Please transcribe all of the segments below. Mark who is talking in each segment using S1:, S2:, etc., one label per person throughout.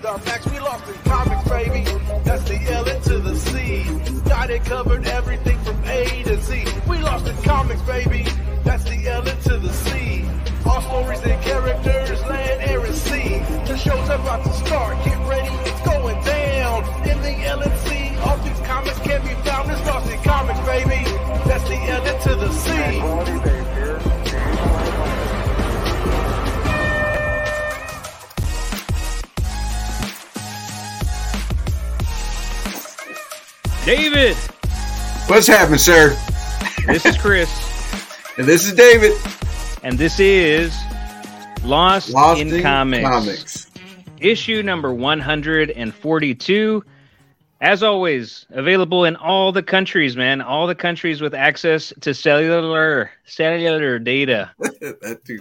S1: the
S2: What's happening, sir?
S3: this is Chris,
S2: And this is David.
S3: and this is Lost,
S2: Lost
S3: in, Comics,
S2: Comics.
S3: issue number 142. As always, available in all the countries, man. All the countries with access to cellular cellular data.
S2: that too.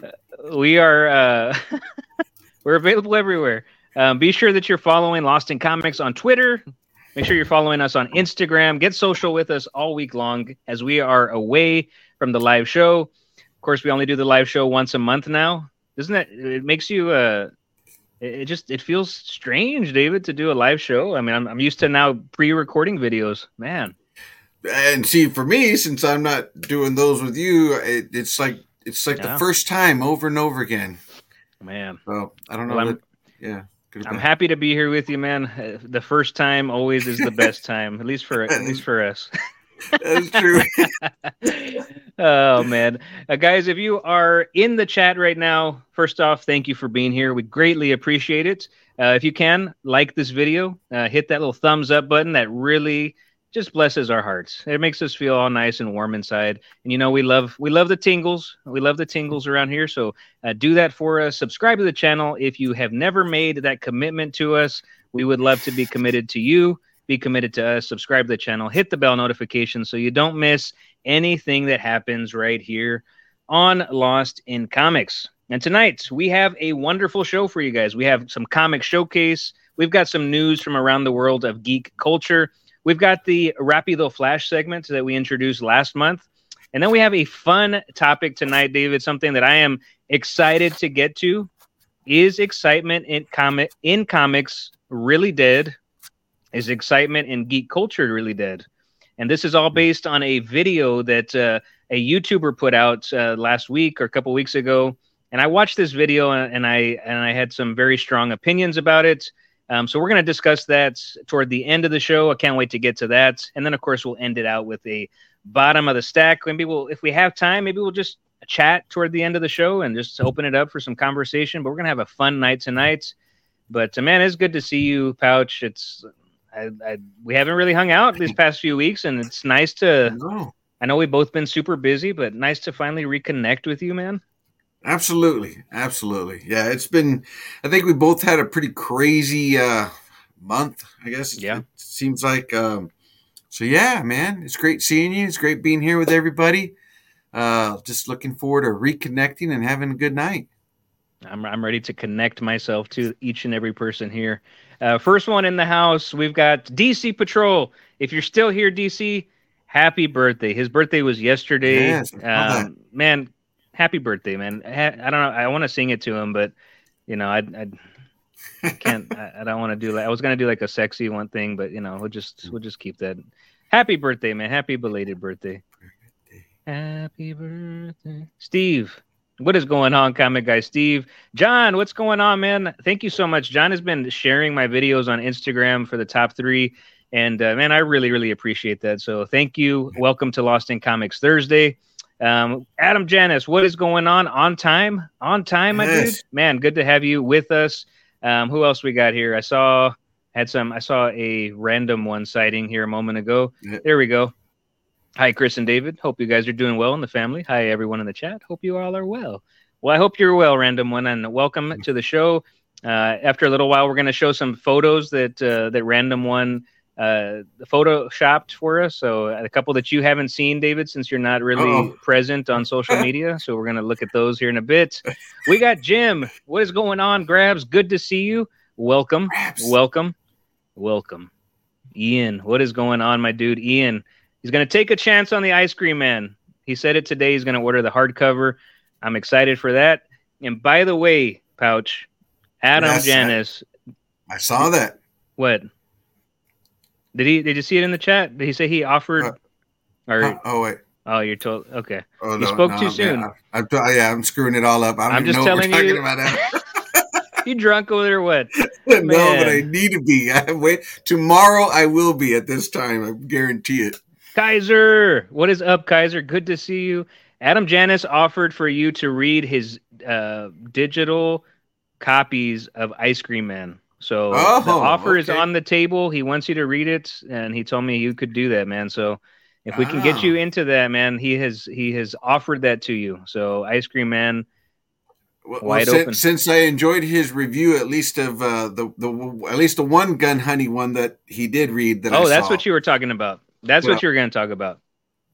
S3: we are uh, we're available everywhere. Um, be sure that you're following Lost in Comics on Twitter. Make sure you're following us on Instagram. Get social with us all week long as we are away from the live show. Of course, we only do the live show once a month now. Isn't that? It makes you. Uh, it it just it feels strange, David, to do a live show. I mean, I'm, I'm used to now pre-recording videos. Man,
S2: And see, for me, since I'm not doing those with you, it, it's like it's like
S3: Yeah.
S2: the first time over and over again.
S3: man.
S2: So I don't know.
S3: Well,
S2: that, yeah.
S3: I'm happy to be here with you, man. Uh, The first time always is the best time, at least for at least for us.
S2: That's true.
S3: oh man, uh, guys, if you are in the chat right now, first off, thank you for being here. We greatly appreciate it. Uh, if you can like this video, uh, hit that little thumbs up button. That really just blesses our hearts. It makes us feel all nice and warm inside. And you know, we love we love the tingles. We love the tingles around here. So uh, do that for us. Subscribe to the channel if you have never made that commitment to us. We would love to be committed to you. Be committed to us. Subscribe to the channel. Hit the bell notification so you don't miss anything that happens right here on Lost in Comics. And tonight we have a wonderful show for you guys. We have some comic showcase. We've got some news from around the world of geek culture. We've got the Rapido Flash segment that we introduced last month. And then we have a fun topic tonight, David, something that I am excited to get to. Is excitement in comic in comics really dead? Is excitement in geek culture really dead? And this is all based on a video that uh, a YouTuber put out uh, last week or a couple weeks ago. And I watched this video and, and I and I had some very strong opinions about it. Um, so we're going to discuss that toward the end of the show. I can't wait to get to that. And then of course we'll end it out with a bottom of the stack. Maybe we'll, if we have time, maybe we'll just chat toward the end of the show and just open it up for some conversation. But we're gonna have a fun night tonight. But uh, man, it's good to see you, Pouch. It's I, I we haven't really hung out these past few weeks, and it's nice to.
S2: no,
S3: I know we've both been super busy, but nice to finally reconnect with you, man.
S2: Absolutely, absolutely. Yeah, it's been. I think we both had a pretty crazy uh, month. I guess.
S3: Yeah.
S2: It seems like. Um, so yeah, man, it's great seeing you. It's great being here with everybody. Uh, just looking forward to reconnecting and having a good night.
S3: I'm I'm ready to connect myself to each and every person here. Uh, first one in the house, we've got DC Patrol. If you're still here, DC, happy birthday. His birthday was yesterday.
S2: Yes, I saw that.
S3: um, man, happy birthday, man. I don't know. I want to sing it to him, but you know, I I, I can't. I, I don't want to do like I was gonna do like a sexy one thing, but you know, we'll just we'll just keep that. Happy birthday, man. Happy belated birthday. Happy birthday, Steve. What is going on, comic guy Steve? John, what's going on, man? Thank you so much. John has been sharing my videos on Instagram for the top three, and uh, man, I really, really appreciate that. So thank you. Welcome to Lost in Comics Thursday. Um, Adam Janis, what is going on? On time, on time, my dude. Man, good to have you with us. Um, who else we got here? I saw had some. I saw a random one sighting here a moment ago. There we go. Hi, Chris and David. Hope you guys are doing well in the family. Hi, everyone in the chat. Hope you all are well. Well, I hope you're well, random one, and welcome to the show. Uh, after a little while, we're going to show some photos that uh, that random one uh, photoshopped for us. So a couple that you haven't seen, David, since you're not really
S2: Uh-oh.
S3: present on social media. So we're going to look at those here in a bit. We got Jim. What is going on, Grabs? Good to see you. welcome,
S2: Raps.
S3: welcome, welcome. Ian, what is going on, my dude? Ian, he's going to take a chance on the Ice Cream Man. He said it today. He's going to order the hardcover. I'm excited for that. And by the way, Pouch, Adam
S2: Yes, I-
S3: Janis,
S2: I saw that.
S3: what? Did he? Did you see it in the chat? Did he say he offered?
S2: Uh,
S3: or
S2: Oh, oh, wait.
S3: oh, you're told. Okay.
S2: Oh,
S3: You spoke too
S2: man,
S3: soon.
S2: I, I'm, yeah, I'm screwing it all up. I don't
S3: I'm
S2: even
S3: just
S2: know what
S3: telling you-
S2: about.
S3: You drunk over there? What?
S2: no, but I need to be. I wait tomorrow. I will be at this time. I guarantee it.
S3: Kaiser, what is up, Kaiser? Good to see you. Adam Janis offered for you to read his uh, digital copies of Ice Cream Man. So the
S2: Oh,
S3: offer is on the table. He wants you to read it, and he told me you could do that, man. So if we can get
S2: Ah.
S3: you into that, man, he has he has offered that to you. So Ice Cream Man,
S2: Well,
S3: Wide
S2: well,
S3: open.
S2: since, since I enjoyed his review, at least of uh, the the at least the one gun honey one that he did read. That I
S3: oh, that's what you were talking about. That's
S2: Well-
S3: what you were going to talk about.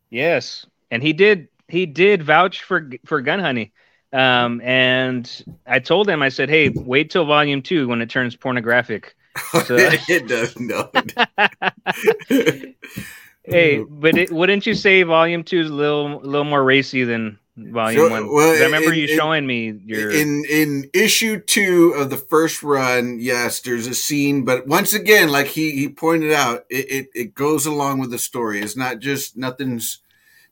S3: Yes, and he did. He did vouch for for Gun Honey, um, and I told him. I said, "Hey, wait till Volume Two when it turns pornographic." So-
S2: it does no.
S3: Hey, but it, wouldn't you say Volume Two is a little a little more racy than Volume One?
S2: well,
S3: I remember
S2: in-
S3: you
S2: in-
S3: showing me your.
S2: in in issue two of the first run, yes, there's a scene, but once again, like he he pointed out, it it, it goes along with the story. It's not just nothing's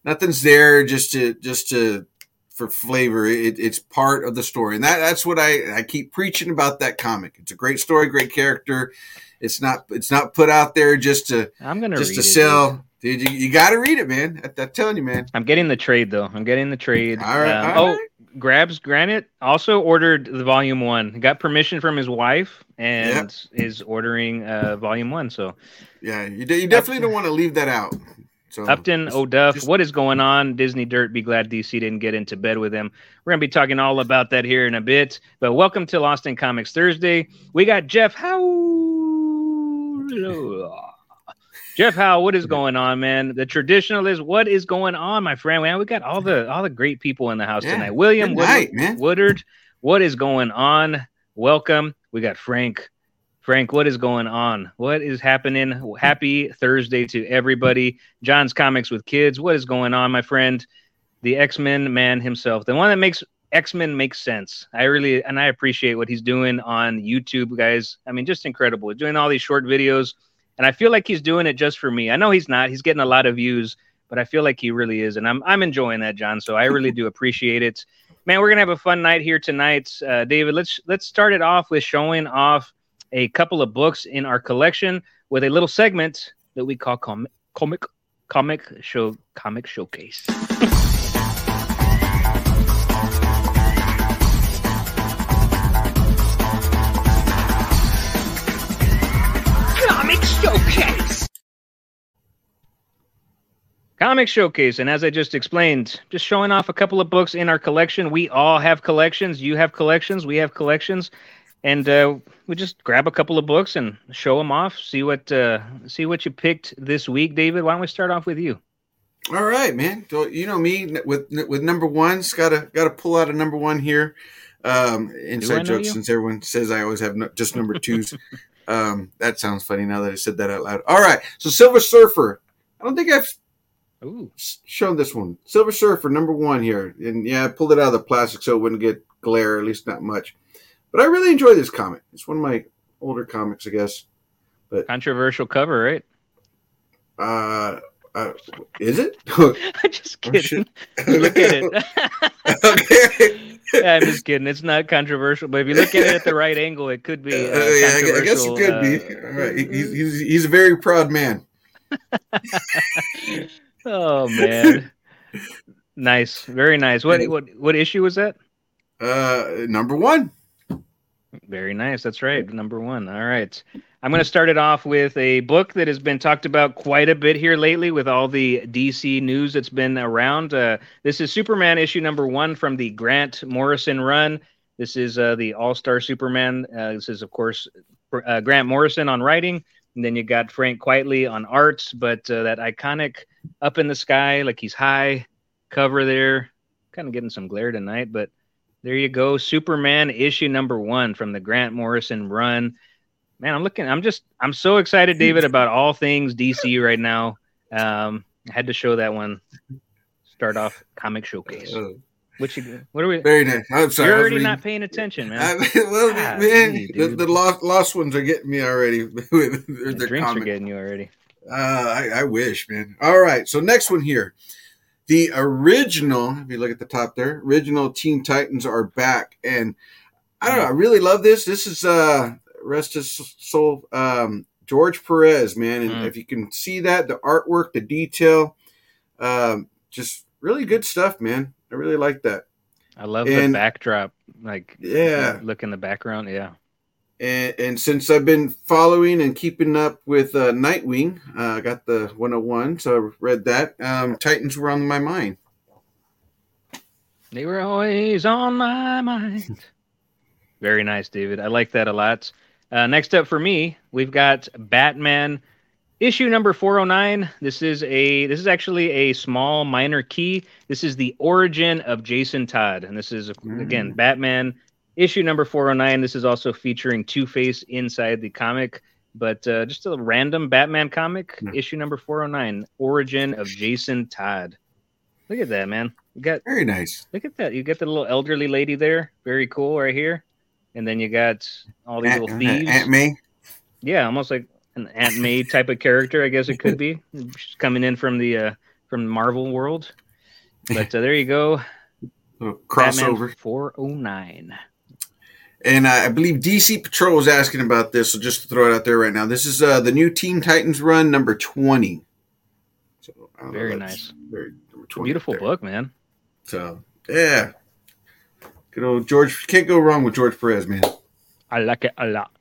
S2: nothing's there just to just to for flavor. It, it's part of the story, and that that's what I I keep preaching about that comic. It's a great story, great character. It's not it's not put out there just to
S3: I'm gonna
S2: just to
S3: it, dude.
S2: sell. Dude, you, you got to read it, man. I, I'm telling you, man.
S3: I'm getting the trade though. I'm getting the trade.
S2: All right,
S3: Um,
S2: all
S3: oh. Grabs Granite also ordered the volume one. Got permission from his wife and is ordering uh, volume one. So
S2: Yeah, you, you definitely don't want to leave that out. So
S3: Upton O'Duff,
S2: just-
S3: what is going on? Disney Dirt. Be glad DC didn't get into bed with him. We're gonna be talking all about that here in a bit. But welcome to Lost in Comics Thursday. We got Jeff Howe. Jeff Howe, what is going on, man? The traditionalist, what is going on, my friend? Man, we got all the all the great people in the house
S2: Yeah,
S3: tonight. William
S2: good
S3: Woodward,
S2: night.
S3: Woodard, what is going on? Welcome. We got Frank. Frank, what is going on? What is happening? Happy Thursday to everybody. John's Comics with Kids. What is going on, my friend? The X Men man himself, the one that makes X Men make sense. I really and I appreciate what he's doing on YouTube, guys. I mean, just incredible. Doing all these short videos, and I feel like he's doing it just for me. I know he's not. He's getting a lot of views, but I feel like he really is, and I'm I'm enjoying that, John. So I really do appreciate it. Man, we're gonna have a fun night here tonight, uh, David. Let's let's start it off with showing off a couple of books in our collection with a little segment that we call com- comic comic show comic showcase. Comic showcase. Comic showcase, and as I just explained, just showing off a couple of books in our collection. We all have collections. You have collections. We have collections, and uh, we just grab a couple of books and show them off. See what uh, see what you picked this week, David. Why don't we start off with you?
S2: All right, man. You know me with with number ones. Gotta gotta pull out a number one here. Um, inside joke since everyone says I always have no, just number twos. um, that sounds funny now that I said that out loud. All right, so Silver Surfer. I don't think I've
S3: Ooh,
S2: shown this one. Silver Surfer number one here, and yeah, I pulled it out of the plastic so it wouldn't get glare, at least not much. But I really enjoy this comic. It's one of my older comics, I guess.
S3: But controversial cover, right?
S2: Uh, uh is it?
S3: I'm just
S2: Oh,
S3: kidding. look at it.
S2: okay.
S3: I'm just kidding. It's not controversial, but if you look at it at the right angle, it could be. Uh,
S2: Uh, yeah, I guess it could
S3: controversial,
S2: be.
S3: uh,
S2: All right. He- He's, he's, he's a very proud man.
S3: oh man, nice, very nice. What what what issue was that?
S2: Uh, number one.
S3: Very nice. That's right. Number one. All right. I'm going to start it off with a book that has been talked about quite a bit here lately with all the DC news that's been around. Uh, this is Superman issue number one from the Grant Morrison run. This is uh, the All Star Superman. Uh, this is, of course, uh, Grant Morrison on writing. And then you got Frank Quitely on art, but uh, that iconic up in the sky, like he's high cover there. Kind of getting some glare tonight, but There you go. Superman issue number one from the Grant Morrison run. Man, I'm looking, I'm just, I'm so excited, David, about all things DC right now. Um, I had to show that one. Start off comic showcase.
S2: Uh,
S3: What you, what are we?
S2: very nice. I'm sorry.
S3: You're already not paying attention, man.
S2: I, well, man, the, the lost, lost ones are getting me already
S3: The drinks are getting you already.
S2: Uh, I, I wish, man. All right, so next one here. The original, if you look at the top there, original Teen Titans are back, and I don't know. I really love this. This is uh, rest his soul, um, George Perez, man. And
S3: Mm.
S2: if you can see that, the artwork, the detail, um, just really good stuff, man. I really like that.
S3: I love
S2: And-
S3: the backdrop. Like,
S2: Yeah.
S3: look in the background. Yeah.
S2: And, and since I've been following and keeping up with uh, Nightwing, uh, I got the 101, so I read that. Um, Titans were on my mind.
S3: They were always on my mind. Very nice, David. I like that a lot. Uh, next up for me, we've got Batman issue number 409. This is a this is actually a small minor key. This is the origin of Jason Todd, and this is again
S2: Mm.
S3: Batman issue number 409. This is also featuring Two Face inside the comic, but uh, just a random Batman comic.
S2: Yeah.
S3: Issue number 409, origin of Jason Todd. Look at that, man. You got
S2: Very nice.
S3: Look at that. You got the little elderly lady there. Very cool right here. And then you got all these
S2: Aunt,
S3: little thieves.
S2: Aunt May.
S3: yeah, almost like an Aunt May type of character, I guess it could be. She's coming in from the uh from Marvel world. But uh, there you go.
S2: Little
S3: Batman
S2: crossover.
S3: 409.
S2: And uh, I believe DC Patrol is asking about this, so just to throw it out there right now. This is uh, the new Teen Titans run number 20. So,
S3: Very nice.
S2: Very, number 20
S3: Beautiful book, man.
S2: So, yeah. Good old George. Can't go wrong with George Perez, man.
S3: I like it a lot.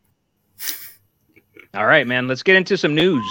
S3: All right, man. Let's get into some news.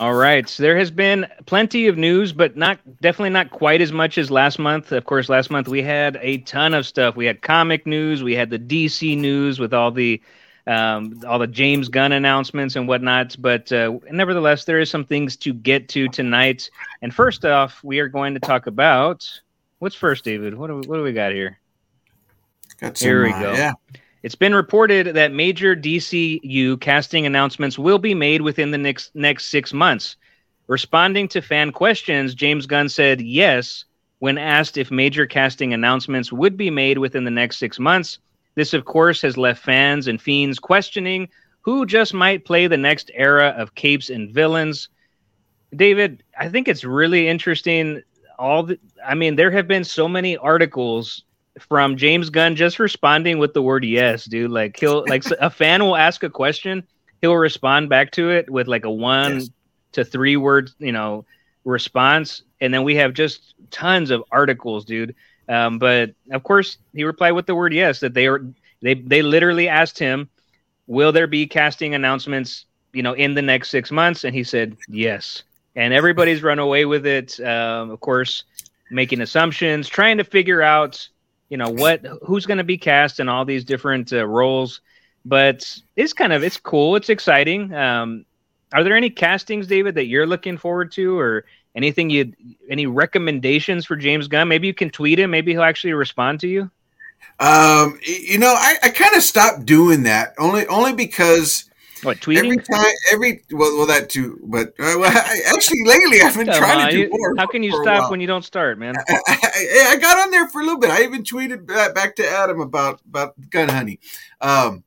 S3: All right. So there has been plenty of news, but not definitely not quite as much as last month. Of course, last month we had a ton of stuff. We had comic news, we had the DC news with all the um, all the James Gunn announcements and whatnot. But uh, nevertheless, there is some things to get to tonight. And first off, we are going to talk about what's first, David. What do we, what do we got here?
S2: Got some,
S3: Here we
S2: uh,
S3: go.
S2: Yeah.
S3: It's been reported that major DCU casting announcements will be made within the next next six months. Responding to fan questions, James Gunn said yes when asked if major casting announcements would be made within the next six months. This, of course, has left fans and fiends questioning who just might play the next era of capes and villains. David, I think it's really interesting. All the, I mean, there have been so many articles from James Gunn just responding with the word yes, dude. Like he'll like a fan will ask a question, he'll respond back to it with like a one
S2: Yes.
S3: to three word, you know, response, and then we have just tons of articles, dude. Um, but of course, he replied with the word yes. That they are they they literally asked him, "Will there be casting announcements?" You know, in the next six months, and he said yes. And everybody's run away with it. Um, of course, making assumptions, trying to figure out, you know, what who's going to be cast in all these different uh, roles. But it's kind of it's cool. It's exciting. Um, are there any castings, David, that you're looking forward to, or anything you any recommendations for James Gunn? Maybe you can tweet him. Maybe he'll actually respond to you.
S2: Um, you know, I, I kind of stopped doing that only only because
S3: What tweeting?
S2: every time, every well, well that too. But uh, well, I, actually, lately I've been
S3: Come
S2: trying
S3: on,
S2: to do
S3: you-
S2: more.
S3: how can you stop when you don't start, man?
S2: I, I, I got on there for a little bit. I even tweeted back, back to Adam about about gun honey. Um,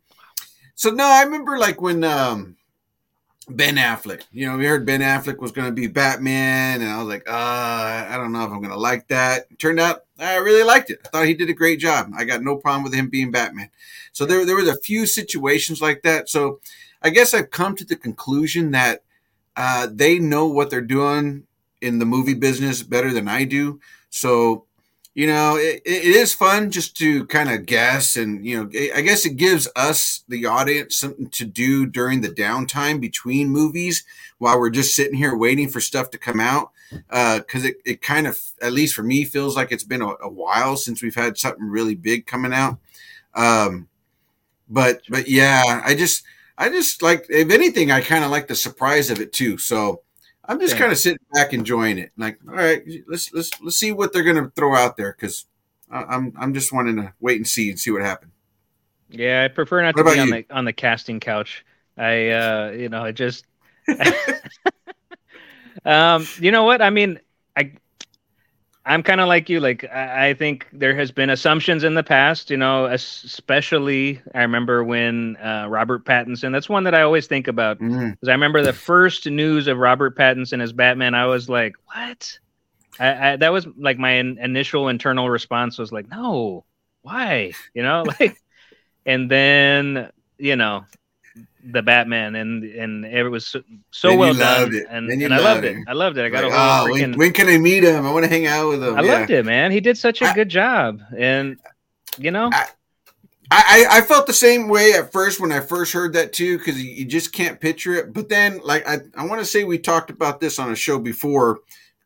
S2: so no, I remember like when um, Ben Affleck. You know, we heard Ben Affleck was going to be Batman, and I was like, uh, I don't know if I'm going to like that. It turned out I really liked it. I thought he did a great job. I got no problem with him being Batman. So there there was a few situations like that. So I guess I've come to the conclusion that uh, they know what they're doing in the movie business better than I do. So, you know, it, it is fun just to kind of guess. And, you know, I guess it gives us, the audience, something to do during the downtime between movies while we're just sitting here waiting for stuff to come out. Because it, it kind of, at least for me, feels like it's been a, a while since we've had something really big coming out. Um, but, but yeah, I just, I just like, if anything, I kind of like the surprise of it too. So I'm just kind of sitting back enjoying it. Like, all right, let's let's let's see what they're gonna throw out there because I'm I'm just wanting to wait and see and see what happens.
S3: Yeah, I prefer not
S2: What
S3: to be on
S2: you?
S3: the on the casting couch. I uh you know, I just um you know what? I mean, I I'm kind of like you. Like I, I think there has been assumptions in the past, you know, especially I remember when uh, Robert Pattinson. That's one that I always think about
S2: Mm.
S3: because I remember the first news of Robert Pattinson as Batman. I was like, what? I, I that was like my in, initial internal response was like, no, why? You know, like, and then you know, the Batman and and it was so, so
S2: Then
S3: well
S2: loved
S3: done,
S2: it.
S3: and, and I loved it.
S2: it.
S3: I loved it. I got
S2: Like,
S3: a whole
S2: oh,
S3: freaking.
S2: when, when can I meet him? I want to hang out with him.
S3: I
S2: Yeah.
S3: loved it, man. He did such a
S2: I-
S3: good job, and you know,
S2: I- I, I felt the same way at first when I first heard that too, because you, just can't picture it. But then, like I, I want to say we talked about this on a show before,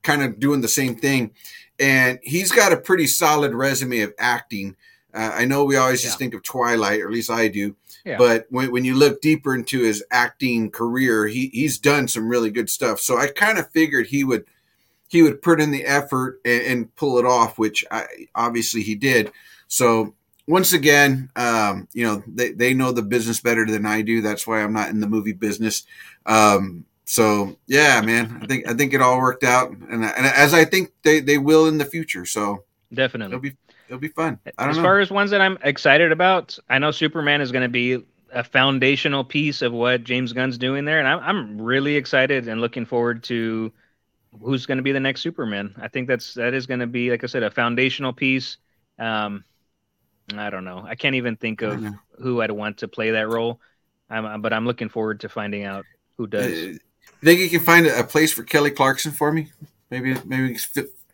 S2: kind of doing the same thing. And he's got a pretty solid resume of acting. Uh, I know we always just think of Twilight, or at least I do.
S3: Yeah.
S2: But when, when you look deeper into his acting career, he, he's done some really good stuff. So I kind of figured he would he would put in the effort and, and pull it off, which I, obviously he did. So once again, um, you know, they, they know the business better than I do. That's why I'm not in the movie business. Um, so yeah, man, I think I think it all worked out, and, and as I think they, they will in the future. So
S3: definitely.
S2: it'll be it'll be fun. I don't
S3: as
S2: know.
S3: far as ones that I'm excited about, I know Superman is going to be a foundational piece of what James Gunn's doing there, and I'm I'm really excited and looking forward to who's going to be the next Superman. I think that's that is going to be, like I said, a foundational piece. Um, I don't know. I can't even think of who I'd want to play that role. I'm, but I'm looking forward to finding out who does.
S2: Uh, think you can find a, a place for Kelly Clarkson for me? Maybe maybe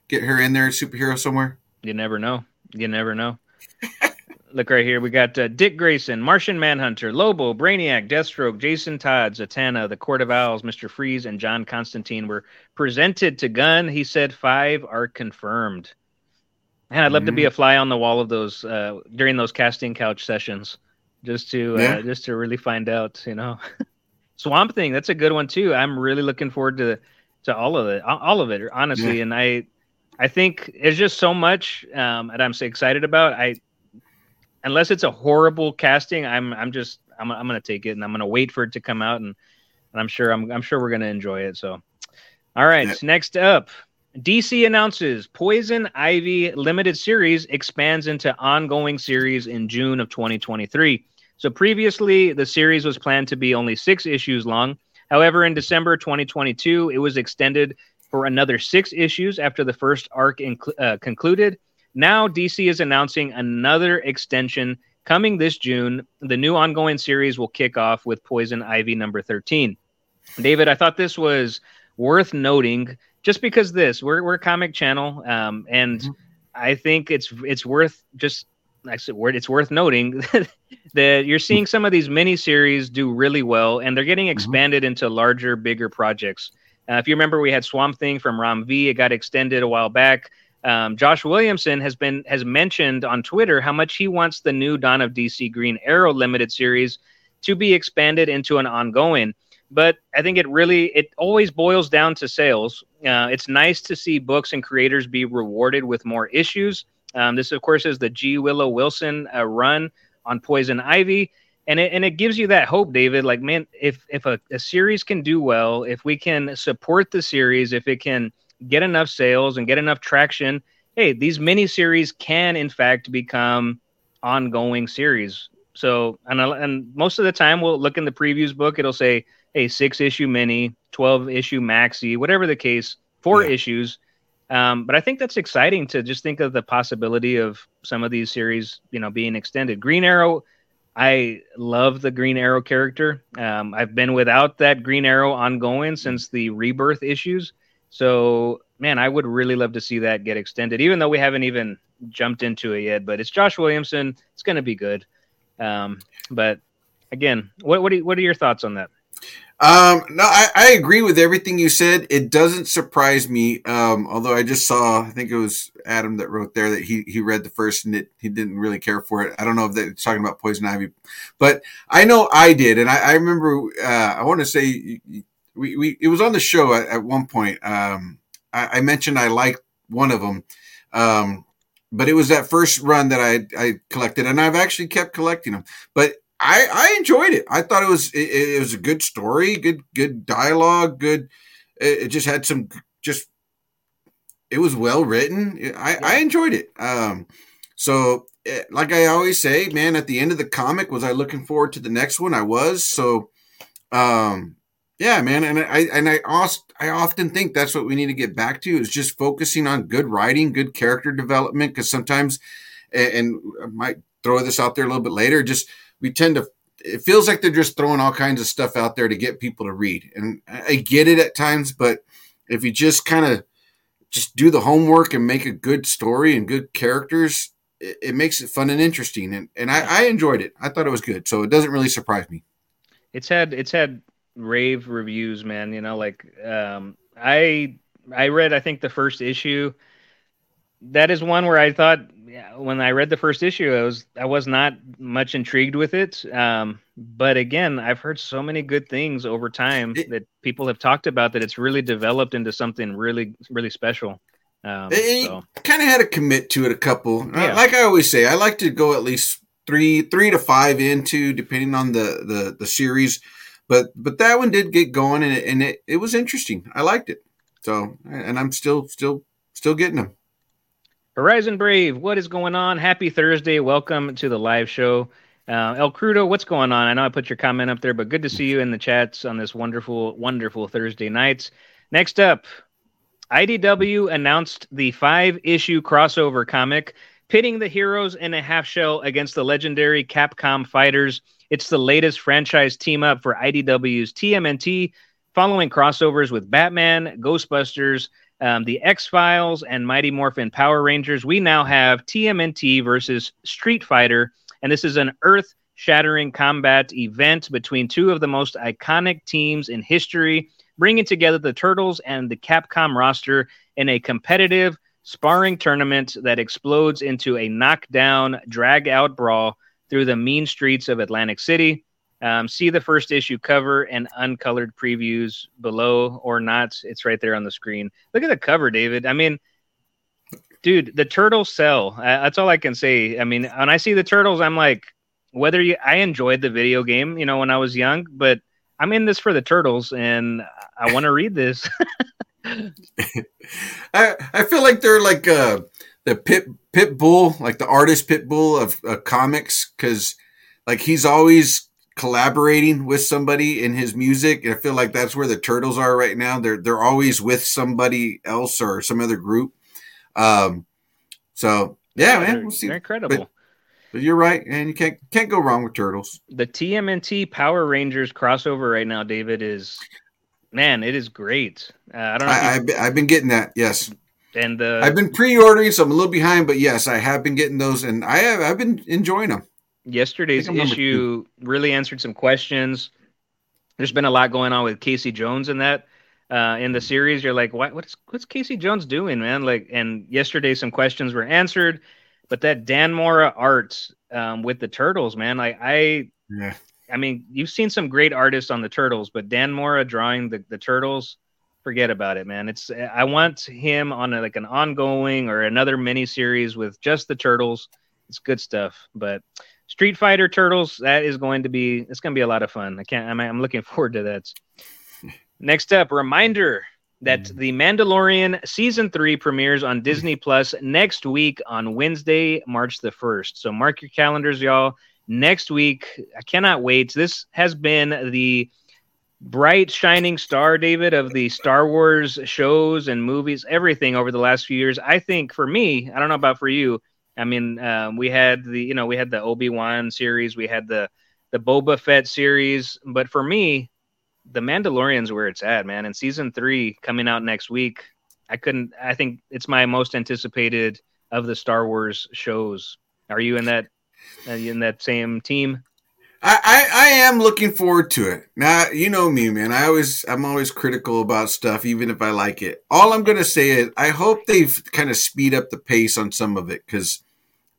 S2: get her in there, superhero somewhere.
S3: You never know. You never know. Look right here. We got uh, Dick Grayson, Martian Manhunter, Lobo, Brainiac, Deathstroke, Jason Todd, Zatanna, The Court of Owls, Mr. Freeze, and John Constantine were presented to Gunn. He said five are confirmed. Man, I'd love to be a fly on the wall of those uh, during those casting couch sessions, just to uh, just to really find out. You know, Swamp Thing. That's a good one too. I'm really looking forward to to all of it, all of it, honestly. And I I think there's just so much um, that I'm so excited about. I unless it's a horrible casting, I'm I'm just I'm I'm gonna take it and I'm gonna wait for it to come out and and I'm sure I'm I'm sure we're gonna enjoy it. So, all right,
S2: Yeah.
S3: next up, DC announces Poison Ivy limited series expands into ongoing series in June of 2023. So previously, the series was planned to be only six issues long. However, in December 2022, it was extended for another six issues after the first arc inc- uh, concluded. Now, DC is announcing another extension coming this June. The new ongoing series will kick off with Poison Ivy number 13. David, I thought this was worth noting just because this we're, we're a comic channel um, and
S2: Mhm.
S3: I think it's it's worth just I said word it's worth noting that you're seeing some of these mini series do really well and they're getting expanded into larger, bigger projects. Uh, if you remember, we had Swamp Thing from Ram V. It got extended a while back. Um, Josh Williamson has been has mentioned on Twitter how much he wants the new Dawn of DC Green Arrow limited series to be expanded into an ongoing. But I think it really it always boils down to sales. Uh, it's nice to see books and creators be rewarded with more issues. Um, this, of course, is the G. Willow Wilson uh, run on Poison Ivy, and it and it gives you that hope, David. Like, man, if if a, a series can do well, if we can support the series, if it can get enough sales and get enough traction, hey, these mini series can in fact become ongoing series. So, and and most of the time, we'll look in the previews book. It'll say, hey, six issue mini, twelve issue maxi, whatever the case, four
S2: Yeah.
S3: issues. Um, but I think that's exciting to just think of the possibility of some of these series, you know, being extended. Green Arrow, I love the Green Arrow character. Um, I've been without that Green Arrow ongoing since the Rebirth issues. So, man, I would really love to see that get extended, even though we haven't even jumped into it yet. But it's Josh Williamson. It's going to be good. Um, but again, what what, what are your thoughts on that?
S2: Um, no, I, I agree with everything you said. It doesn't surprise me. Um, although I just saw, I think it was Adam that wrote there that he, he read the first and it, he didn't really care for it. I don't know if that's talking about Poison Ivy, but I know I did. And I, I remember, uh, I want to say we, we, it was on the show at, at one point. Um, I, I, mentioned I liked one of them. Um, but it was that first run that I, I collected and I've actually kept collecting them, but I, I enjoyed it. I thought it was it, it was a good story, good good dialogue, good. It, it, just had some just. It was well written. I, yeah. I enjoyed it. Um, so eh, like I always say, man, at the end of the comic, was I looking forward to the next one? I was. So, um, yeah, man, and I and I also, I often think that's what we need to get back to is just focusing on good writing, good character development. Because sometimes, and I might throw this out there a little bit later, just we tend to it feels like they're just throwing all kinds of stuff out there to get people to read. And I get it at times, but if you just kind of just do the homework and make a good story and good characters, it, it makes it fun and interesting. And and I, I, enjoyed it. I thought it was good. So it doesn't really surprise me.
S3: It's had it's had rave reviews, man. You know, like um, I I read I think the first issue. That is one where I thought when I read the first issue, I was I was not much intrigued with it. Um, but again, I've heard so many good things over time it, that people have talked about that it's really developed into something really really special. Um,
S2: so. kind of had to commit to it a couple. Yeah. Like I always say, I like to go at least three three to five into, depending on the the, the series. But but that one did get going, and it, and it, it was interesting. I liked it. So and I'm still still still getting them.
S3: Horizon Brave, what is going on? Happy Thursday. Welcome to the live show. Uh, El Crudo, what's going on? I know I put your comment up there, but good to see you in the chats on this wonderful, wonderful Thursday nights. Next up, IDW announced the five issue crossover comic pitting the heroes in a half shell against the legendary Capcom fighters. It's the latest franchise team up for IDW's TMNT, following crossovers with Batman, Ghostbusters, um, the X Files and Mighty Morphin Power Rangers, we now have TMNT versus Street Fighter, and this is an earth shattering combat event between two of the most iconic teams in history, bringing together the Turtles and the Capcom roster in a competitive sparring tournament that explodes into a knockdown, drag out brawl through the mean streets of Atlantic City. Um, see the first issue cover and uncolored previews below or not. It's right there on the screen. Look at the cover, David. I mean, dude, the turtles sell. Uh, that's all I can say. I mean, when I see the turtles, I'm like, whether you, I enjoyed the video game, you know, when I was young, but I'm in this for the turtles and I want to read this.
S2: I I feel like they're like uh, the pit Pitbull, like the artist Pitbull of uh, comics, because like he's always collaborating with somebody in his music. I feel like that's where the Turtles are right now. They're they're always with somebody else or some other group. Um, so yeah, man,
S3: we'll see. They're incredible.
S2: But, but you're right, and you can't can't go wrong with Turtles.
S3: The TMNT Power Rangers crossover right now, David is man, it is great. Uh, I don't know. I,
S2: have I've been getting that. Yes.
S3: And uh,
S2: I've been pre-ordering, so I'm a little behind, but yes, I have been getting those, and I have I've been enjoying them
S3: yesterday's issue really answered some questions. There's been a lot going on with Casey Jones in that uh, in the series. You're like, what, what's what's Casey Jones doing, man? Like, and yesterday some questions were answered, but that Dan Mora art um, with the turtles, man. Like, I, yeah. I mean, you've seen some great artists on the turtles, but Dan Mora drawing the the turtles, forget about it, man. It's I want him on a, like an ongoing or another mini series with just the turtles. It's good stuff, but Street Fighter Turtles. That is going to be it's going to be a lot of fun. I can't. I'm, I'm looking forward to that. Next up, reminder that mm. The Mandalorian season three premieres on Disney Plus next week on Wednesday, March the first. So mark your calendars, y'all. Next week, I cannot wait. This has been the bright shining star, David, of the Star Wars shows and movies, everything over the last few years. I think for me, I don't know about for you, I mean, um, we had the you know we had the Obi Wan series, we had the the Boba Fett series, but for me, the Mandalorian's where it's at, man. And season three coming out next week, I couldn't. I think it's my most anticipated of the Star Wars shows. Are you in that? Are you in that same team?
S2: I, I, I am looking forward to it. Now you know me, man. I always I'm always critical about stuff, even if I like it. All I'm gonna say is I hope they've kind of speed up the pace on some of it because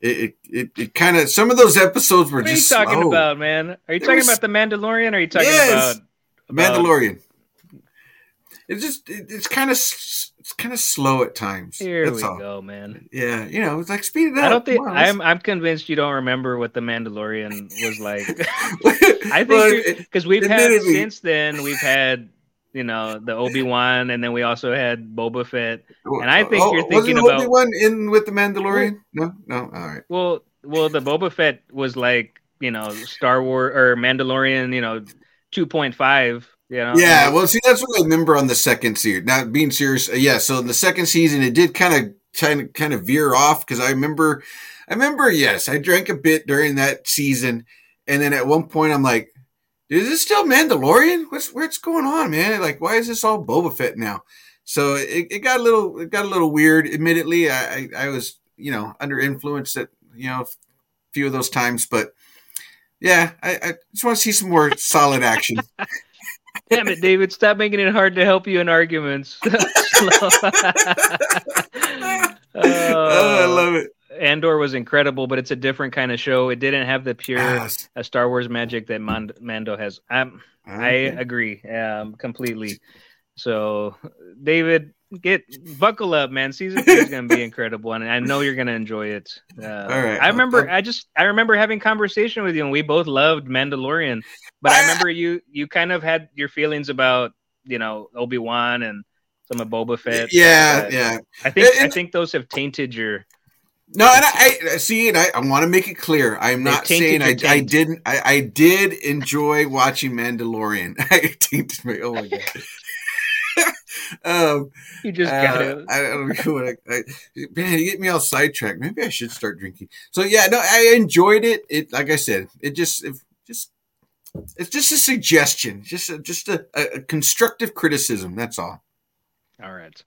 S2: it it, it kind of some of those episodes were just.
S3: What are you talking
S2: slow.
S3: about, man? Are you
S2: There
S3: talking
S2: was-
S3: about the Mandalorian? Or are you talking
S2: Yes.
S3: about, about
S2: Mandalorian. It's just it, it's kind of it's kind of slow at times.
S3: Here
S2: That's
S3: we
S2: all.
S3: go, man.
S2: Yeah, you know, it's like speed it up.
S3: I don't think
S2: on,
S3: I'm. I'm convinced you don't remember what the Mandalorian was like. I think because we've had since then we've had you know the Obi Wan, and then we also had Boba Fett. And I think oh, you're thinking about-
S2: Obi-Wan in with the Mandalorian. No, no, all right.
S3: Well, well, the Boba Fett was like you know Star Wars or Mandalorian, you know, two point five. You know,
S2: Yeah, well, see, that's what I remember on the second season. Now, being serious, uh, yeah. So in the second season, it did kind of, kind of, kind of veer off because I remember, I remember, yes, I drank a bit during that season, and then at one point, I'm like, "Is this still Mandalorian? What's what's going on, man? Like, why is this all Boba Fett now?" So it, it got a little, it got a little weird. Admittedly, I, I, I was, you know, under influence at, you know, a few of those times, but yeah, I, I just want to see some more solid action.
S3: Damn it, David! Stop making it hard to help you in arguments.
S2: oh, I love it.
S3: Andor was incredible, but it's a different kind of show. It didn't have the pure uh, Star Wars magic that Mand- Mando has. Um, I
S2: Okay.
S3: agree um, completely. So, David, get buckle up, man. Season two is going to be incredible, and I know you're going to enjoy it. Uh,
S2: right.
S3: I remember, I just, I remember having conversation with you, and we both loved Mandalorian. But I remember you, you kind of had your feelings about, you know, Obi Wan and some of Boba Fett.
S2: yeah,
S3: but
S2: yeah.
S3: I think, I think those have tainted your.
S2: No, and I, I see it. I, I want to make it clear. I'm not saying I, I didn't. I, I did enjoy watching Mandalorian. I tainted me. Oh my god. um,
S3: You just
S2: uh,
S3: got it.
S2: I, I don't know what I, I, man, you get me all sidetracked. Maybe I should start drinking. So yeah, no, I enjoyed it. It, like I said, it just, it just, it's just a suggestion, just, a, just a, a constructive criticism. That's all.
S3: All right.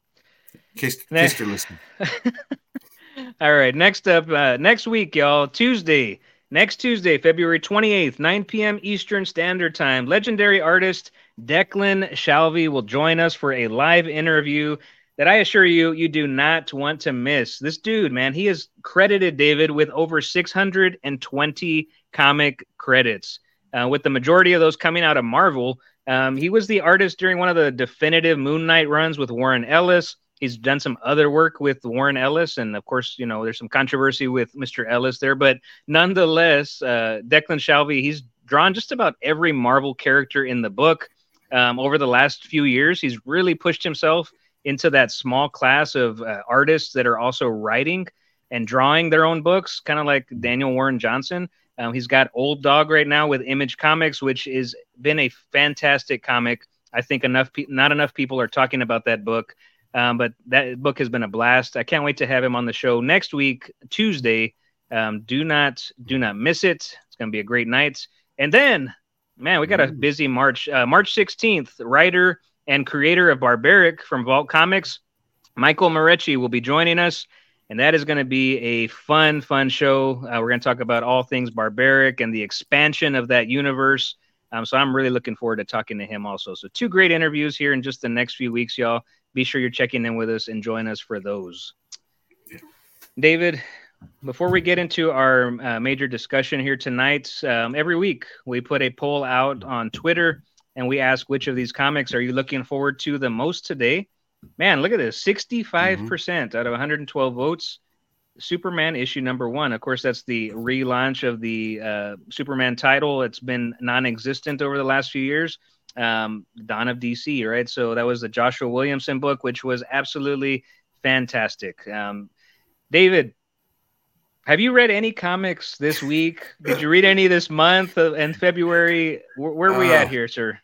S2: In case, in case they're listening.
S3: All right. Next up, uh, next week, y'all, Tuesday, next Tuesday, February 28th, 9 p.m. Eastern Standard Time, legendary artist Declan Shalvey will join us for a live interview that I assure you, you do not want to miss. This dude, man, he is credited, David, with over 620 comic credits, uh, with the majority of those coming out of Marvel. Um, he was the artist during one of the definitive Moon Knight runs with Warren Ellis. He's done some other work with Warren Ellis, and of course, you know, there's some controversy with Mr. Ellis there, but nonetheless, uh, Declan Shalvey, he's drawn just about every Marvel character in the book um, over the last few years. He's really pushed himself into that small class of uh, artists that are also writing and drawing their own books, kind of like Daniel Warren Johnson. Um, he's got Old Dog right now with Image Comics, which has been a fantastic comic. I think enough, pe- not enough people are talking about that book. Um, but that book has been a blast. I can't wait to have him on the show next week, Tuesday. Um, do not do not miss it. It's going to be a great night. And then, man, we got a busy March. Uh, March sixteenth, writer and creator of Barbaric from Vault Comics, Michael Moreci will be joining us, and that is going to be a fun, fun show. Uh, we're going to talk about all things Barbaric and the expansion of that universe. Um, so I'm really looking forward to talking to him also. So two great interviews here in just the next few weeks, y'all be sure you're checking in with us and join us for those. David, before we get into our uh, major discussion here tonight, um, every week we put a poll out on Twitter and we ask which of these comics are you looking forward to the most today? Man, look at this 65% out of 112 votes. Superman issue number one. Of course, that's the relaunch of the uh, Superman title. It's been non existent over the last few years um, Dawn of DC, right? So that was the Joshua Williamson book, which was absolutely fantastic. Um, David, have you read any comics this week? Did you read any this month and February? Where, where are we
S2: Uh,
S3: at here, sir?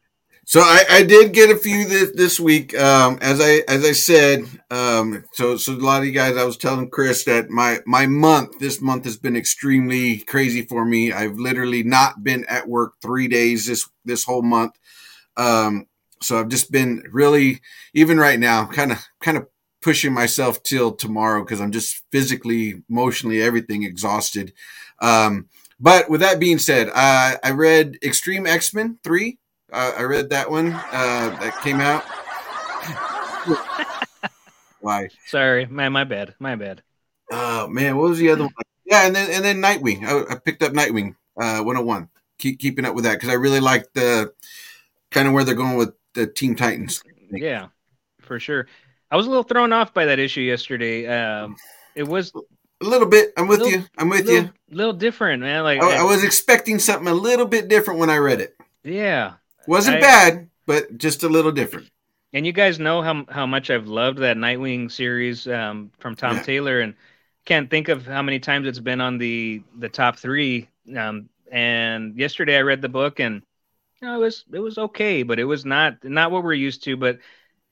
S2: So I, I did get a few this, this week. Um, as I as I said, um, so so a lot of you guys, I was telling Chris that my my month this month has been extremely crazy for me. I've literally not been at work three days this this whole month. Um, so I've just been really even right now, kind of kind of pushing myself till tomorrow because I'm just physically, emotionally, everything exhausted. Um, But with that being said, uh, I read Extreme X Men three. Uh, I read that one uh, that came out. Why?
S3: Sorry, man, my bad, my bad.
S2: Oh man, what was the other one? Yeah, and then and then Nightwing. I, I picked up Nightwing uh, 101. Keep keeping up with that because I really like the kind of where they're going with the Teen Titans.
S3: Yeah, for sure. I was a little thrown off by that issue yesterday. Um, it was
S2: A little bit. I'm with
S3: Little-
S2: you. I'm with
S3: little,
S2: you.
S3: A little different, man. Like,
S2: I, I was expecting something a little bit different when I read it.
S3: yeah.
S2: Wasn't
S3: I-
S2: bad, but just a little different.
S3: And you guys know how how much I've loved that Nightwing series um, from Tom
S2: Yeah.
S3: Taylor, and can't think of how many times it's been on the the top three. Um, and yesterday I read the book, and you know, it was it was okay, but it was not not what we're used to. But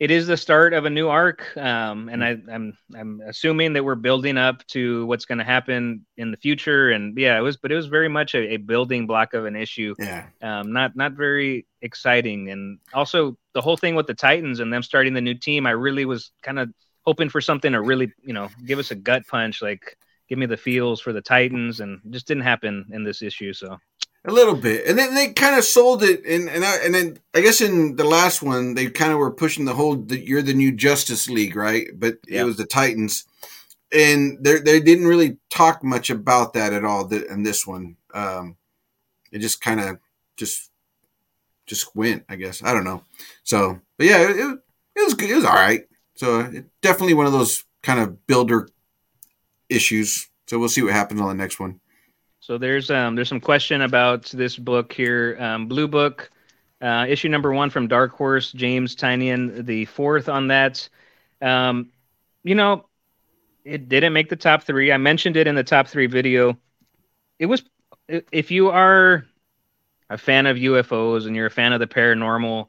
S3: it is the start of a new arc, um, and I, I'm I'm assuming that we're building up to what's going to happen in the future. And yeah, it was, but it was very much a, a building block of an issue
S2: Yeah.
S3: um, not not very exciting. And also the whole thing with the Titans and them starting the new team, I really was kind of hoping for something to really, you know, give us a gut punch, like give me the feels for the Titans, and just didn't happen in this issue. So
S2: A little bit, and then they kind of sold it, and and I, and then I guess in the last one they kind of were pushing the whole the, you're the new Justice League, right? But
S3: Yeah.
S2: it was the Titans, and they they didn't really talk much about that at all. th- In this one, um, it just kind of just just went, I guess. I don't know. So, but yeah, it, it, it was good. It was all right. So it, definitely one of those kind of builder issues. So we'll see what happens on the next one.
S3: So there's um there's some question about this book here, um, Blue Book. Uh, issue number one from Dark Horse, James Tynion, the fourth on that. Um, you know, it didn't make the top three. I mentioned it in the top three video. It was, if you are a fan of UFOs and you're a fan of the paranormal,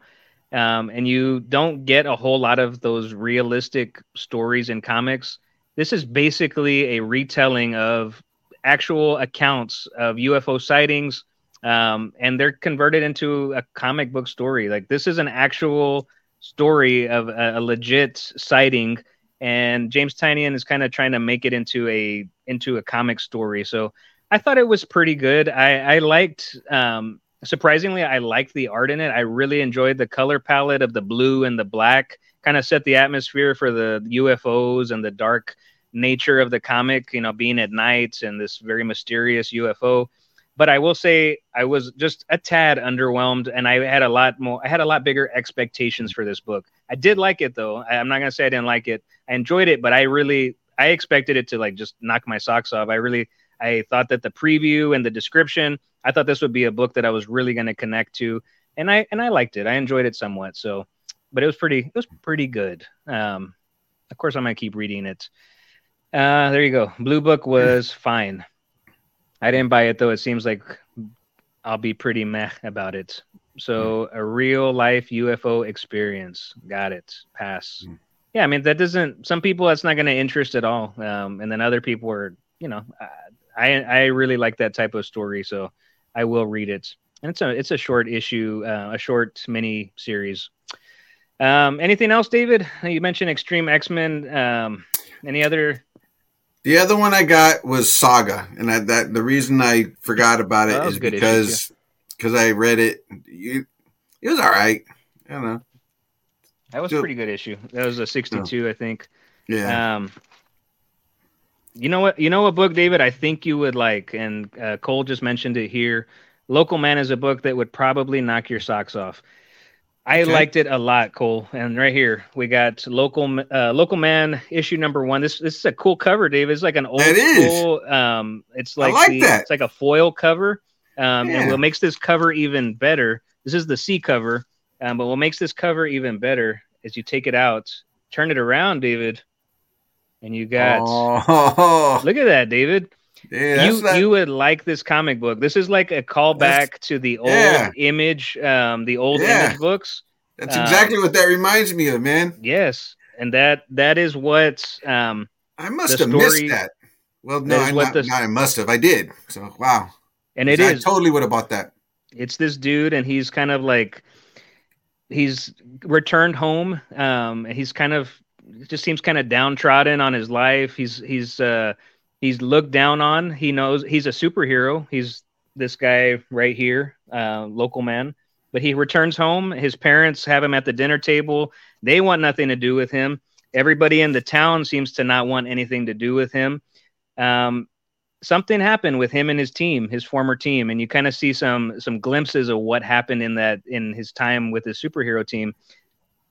S3: um, and you don't get a whole lot of those realistic stories in comics, this is basically a retelling of actual accounts of UFO sightings, um, and they're converted into a comic book story. Like this is an actual story of a, a legit sighting, and James Tynion is kind of trying to make it into a into a comic story. So I thought it was pretty good. I, I liked. Um, surprisingly, I liked the art in it. I really enjoyed the color palette of the blue and the black. Kind of set the atmosphere for the UFOs and the dark nature of the comic. You know, being at night and this very mysterious UFO but I will say I was just a tad underwhelmed, and I had a lot more. I had a lot bigger expectations for this book. I did like it though. I, I'm not gonna say I didn't like it. I enjoyed it, but I really I expected it to like just knock my socks off. I really I thought that the preview and the description. I thought this would be a book that I was really gonna connect to, and I and I liked it. I enjoyed it somewhat. So, but it was pretty. It was pretty good. Um, of course, I'm gonna keep reading it. Uh, there you go. Blue Book was fine. I didn't buy it though. It seems like I'll be pretty meh about it. So a real life UFO experience. Got it. Pass.
S2: Mm.
S3: Yeah, I mean that doesn't. Some people that's not going to interest at all. Um, and then other people are, you know, I I really like that type of story, so I will read it. And it's a it's a short issue, uh, a short mini series. Um, anything else, David? You mentioned Extreme X Men. Um, any other?
S2: The other one I got was Saga, and I, that the reason I forgot about it is
S3: a good issue,
S2: because because I read it. You, it was all right. I don't know.
S3: That was a pretty good issue. That was a sixty-two, I think.
S2: Yeah,
S3: Um, you know what? You know what book, David? I think you would like, and uh, Cole just mentioned it here. Local Man is a book that would probably knock your socks off. I
S2: Okay.
S3: liked it a lot, Cole. And right here we got local uh, local man issue number one. This this is a cool cover, David. It's like an old
S2: It is.
S3: school. Um, it's
S2: I
S3: like,
S2: like
S3: the,
S2: that.
S3: It's like a foil cover. Um,
S2: Yeah.
S3: and what makes this cover even better? This is the C cover. Um, but what makes this cover even better is you take it out, turn it around, David, and you got.
S2: oh,
S3: Look at that, David.
S2: Yeah,
S3: you
S2: that-
S3: you would like this comic book. This is like a callback to the old
S2: yeah.
S3: image, um, the old
S2: Yeah.
S3: image books.
S2: that's
S3: um,
S2: exactly what that reminds me of, man.
S3: Yes, and that that is what um,
S2: I must have missed that. Well, no, I, not,
S3: the-
S2: not- I must have. I did. So wow,
S3: and it
S2: I
S3: is
S2: totally would have bought that.
S3: it's this dude and he's kind of like he's returned home um and he's kind of just seems kind of downtrodden on his life he's he's uh he's looked down on he knows he's a superhero he's this guy right here, uh, local man. But he returns home. His parents have him at the dinner table. They want nothing to do with him. Everybody in the town seems to not want anything to do with him. Um, something happened with him and his team, his former team, and you kind of see some some glimpses of what happened in that in his time with his superhero team.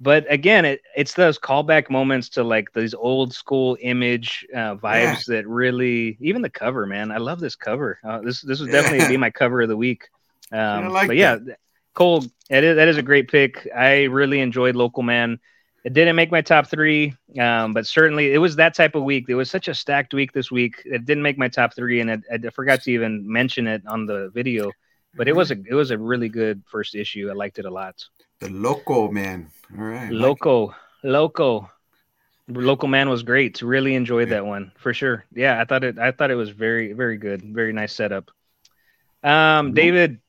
S3: But again, it, it's those callback moments to like these old school image uh, vibes yeah. that really, even the cover, man. I love this cover. Uh, this this would definitely yeah. be my cover of the week. Um, like but that. yeah, Cole, that is, that is a great pick. I really enjoyed Local Man. It didn't make my top three, um, but certainly it was that type of week. It was such a stacked week this week. It didn't make my top three, and it, I forgot to even mention it on the video. But it was a it was a really good first issue. I liked it a lot.
S2: The Loco Man. All right.
S3: Loco, like Loco, Local Man was great. Really enjoyed yeah. that one for sure. Yeah, I thought it. I thought it was very very good. Very nice setup. Um, David,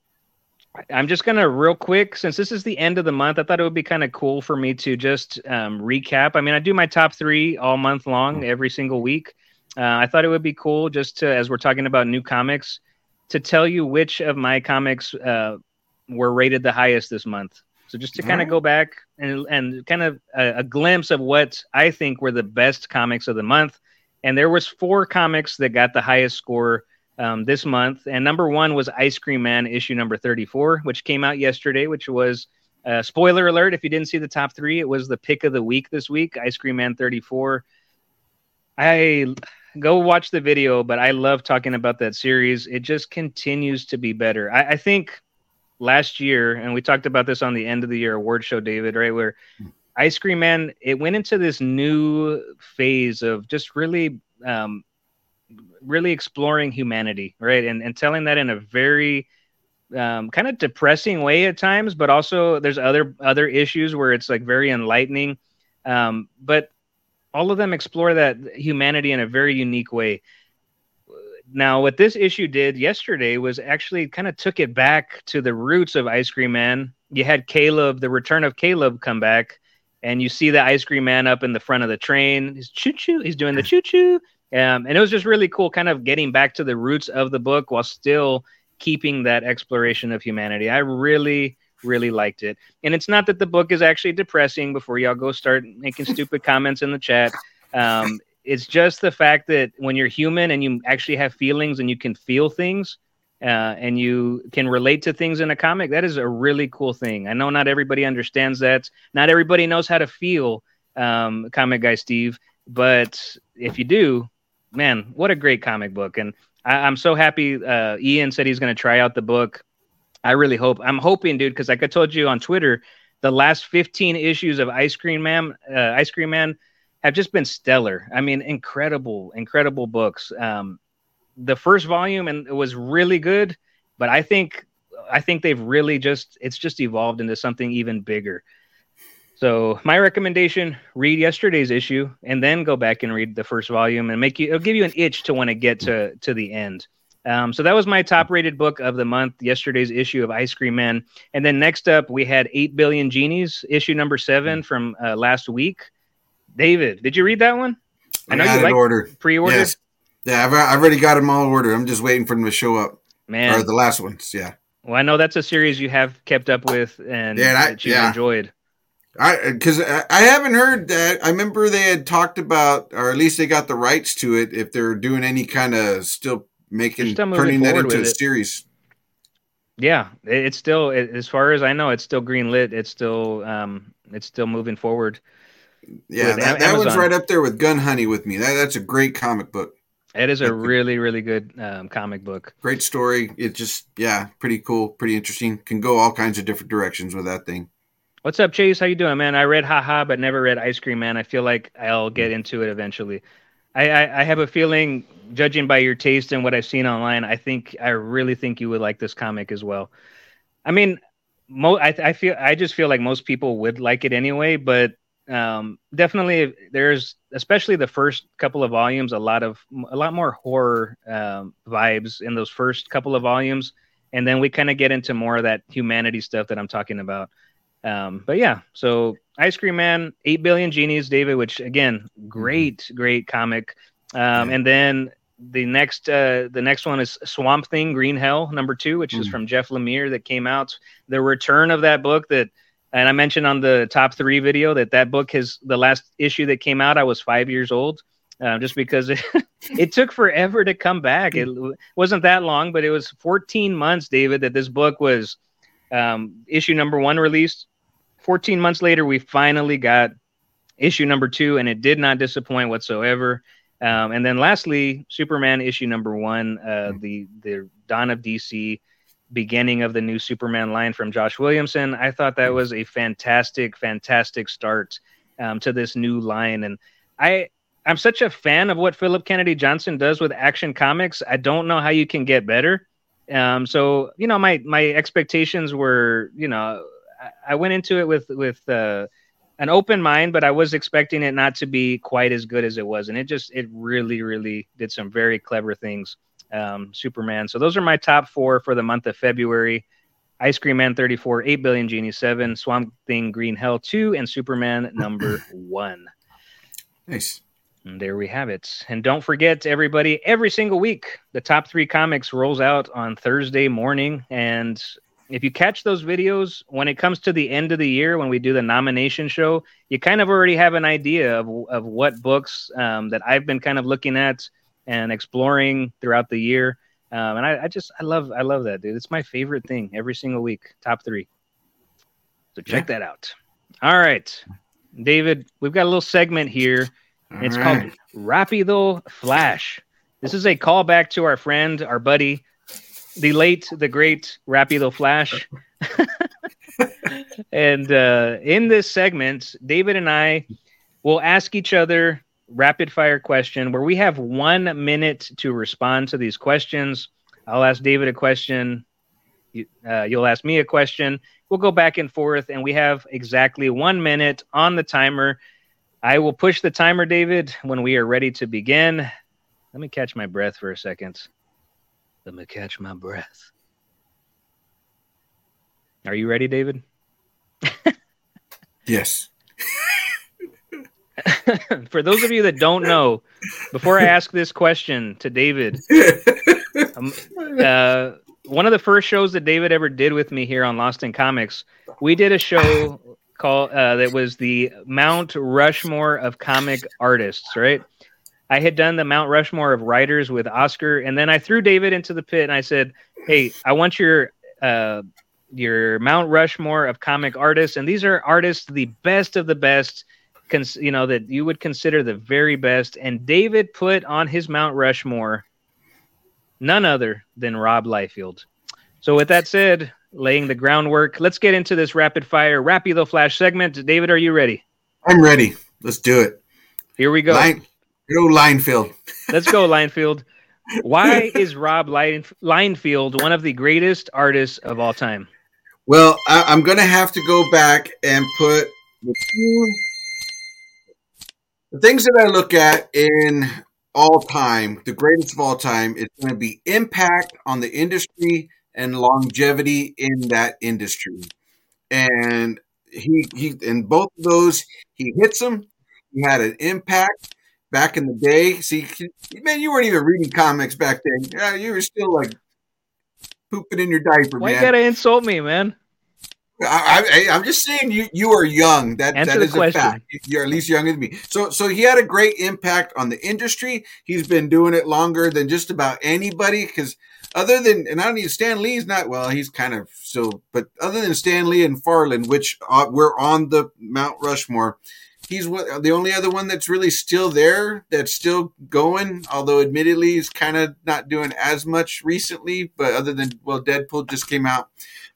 S3: I'm just gonna real quick since this is the end of the month. I thought it would be kind of cool for me to just um, recap. I mean, I do my top three all month long, mm. every single week. Uh, I thought it would be cool just to, as we're talking about new comics, to tell you which of my comics uh, were rated the highest this month. So just to kind of go back and and kind of a, a glimpse of what I think were the best comics of the month. And there was four comics that got the highest score um, this month. And number one was Ice Cream Man issue number 34, which came out yesterday, which was uh, spoiler alert. If you didn't see the top three, it was the pick of the week this week, Ice Cream Man 34. I go watch the video, but I love talking about that series. It just continues to be better. I, I think last year, and we talked about this on the end of the year award show, David, right? Where Ice Cream Man, it went into this new phase of just really um, really exploring humanity, right? And and telling that in a very um, kind of depressing way at times, but also there's other other issues where it's like very enlightening. Um, but all of them explore that humanity in a very unique way. Now, what this issue did yesterday was actually kind of took it back to the roots of Ice Cream Man. You had Caleb, the return of Caleb, come back, and you see the Ice Cream Man up in the front of the train. He's choo choo. He's doing the choo choo, um, and it was just really cool, kind of getting back to the roots of the book while still keeping that exploration of humanity. I really, really liked it. And it's not that the book is actually depressing before y'all go start making stupid comments in the chat. Um, it's just the fact that when you're human and you actually have feelings and you can feel things uh, and you can relate to things in a comic, that is a really cool thing. I know not everybody understands that. Not everybody knows how to feel, um, comic guy Steve. But if you do, man, what a great comic book! And I, am so happy. Uh, Ian said he's going to try out the book. I really hope. I'm hoping, dude, because like I told you on Twitter, the last 15 issues of Ice Cream Man, uh, Ice Cream Man, have just been stellar. I mean, incredible, incredible books. Um, the first volume and it was really good, but I think I think they've really just it's just evolved into something even bigger. So my recommendation: read yesterday's issue and then go back and read the first volume and make you it'll give you an itch to want to get to to the end. Um, so that was my top rated book of the month, yesterday's issue of Ice Cream Man. And then next up, we had 8 Billion Genies, issue number seven mm. from uh, last week. David, did you read that one?
S2: I know I you like
S3: ordered. pre-ordered. Yes.
S2: Yeah, I've, I've already got them all ordered. I'm just waiting for them to show up. Man, or the last ones. Yeah.
S3: Well, I know that's a series you have kept up with and yeah, I, that you yeah. enjoyed.
S2: I because I haven't heard that. I remember they had talked about, or at least they got the rights to it. If they're doing any kind of still making turning that into a it. series.
S3: Yeah, it's still as far as I know, it's still green lit. It's still um, it's still moving forward.
S2: Yeah, that, that one's right up there with Gun Honey with me. That that's a great comic book.
S3: It is a really really good um, comic book.
S2: Great story. It just yeah, pretty cool, pretty interesting. Can go all kinds of different directions with that thing.
S3: What's up, Chase? How you doing, man? I read Haha, but never read Ice Cream Man. I feel like I'll get into it eventually. I, I, I, have a feeling, judging by your taste and what I've seen online, I think I really think you would like this comic as well. I mean, mo- I, I feel I just feel like most people would like it anyway, but um, definitely there's especially the first couple of volumes a lot of a lot more horror um, vibes in those first couple of volumes, and then we kind of get into more of that humanity stuff that I'm talking about. Um, but yeah, so Ice Cream Man, Eight Billion Genies, David, which again, great, great comic. Um, and then the next uh, the next one is Swamp Thing Green Hell number two, which is
S2: Mm.
S3: from Jeff Lemire that came out. The return of that book that, and I mentioned on the top three video that that book has the last issue that came out. I was five years old, uh, just because it, it took forever to come back. It wasn't that long, but it was 14 months, David, that this book was um, issue number one released. 14 months later, we finally got issue number two, and it did not disappoint whatsoever. Um, and then lastly, Superman issue number one, uh, the the Dawn of DC, beginning of the new Superman line from Josh Williamson. I thought that was a fantastic, fantastic start um, to this new line, and I I'm such a fan of what Phillip Kennedy Johnson does with Action Comics. I don't know how you can get better. Um, so you know, my my expectations were, you know, I, I went into it with with uh, an open mind, but I was expecting it not to be quite as good as it was, and it just it really really did some very clever things. Um, Superman. So those are my top four for the month of February. Ice Cream Man 34, 8 Billion Genie 7, Swamp Thing Green Hell 2, and Superman number 1.
S2: Nice.
S3: And there we have it. And don't forget, everybody, every single week, the top three comics rolls out on Thursday morning. And if you catch those videos, when it comes to the end of the year, when we do the nomination show, you kind of already have an idea of, of what books um, that I've been kind of looking at and exploring throughout the year. Um, and I, I just, I love, I love that, dude. It's my favorite thing every single week. Top three. So check that out. All right, David, we've got a little segment here. It's
S2: right.
S3: called Rapido Flash. This is a callback to our friend, our buddy, the late, the great Rapido Flash. and uh, in this segment, David and I will ask each other rapid fire question where we have one minute to respond to these questions. I'll ask David a question. You, uh, you'll ask me a question. We'll go back and forth, and we have exactly one minute on the timer. I will push the timer, David, when we are ready to begin. Let me catch my breath for a second. Let me catch my breath. Are you ready, David?
S2: Yes.
S3: for those of you that don't know, before I ask this question to David, um, uh, one of the first shows that David ever did with me here on Lost'n Comics, we did a show called uh, that was the Mount Rushmore of comic artists, right? I had done the Mount Rushmore of writers with Oscar, and then I threw David into the pit and I said, "Hey, I want your uh, your Mount Rushmore of comic artists, and these are artists the best of the best." Cons- you know that you would consider the very best, and David put on his Mount Rushmore none other than Rob Liefeld. So, with that said, laying the groundwork, let's get into this rapid fire Rapido Flash segment. David, are you ready?
S2: I'm ready. Let's do it.
S3: Here we go.
S2: Line, go Linefield.
S3: Let's go, Linefield. Why is Rob Line- Linefield one of the greatest artists of all time?
S2: Well, I, I'm going to have to go back and put the things that I look at in all time, the greatest of all time, is going to be impact on the industry and longevity in that industry. And he he in both of those he hits them. He had an impact back in the day. See, man, you weren't even reading comics back then. Yeah, you were still like pooping in your diaper,
S3: Why
S2: man.
S3: you gotta insult me, man?
S2: I, I, I'm just saying you you are young. That
S3: Answer
S2: that
S3: the
S2: a fact. You're at least younger than me. So so he had a great impact on the industry. He's been doing it longer than just about anybody. Because other than and I don't need Stan Lee's not well. He's kind of so. But other than Stan Lee and Farland, which uh, we're on the Mount Rushmore, he's one, the only other one that's really still there. That's still going. Although admittedly, he's kind of not doing as much recently. But other than well, Deadpool just came out.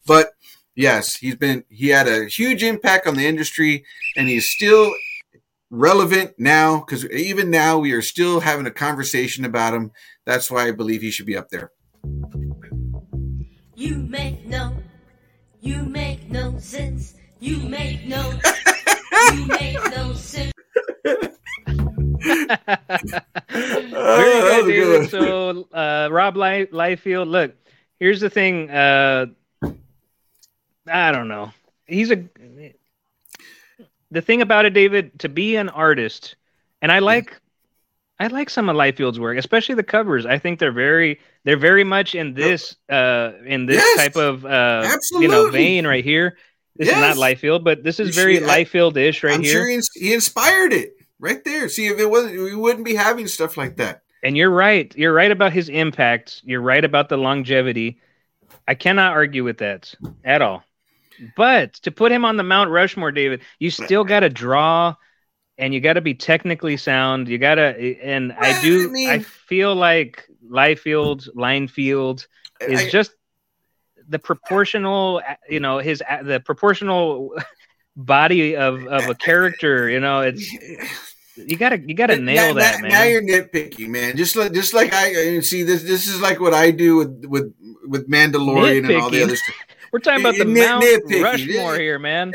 S2: But yes, he's been he had a huge impact on the industry, and he's still relevant now because even now we are still having a conversation about him. That's why I believe he should be up there.
S4: You make no, you make no sense. You make no, you make no sense.
S3: Very good,
S2: a
S3: David.
S2: good
S3: So, uh, Rob Li- Liefeld, look, here's the thing. Uh, I don't know. He's a. The thing about it, David, to be an artist, and I like, I like some of Lightfield's work, especially the covers. I think they're very they're very much in this uh in this
S2: Yes.
S3: type of uh you know vein right here. This is not Lightfield, but this is
S2: You
S3: very
S2: see,
S3: Lightfield-ish right
S2: I'm
S3: here.
S2: sure he, ins- he inspired it right there. See, if it wasn't, we wouldn't be having stuff like that.
S3: And you're right. You're right about his impact. You're right about the longevity. I cannot argue with that at all. But to put him on the Mount Rushmore, David, you still got to draw and you got to be technically sound. You got to, and I do,
S2: I mean-
S3: I feel like Liefeld, Linefield is
S2: I-
S3: just the proportional, you know, his, the proportional body of, of a character, you know, it's, you gotta, you gotta nail
S2: now,
S3: that,
S2: now,
S3: man.
S2: Now you're nitpicking, man. Just like just like I see this. This is like what I do with with with Mandalorian and all the other stuff.
S3: We're talking about the
S2: Nit-
S3: Mount
S2: nitpicking.
S3: Rushmore here, man.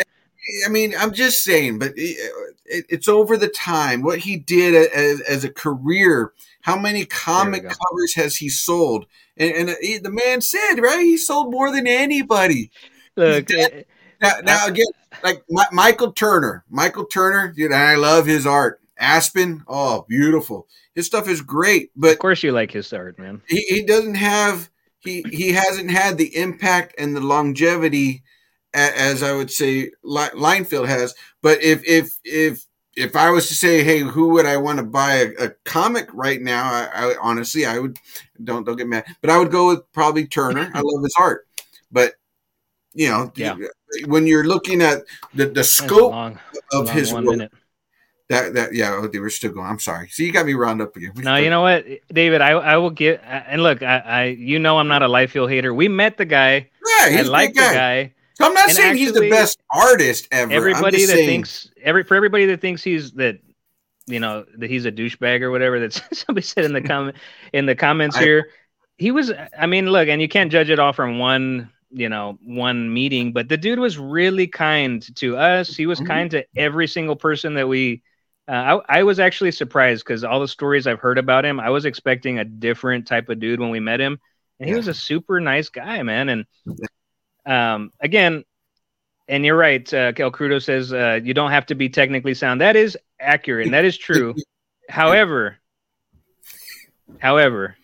S2: I mean, I'm just saying, but it, it, it's over the time. What he did as, as a career, how many comic covers has he sold? And, and uh, he, the man said, right, he sold more than anybody.
S3: Look,
S2: Now, now again, like Mi- Michael Turner, Michael Turner, dude, I love his art. Aspen, oh, beautiful. His stuff is great, but
S3: of course you like his art, man.
S2: he, he doesn't have he he hasn't had the impact and the longevity as I would say Li- Linefield has. But if if if if I was to say, hey, who would I want to buy a, a comic right now? I, I honestly I would don't don't get mad, but I would go with probably Turner. I love his art, but you know,
S3: Yeah.
S2: when you're looking at the the scope
S3: long,
S2: of his work,
S3: minute.
S2: That that yeah, oh, they were still going. I'm sorry. See, you got me round up again. We
S3: No,
S2: start-
S3: you know what, David? I I will get and look. I, I you know I'm not a Liefeld hater. We met the guy.
S2: yeah, he's
S3: I like the
S2: guy.
S3: guy.
S2: So I'm not
S3: And
S2: saying he's the best artist ever. I'm
S3: Everybody that
S2: saying-
S3: thinks every for everybody that thinks he's that you know that he's a douchebag or whatever that somebody said in the comment in the comments
S2: I-
S3: here. He was. I mean, look, and you can't judge it all from one you know one meeting, but the dude was really kind to us. He was
S2: Mhm.
S3: kind to every single person that we. Uh, I, I was actually surprised because all the stories I've heard about him, I was expecting a different type of dude when we met him, and he
S2: Yeah.
S3: was a super nice guy, man. And um, again, and you're right. Uh, Crudo says uh, you don't have to be technically sound. That is accurate and that is true. however, however,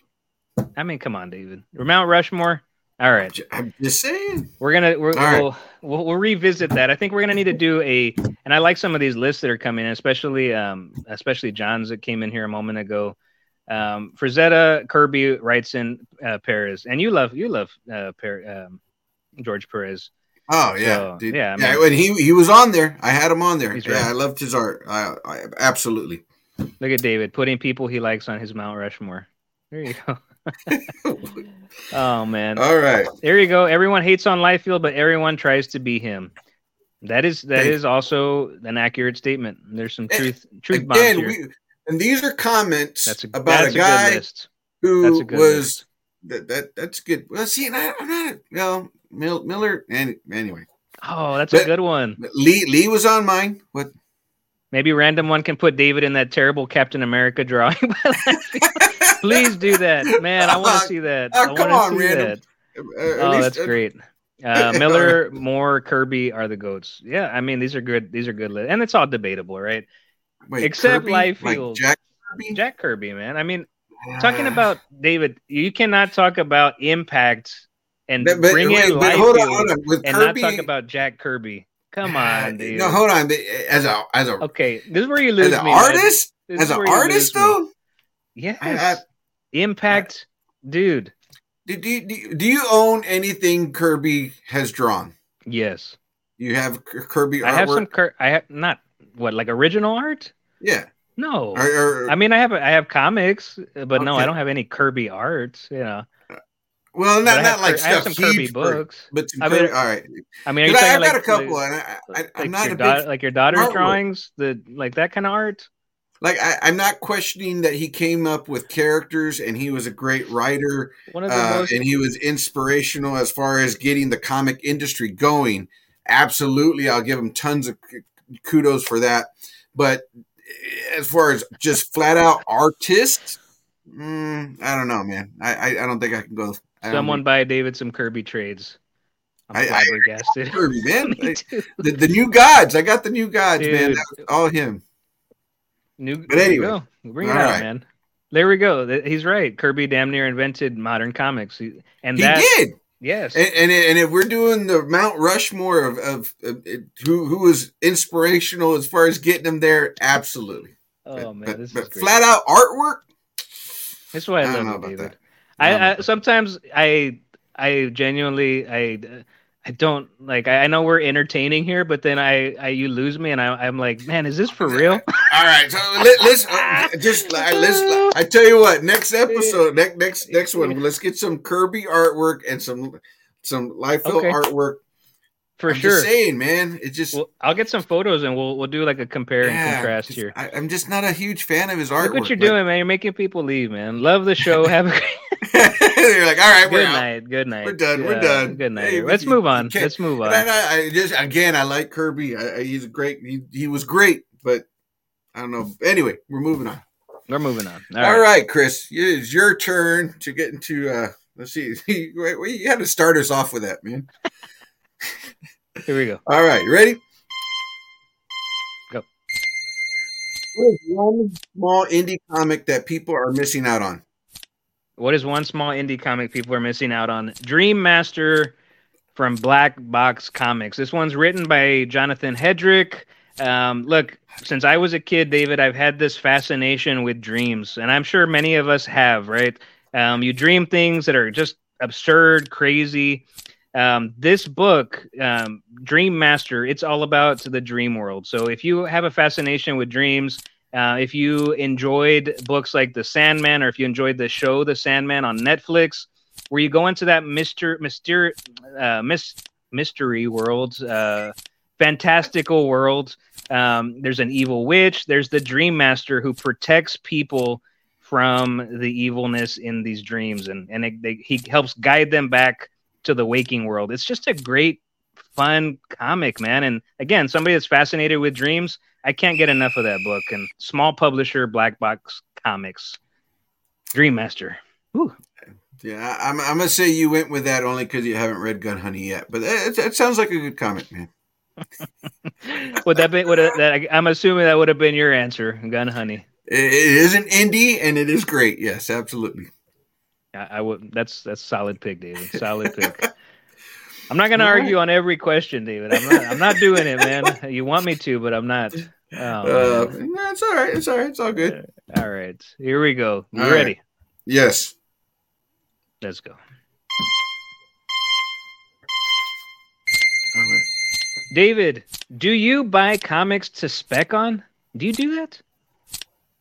S3: I mean, come on, David. Mount Rushmore. All right,
S2: I'm just saying.
S3: we're gonna we're,
S2: right.
S3: we'll, we'll we'll revisit that. I think we're gonna need to do a. And I like some of these lists that are coming in, especially um especially John's that came in here a moment ago. Um, Frazetta Kirby writes in uh, Perez, and you love you love uh, per, um, George Perez.
S2: Oh yeah,
S3: So,
S2: dude.
S3: yeah, I
S2: yeah.
S3: mean-
S2: When he he was on there, I had him on there. Yeah,
S3: right.
S2: I loved his art. I, I absolutely.
S3: Look at David putting people he likes on his Mount Rushmore. There you go. oh man,
S2: All right.
S3: there you go. Everyone hates on Liefeld, but everyone tries to be him. That is that
S2: Hey.
S3: is also an accurate statement. There's some truth truth
S2: Again, we, and these are comments
S3: that's a
S2: about
S3: that's
S2: a guy
S3: list.
S2: who
S3: a
S2: was that, that. That's good. Well, see, and I, I'm not. Well, Mil, Miller. And anyway,
S3: Oh, that's a good one.
S2: Lee Lee was on mine. What?
S3: Maybe random one can put David in that terrible Captain America drawing. Please do that, man. I want to see that.
S2: Oh,
S3: I want to see
S2: random.
S3: that.
S2: Uh,
S3: Oh,
S2: least-
S3: that's great. Uh, Miller, Moore, Kirby are the goats. Yeah, I mean these are good. These are good, li- and it's all debatable, right?
S2: Wait,
S3: except
S2: Kirby? Like Jack Kirby.
S3: Jack Kirby, man. I mean, talking about David, you cannot talk about impact and
S2: But, but,
S3: bring
S2: wait,
S3: in
S2: but hold on, hold on.
S3: And
S2: Kirby,
S3: not talk about Jack Kirby. Come on, dude.
S2: No, hold on. Eh, as a as a
S3: Okay, this is where you lose
S2: as an
S3: me.
S2: artist, as an artist
S3: lose me.
S2: though.
S3: Yes.
S2: I- I-
S3: Impact, dude.
S2: Do, do, do, do you own anything Kirby has drawn?
S3: Yes.
S2: You have Kirby art?
S3: I have some. Cur- I have not what like original art.
S2: Yeah.
S3: No.
S2: Or, or-
S3: I mean, I have I have comics, but no, I don't have any Kirby art. You know,
S2: well, not not
S3: have,
S2: like
S3: have
S2: stuff
S3: some Kirby
S2: huge,
S3: books.
S2: but
S3: I mean,
S2: Kirby, all right.
S3: I mean, are you
S2: 'Cause I, I've
S3: like
S2: got a couple, and I, I,
S3: like
S2: I'm not a
S3: da-
S2: big
S3: like your daughter's
S2: artwork.
S3: drawings, the like that kind of art.
S2: like. I, I'm not questioning that he came up with characters, and he was a great writer,
S3: One of the
S2: uh,
S3: most
S2: and he was inspirational as far as getting the comic industry going. Absolutely, I'll give him tons of kudos for that. But as far as just flat out artist, mm, I don't know, man. I, I, I don't think I can go. I don't
S3: someone buy David some Kirby trades. I'm
S2: I- I-
S3: flabbergasted.
S2: Kirby, man.
S3: Too.
S2: the, the new gods. I got the new gods, man.
S3: Dude.
S2: Was all him.
S3: New.
S2: But
S3: there you
S2: anyway.
S3: go. Bring it out,
S2: right.
S3: man. There we go. He's right. Kirby damn near invented modern comics, and
S2: He
S3: that
S2: did.
S3: yes,
S2: And, and and if we're doing the Mount Rushmore of, of, of it- who who was inspirational as far as getting them there, absolutely.
S3: oh
S2: but
S3: man,
S2: but,
S3: this
S2: but
S3: is great.
S2: flat out artwork,
S3: This is why I,
S2: I don't
S3: love
S2: know
S3: you,
S2: about
S3: David.
S2: that. I
S3: I, I sometimes I I genuinely I I don't like I, I know we're entertaining here, but then I, I you lose me and I I'm like, man, is this for real?
S2: All right, so let, let's uh, just uh, let's. I tell you what, next episode, next next next one, let's get some Kirby artwork and some some Liefeld
S3: Okay.
S2: artwork.
S3: For
S2: I'm
S3: sure.
S2: just saying, man, it just
S3: Well, I'll get some photos and we'll we'll do like a compare and contrast
S2: just-
S3: here.
S2: I, I'm just not a huge fan of his artwork.
S3: Look what you're doing, man. You're making people leave, man. Love the show. Have a great
S2: They're like, all right, we're
S3: good
S2: out.
S3: night. Good night.
S2: We're done. We're
S3: Uh,
S2: done.
S3: Good night.
S2: Hey,
S3: Let's
S2: you-
S3: move
S2: you
S3: on.
S2: can't-
S3: Let's move on.
S2: I, just again, I like Kirby. I, he's a great. He, he was great, but I don't know. Anyway, we're moving on.
S3: We're moving on. All
S2: All
S3: right.
S2: right, Chris, it's your turn to get into. uh Let's see. You had to start us off with that, man.
S3: Here we go.
S2: All right, you ready?
S3: Go.
S2: What is one small indie comic that people are missing out on?
S3: What is one small indie comic people are missing out on? Dream Master from Black Box Comics. This one's written by Jonathan Hedrick. Um, look, since I was a kid, David, I've had this fascination with dreams, and I'm sure many of us have, right? Um, you dream things that are just absurd, crazy. Um, this book, um, Dream Master, it's all about the dream world. So if you have a fascination with dreams, uh, if you enjoyed books like The Sandman, or if you enjoyed the show The Sandman on Netflix, where you go into that myster, myster, uh, mis- mystery world, uh, fantastical world. Um, there's an evil witch. There's the Dream Master who protects people from the evilness in these dreams, and and it, they, he helps guide them back to the waking world. It's just a great, fun comic, man. And again, somebody that's fascinated with dreams, I can't get enough of that book. And small publisher, Black Box Comics, Dream Master. Whew.
S2: Yeah, I'm, I'm gonna say you went with that only because you haven't read Gun Honey yet, but it, it sounds like a good comic, man.
S3: would that be? Would that? I'm assuming that would have been your answer, Gun Honey.
S2: It, it is an indie and it is great. Yes, absolutely.
S3: I, I would. That's that's solid pick, David. Solid pick. I'm not gonna
S2: All right.
S3: argue on every question, David. I'm not. I'm not doing it, man. You want me to, but I'm not. Oh,
S2: Uh, no, it's all right. It's all right. It's all good.
S3: All right, here we go. You
S2: All right.
S3: ready?
S2: Yes.
S3: Let's go.
S2: Right.
S3: David, do you buy comics to spec on? Do you do that?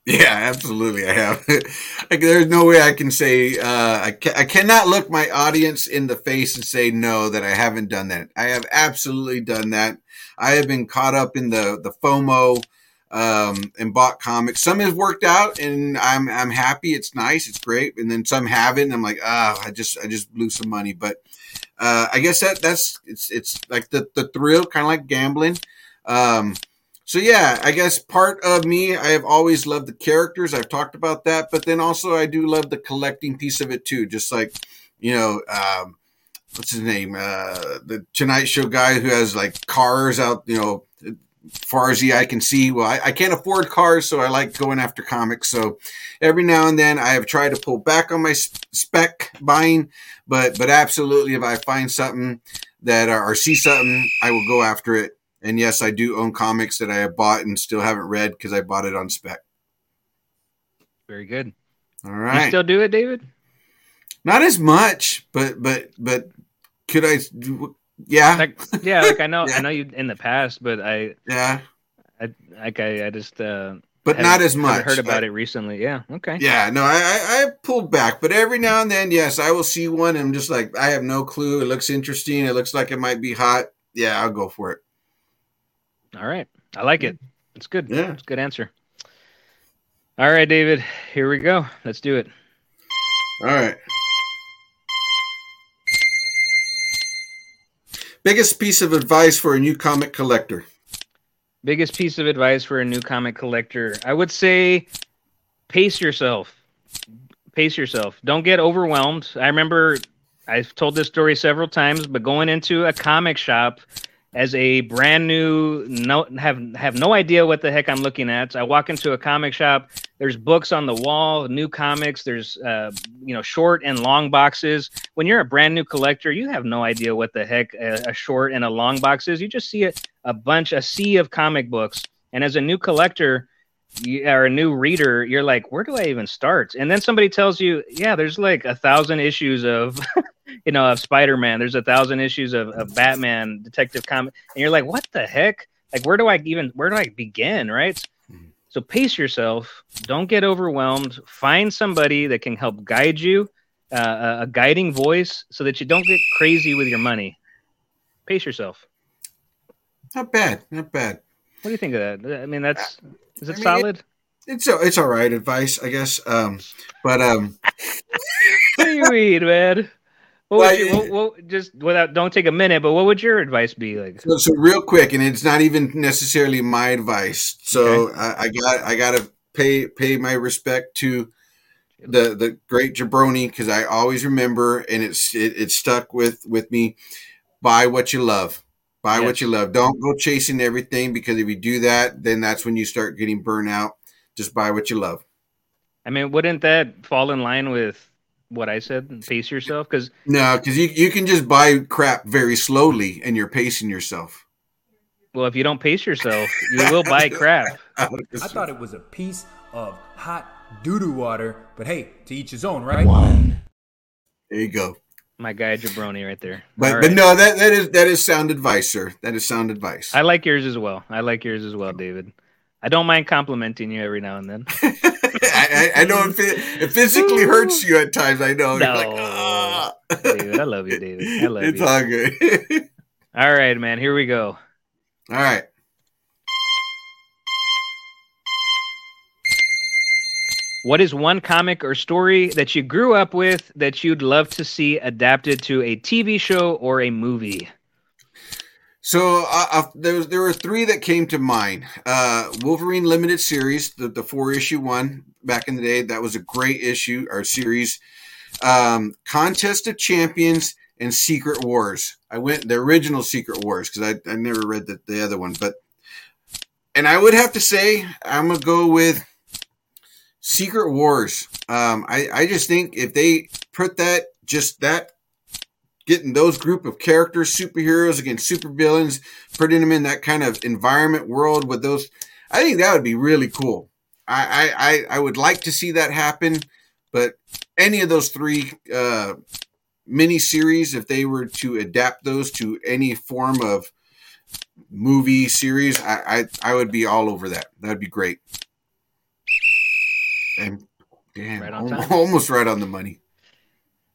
S2: Yeah, absolutely. I have. like, there's no way I can say uh, I, ca- I cannot look my audience in the face and say no that I haven't done that. I have absolutely done that. I have been caught up in the the FOMO um, and bought comics. Some has worked out, and I'm I'm happy. It's nice. It's great. And then some haven't. And I'm like, ah, I just I just blew some money. But uh, I guess that that's it's it's like the the thrill, kind of like gambling. Um, so yeah, I guess part of me, I have always loved the characters. I've talked about that, but then also I do love the collecting piece of it too. Just like, you know, um, what's his name? Uh, the Tonight Show guy who has like cars out, you know, far as the eye can see. Well, I, I can't afford cars, so I like going after comics. So every now and then I have tried to pull back on my spec buying, but, but absolutely if I find something that, or see something, I will go after it. And yes, I do own comics that I have bought and still haven't read because I bought it on spec.
S3: Very good.
S2: All right.
S3: You still do it, David?
S2: not as much, but but but could I? Yeah,
S3: Like, yeah, like I know,
S2: Yeah.
S3: I know you in the past, but I,
S2: yeah,
S3: I like I, I just uh,
S2: but
S3: haven't-
S2: as much.
S3: Heard about
S2: I-
S3: it recently? Yeah. Okay.
S2: Yeah, no, I, I I pulled back, but every now and then, yes, I will see one. And I'm just like, I have no clue. It looks interesting. It looks like it might be hot. Yeah, I'll go for it.
S3: All right. I like it. It's good.
S2: Yeah.
S3: It's a good answer. All right, David. Here we go. Let's do it.
S2: All right. Biggest piece of advice for a new comic collector.
S3: Biggest piece of advice for a new comic collector. I would say pace yourself. Pace yourself. Don't get overwhelmed. I remember I've told this story several times, but going into a comic shop as a brand new no have have no idea what the heck I'm looking at. I walk into a comic shop. There's books on the wall, new comics. There's uh, you know short and long boxes. When you're a brand new collector, you have no idea what the heck a, a short and a long box is. You just see a, a bunch, a sea of comic books. And as a new collector, you are a new reader, you're like, where do I even start? And then somebody tells you, yeah, there's like a thousand issues of, you know, of Spider Man. There's a thousand issues of, of Batman, Detective Comic, and you're like, what the heck? Like, where do I even, where do I begin? Right. So pace yourself. Don't get overwhelmed. Find somebody that can help guide you, uh, a- a guiding voice, so that you don't get crazy with your money. Pace yourself.
S2: Not bad. Not bad.
S3: What do you think of that? I mean, that's is it
S2: I mean,
S3: solid?
S2: It's a, it's all right advice, I guess. Um, but um,
S3: what do you mean, man? What
S2: Well,
S3: you, what, what, just without don't take a minute, but what would your advice be like?
S2: so, so real quick, and it's not even necessarily my advice. So I, I got I got to pay pay my respect to the the great jabroni because I always remember, and it's it, it stuck with with me. Buy what you love. Buy what you love. Don't go chasing everything because if you do that, then that's when you start getting burnout. Just buy what you love.
S3: I mean, wouldn't that fall in line with what I said? Pace yourself, because
S2: No, because you you can just buy crap very slowly, and you're pacing yourself.
S3: well, if you don't pace yourself, you will buy crap.
S5: I thought it was a piece of hot doo doo water, but hey, to each his own, right? One.
S2: There you go.
S3: My guy Jabroni right there.
S2: But
S3: All
S2: but no, that that is that is sound advice, sir. That is sound advice.
S3: I like yours as well. I like yours as well, David. I don't mind complimenting you every now and then.
S2: I, I, I know it, it, it physically hurts you at times. I know. You're like,
S3: No.
S2: "Ah."
S3: David, I love you, David. I love
S2: it's
S3: you.
S2: all good.
S3: All right, man. Here we go.
S2: all right.
S3: What is one comic or story that you grew up with that you'd love to see adapted to a TV show or a movie?
S2: So uh, uh, there was there were three that came to mind. Uh, Wolverine limited series, the, the four issue one back in the day. That was a great issue or series. Um, Contest of Champions and Secret Wars. I went the original Secret Wars because I, I never read the, the other one, but and I would have to say I'm gonna go with Secret Wars. Um, I I just think if they put that just that getting those group of characters, superheroes against supervillains, putting them in that kind of environment world with those, I think that would be really cool. I I, I, would like to see that happen, but any of those three uh, mini series, if they were to adapt those to any form of movie series, I, I I would be all over that. That'd be great. And damn,
S3: Right on time.
S2: almost right on the money.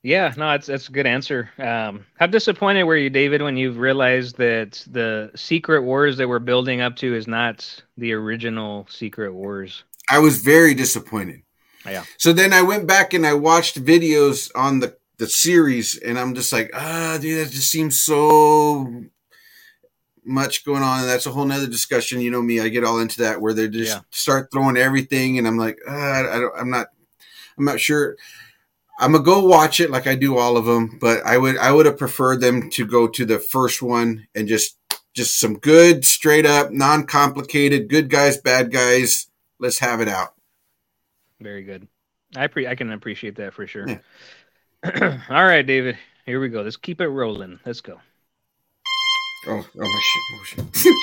S3: Yeah, no, that's that's a good answer. Um, how disappointed were you, David, when you realized that the Secret Wars that we're building up to is not the original Secret Wars?
S2: I was very disappointed.
S3: Yeah.
S2: So then I went back and I watched videos on the the series, and I'm just like, ah, dude, that just seems so much going on, and that's a whole nother discussion. You know me, I get all into that where they just
S3: Yeah.
S2: start throwing everything, and I'm like, ah, I don't, I'm not, I'm not sure. I'm gonna go watch it like I do all of them, but I would I would have preferred them to go to the first one and just just some good, straight up, non complicated, good guys, bad guys. Let's have it out.
S3: Very good. I pre- I can appreciate that for sure.
S2: Yeah.
S3: All right, David. Here we go. Let's keep it rolling. Let's go.
S2: Oh, oh my shit! Oh shit!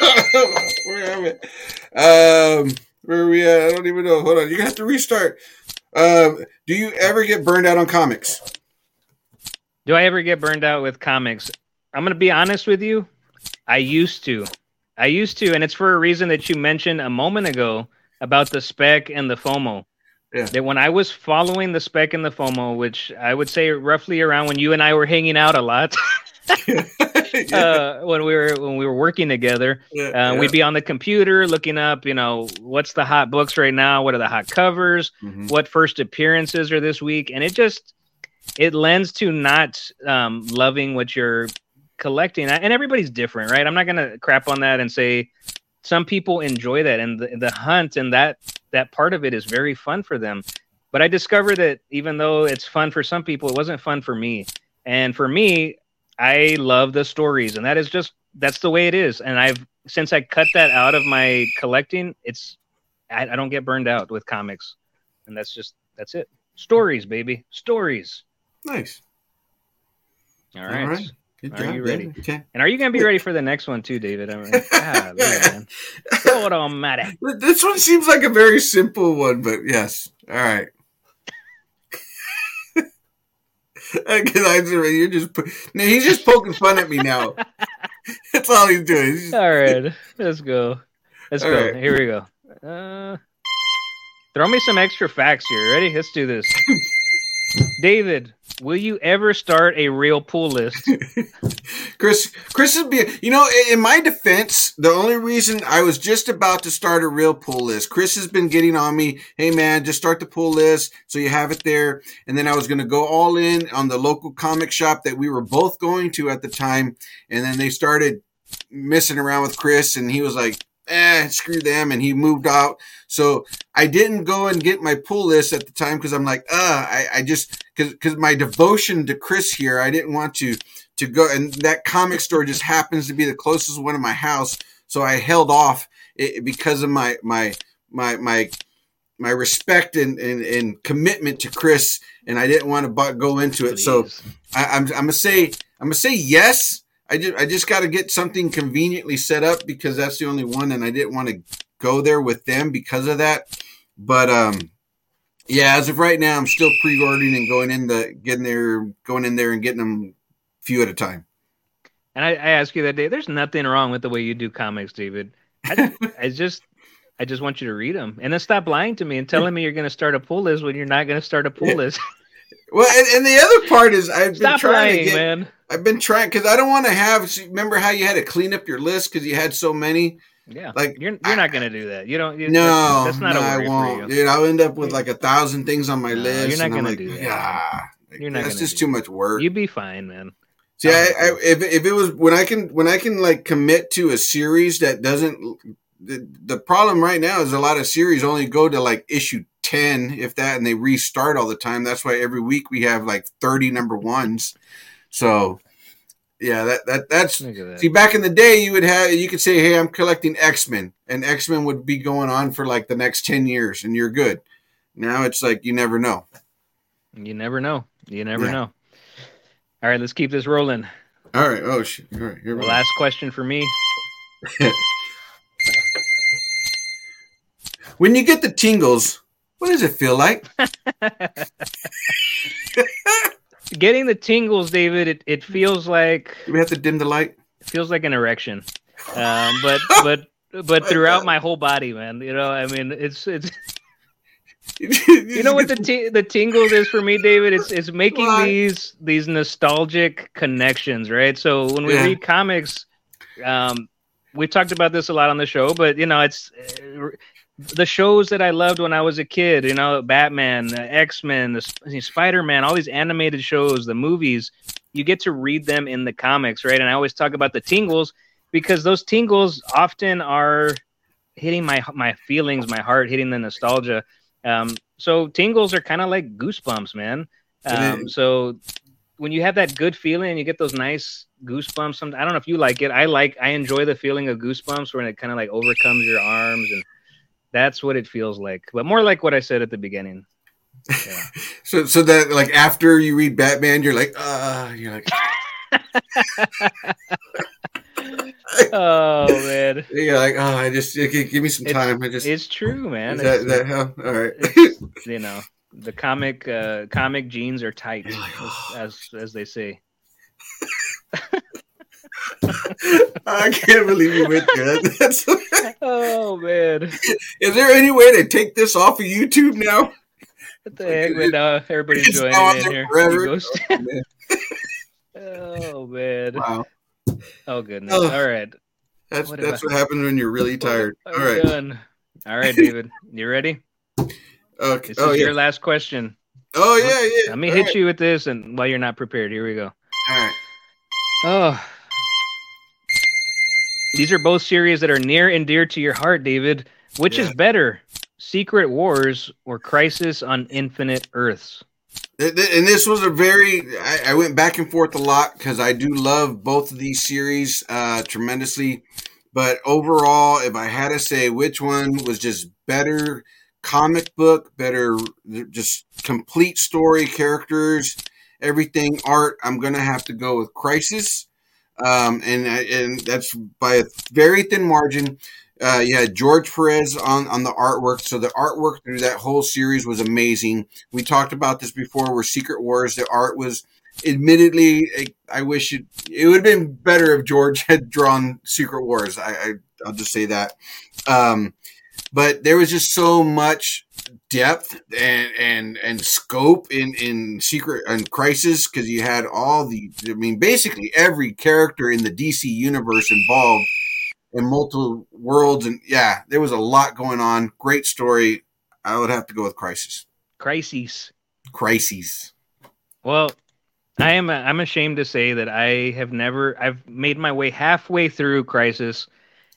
S2: where am I? Um, where are we at? I don't even know. Hold on, you're gonna have to restart. Um, do you ever get burned out on comics?
S3: Do I ever get burned out with comics? I'm going to be honest with you. I used to. I used to, and it's for a reason that you mentioned a moment ago about the spec and the FOMO.
S2: Yeah.
S3: That when I was following the spec and the FOMO, which I would say roughly around when you and I were hanging out a lot, uh, when we were when we were working together, uh, we'd be on the computer looking up, you know, what's the hot books right now? What are the hot covers?
S2: Mhm.
S3: what first appearances are this week? And it just it lends to not um, loving what you're collecting. And everybody's different right? I'm not going to crap on that and say some people enjoy that and the, the hunt and that that part of it is very fun for them. But i discovered that even though it's fun for some people it wasn't fun for me. And for me I love the stories, and that is just that's the way it is. And I've since I cut that out of my collecting, it's I, I don't get burned out with comics, and that's just that's it. Stories, baby, stories.
S2: Nice.
S3: All right.
S2: All right. Good
S3: Are
S2: job.
S3: you ready?
S2: Okay.
S3: And are you gonna be ready for the next one too, David? I mean, God, man. Lord almighty.
S2: This one seems like a very simple one, but yes. All right. Because I you're just po- no, he's just poking fun at me now. That's all he's doing. He's just-
S3: All right, let's go. Let's
S2: All
S3: go.
S2: right.
S3: Here we go. Uh, throw me some extra facts here. Ready? Let's do this. David, will you ever start a real pool list?
S2: Chris, Chris is being, you know, in- my defense, the only reason I was just about to start a real pull list, Chris has been getting on me, hey man, just start the pull list so you have it there. And then I was going to go all in on the local comic shop that we were both going to at the time. And then they started messing around with Chris and he was like, eh, screw them. And he moved out. So I didn't go and get my pull list at the time because I'm like, uh, I, I just, because because my devotion to Chris here, I didn't want to to go and that comic store just happens to be the closest one to my house so i held off it, because of my my my my my respect and, and, and commitment to chris and i didn't want to go into it so. I, I'm, I'm gonna say i'm gonna say yes i just i just got to get something conveniently set up because that's the only one and i didn't want to go there with them because of that but um yeah as of right now i'm still pre-ordering and going in the getting there going in there and getting them few at a time
S3: And I, I ask you that day. There's nothing wrong with the way you do comics, David. I, I just, I just want you to read them, and then stop lying to me and telling me you're going to start a pull list when you're not going to start a pull
S2: Yeah.
S3: list.
S2: well and, and the other part is i've been trying
S3: lying,
S2: to get
S3: man.
S2: I've been trying because i don't want to have remember how you had to clean up your list because you had so many
S3: Yeah,
S2: like
S3: you're you're
S2: I-
S3: not going to do that. You don't. You,
S2: no
S3: that's, that's not
S2: no,
S3: a
S2: i won't dude i'll end up with like a thousand things on my
S3: No,
S2: list
S3: you're not
S2: and I'm
S3: gonna
S2: like,
S3: do that.
S2: yeah
S3: You're not
S2: that's just too
S3: that.
S2: much work
S3: You'd be fine, man.
S2: See, I, I, if if it was when I can when I can like commit to a series that doesn't the, the problem right now is a lot of series only go to like issue 10 if that and they restart all the time that's why every week we have like 30 number ones so yeah that, that that's
S3: that.
S2: see back in the day you would have you could say hey i'm collecting x-men and x-men would be going on for like the next 10 years and you're good now it's like you never know
S3: You never know. You never
S2: Yeah.
S3: know. All right, let's keep this rolling.
S2: all right oh shit all right here we go.
S3: Last question for me.
S2: when you get the tingles what does it feel like
S3: Getting the tingles, David. It, it feels like
S2: do we have to dim the light
S3: it feels like an erection, um, but but but throughout my whole body, man. You know, I mean, it's it's you know what the t- the tingles is for me, David. It's it's making
S2: Why?
S3: these these nostalgic connections, right? So when we
S2: Yeah.
S3: read comics, um, we've talked about this a lot on the show, but you know, it's the shows that I loved when I was a kid. You know, Batman, uh, X Men, the Spider Man, all these animated shows, the movies. You get to read them in the comics, right? And I always talk about the tingles because those tingles often are hitting my my feelings, my heart, hitting the nostalgia. Um, so tingles are kind of like goosebumps, man. Um, so when you have that good feeling, you get those nice goosebumps. I don't know if you like it. I like, I enjoy the feeling of goosebumps when it kind of like overcomes your arms, and that's what it feels like. But more like what I said at the beginning. Yeah.
S2: so so that like after you read batman you're like uh you're like
S3: oh man,
S2: you're like oh i just give me some
S3: It's-
S2: time i just
S3: it's true, man.
S2: is
S3: It's-
S2: that how all right
S3: you know, the comic uh, comic jeans are tight, as, as as they say.
S2: i can't believe you went there That's,
S3: Oh man.
S2: is there any way to take this off of youtube now
S3: What the heck? But now everybody's
S2: It's
S3: joining in here.
S2: forever. Oh, man.
S3: oh man.
S2: wow
S3: Oh goodness.
S2: Oh.
S3: All right.
S2: that's
S3: What
S2: that's
S3: about-
S2: what happens when you're really tired all right
S3: done. All right, David. You ready?
S2: okay
S3: This
S2: oh
S3: is
S2: yeah
S3: your last question.
S2: oh yeah yeah
S3: Let me
S2: All
S3: hit
S2: right.
S3: you with this, and while you're not prepared, here we go.
S2: all right
S3: Oh. These are both series that are near and dear to your heart, David. Which is better, Secret Wars or Crisis on Infinite Earths?
S2: Th- th- And this was a very, I, I went back and forth a lot because I do love both of these series uh, tremendously. But overall, if I had to say which one was just better comic book, better just complete story, characters, everything, art, I'm going to have to go with Crisis. Um, and, and that's by a very thin margin. Uh, you had George Perez on, on the artwork. So the artwork through that whole series was amazing. We talked about this before where Secret Wars, the art was admittedly, I, wish it, it would have been better if George had drawn Secret Wars. I, I I'll just say that. Um, but there was just so much depth and and and scope in in secret and crisis because you had all the i mean basically every character in the dc universe involved in multiple worlds and yeah there was a lot going on great story i would have to go with crisis
S3: Crises.
S2: crises
S3: Well, I am. I'm ashamed to say that I have never. I've made my way halfway through Crisis,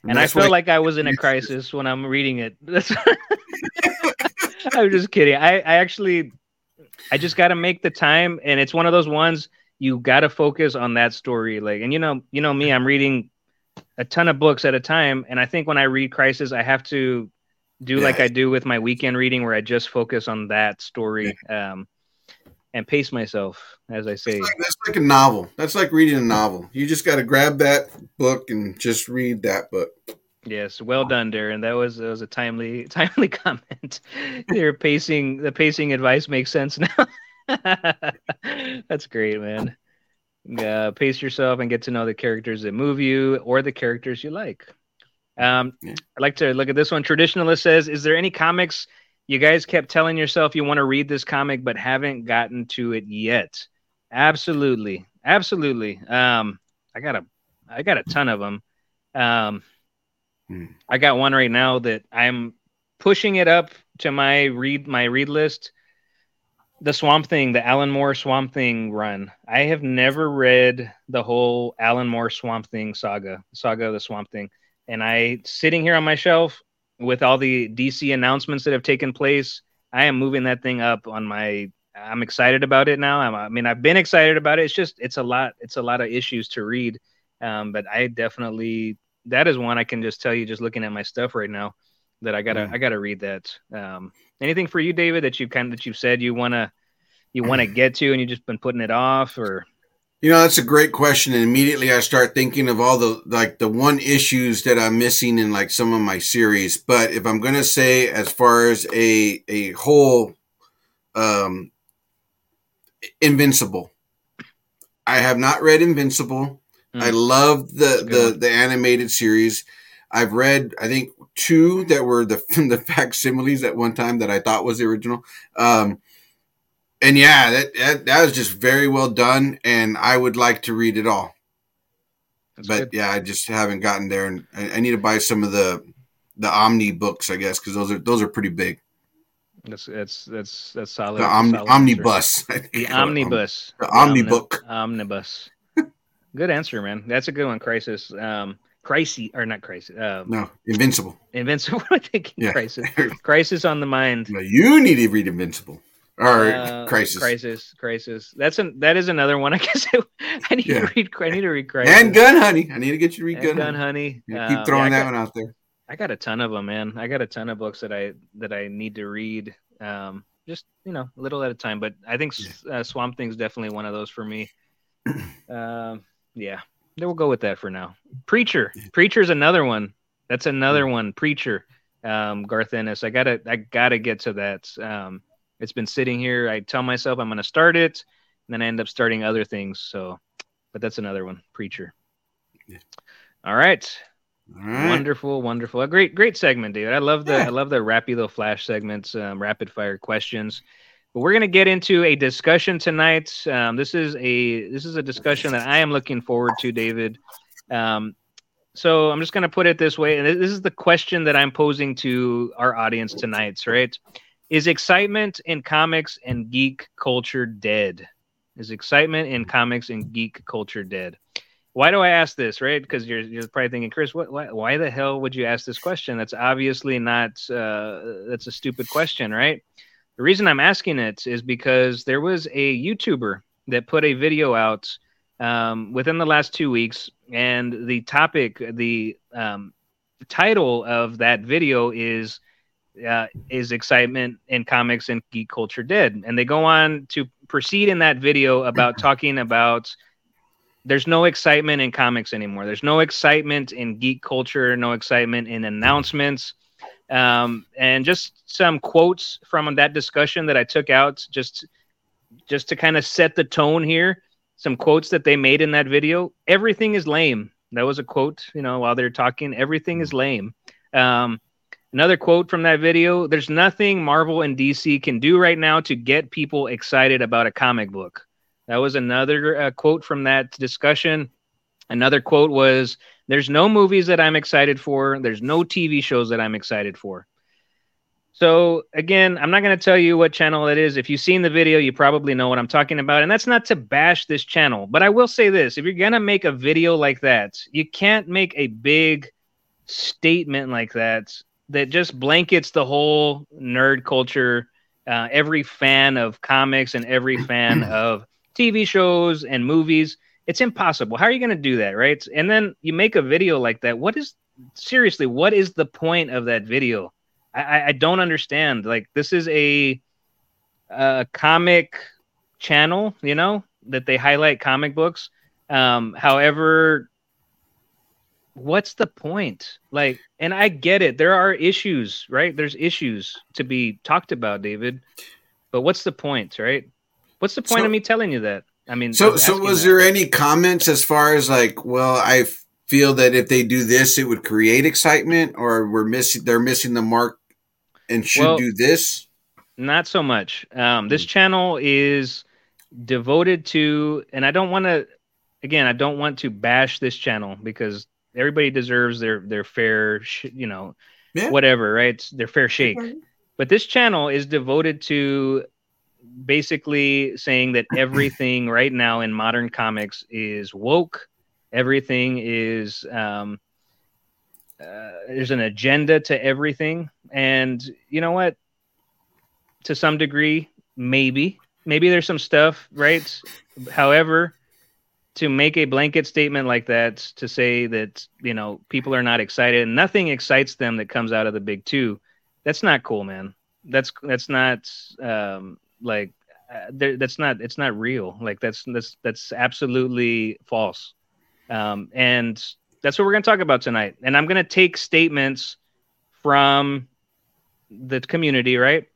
S3: and I
S2: why-
S3: like I was in a crisis when I'm reading it. That's. I'm just kidding. I, I actually, I just got to make the time, and it's one of those ones you got to focus on that story. Like, and you know, you know me, I'm reading a ton of books at a time, and I think when I read Crisis, I have to do like I do with my weekend reading, where I just focus on that story, um, and pace myself, as I say.
S2: That's like, that's like a novel. That's like reading a novel. You just got to grab that book and just read that book.
S3: Yes, well done, Darren. That was that was a timely timely comment. Your pacing the pacing advice makes sense now. That's great, man. Uh, pace yourself and get to know the characters that move you or the characters you like. Um,
S2: Yeah.
S3: I'd like to look at this one. Traditionalist says, "Is there any comics you guys kept telling yourself you want to read this comic but haven't gotten to it yet?" Absolutely, absolutely. Um, I got a I got a ton of them. Um,
S2: Hmm.
S3: I got one right now that I'm pushing it up to my read my read list. The Swamp Thing, the Alan Moore Swamp Thing run. I have never read the whole Alan Moore Swamp Thing saga, saga of the Swamp Thing, and I sitting here on my shelf with all the DC announcements that have taken place. I am moving that thing up on my. I'm excited about it now. I'm, I mean, I've been excited about it. It's just it's a lot. It's a lot of issues to read, um, but I definitely that is one I can just tell you just looking at my stuff right now that I gotta
S2: Mm.
S3: I gotta read that. Um, anything for you, David, that you kind of that you've said you wanna you wanna get to and you've just been putting it off or
S2: You know, that's a great question. And immediately I start thinking of all the like the one issues that I'm missing in like some of my series. But if I'm gonna say as far as a a whole um Invincible. I have not read Invincible.
S3: Hmm.
S2: I love the the,
S3: one.
S2: the animated series. I've read I think two that were the the facsimiles at one time that I thought was the original. Um and yeah, that, that that was just very well done, and I would like to read it all.
S3: That's
S2: but
S3: good.
S2: yeah, I just haven't gotten there, and I, I need to buy some of the the Omni books, I guess, because those are those are pretty big.
S3: that's that's that's that's solid.
S2: The Omni,
S3: solid
S2: omnibus,
S3: The omnibus.
S2: The
S3: omni-
S2: omnibook.
S3: Omnibus. good answer, man. That's a good one. Crisis. Um crisis or not crisis. Um
S2: No, Invincible.
S3: Invincible. What I think
S2: Yeah.
S3: crisis. Crisis on the mind.
S2: No, you need to read Invincible or
S3: Uh,
S2: Crisis.
S3: Crisis, crisis. That's an that is another one. I guess I, I need
S2: Yeah.
S3: to read. I need to read crisis.
S2: and Gun Honey. I need to get you to read Gun,
S3: Gun
S2: Honey.
S3: Honey.
S2: Yeah,
S3: Um,
S2: keep throwing
S3: yeah,
S2: that
S3: got,
S2: one out there.
S3: I got a ton of them, man. I got a ton of books that I that I need to read. Um, just you know, a little at a time. But I think uh, Swamp Thing's definitely one of those for me. um, yeah, then we'll go with that for now. Preacher, Preacher's another one. That's another one. Preacher, um, Garth Ennis. I gotta, I gotta get to that. Um, it's been sitting here. I tell myself I'm gonna start it, and then I end up starting other things. So, but that's another one. Preacher.
S2: Yeah.
S3: All right.
S2: All right.
S3: Wonderful, wonderful. A great, great segment, David. I love the
S2: Yeah.
S3: I love the rapido flash segments, um, rapid fire questions. But we're gonna get into a discussion tonight. Um, this is a this is a discussion that I am looking forward to, David. Um, so I'm just gonna put it this way, and this is the question that I'm posing to our audience tonight. Right? Is excitement in comics and geek culture dead? Is excitement in comics and geek culture dead? why do I ask this, right? Because you're you're probably thinking, Chris, what, why, why the hell would you ask this question? That's obviously not uh, that's a stupid question, right? The reason I'm asking it is because there was a YouTuber that put a video out um, within the last two weeks, and the topic, the um, title of that video is uh, is excitement in comics and geek culture dead? And they go on to proceed in that video about talking about there's no excitement in comics anymore. There's no excitement in geek culture, no excitement in announcements. Um, and just some quotes from that discussion that I took out just just to kind of set the tone here. Some quotes that they made in that video. Everything is lame. That was a quote, you know, while they're talking. Everything is lame. Um, Another quote from that video There's nothing Marvel and DC can do right now to get people excited about a comic book. That was another uh, quote from that discussion. Another quote was There's no movies that I'm excited for, there's no TV shows that I'm excited for. So, again, I'm not going to tell you what channel it is. If you've seen the video, you probably know what I'm talking about. And that's not to bash this channel, but I will say this if you're going to make a video like that, you can't make a big statement like that that just blankets the whole nerd culture. Uh, every fan of comics and every fan of TV shows and movies. It's impossible. How are you going to do that, right? And then you make a video like that. What is seriously? What is the point of that video? I, I don't understand. Like this is a, a comic channel, you know, that they highlight comic books. Um, however, what's the point? Like, and I get it. There are issues, right? There's issues to be talked about, David. But what's the point, right? What's the point
S2: So-
S3: of me telling you that? I mean,
S2: So, so was
S3: that.
S2: there any comments as far as like, well, I feel that if they do this, it would create excitement, or we're missing, they're missing the mark, and should
S3: Well-
S2: do this.
S3: Not so much. Um, this channel is devoted to, and I don't want to. Again, I don't want to bash this channel because everybody deserves their their fair, sh- you know,
S2: Yeah.
S3: whatever, right? Their fair shake. But this channel is devoted to basically saying that everything right now in modern comics is woke. Everything is um, uh, there's an agenda to everything, and you know what? To some degree, maybe maybe there's some stuff, right? However, to make a blanket statement like that to say that you know people are not excited and nothing excites them that comes out of the big two that's not cool man. That's that's not um like uh, that's not it's not real. Like that's that's that's absolutely false. Um and that's what we're going to talk about tonight. And i'm going to take statements from the community right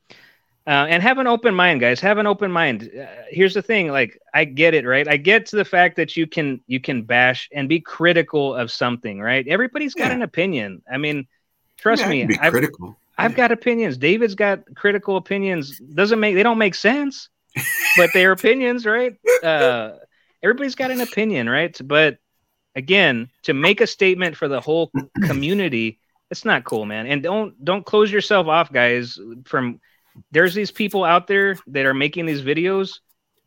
S3: uh, and have an open mind guys. Have an open mind. Uh, here's the thing like i get it right? I get to the fact that you can you can bash and be critical of something right? Everybody's got
S2: Yeah.
S3: an opinion. I mean trust
S2: Yeah,
S3: me
S2: be
S3: I've,
S2: critical.
S3: I've got opinions. David's got critical opinions. Doesn't make they don't make sense but they're opinions right? Uh everybody's got an opinion right? But again to make a statement for the whole community it's not cool man. And don't don't close yourself off guys from there's these people out there that are making these videos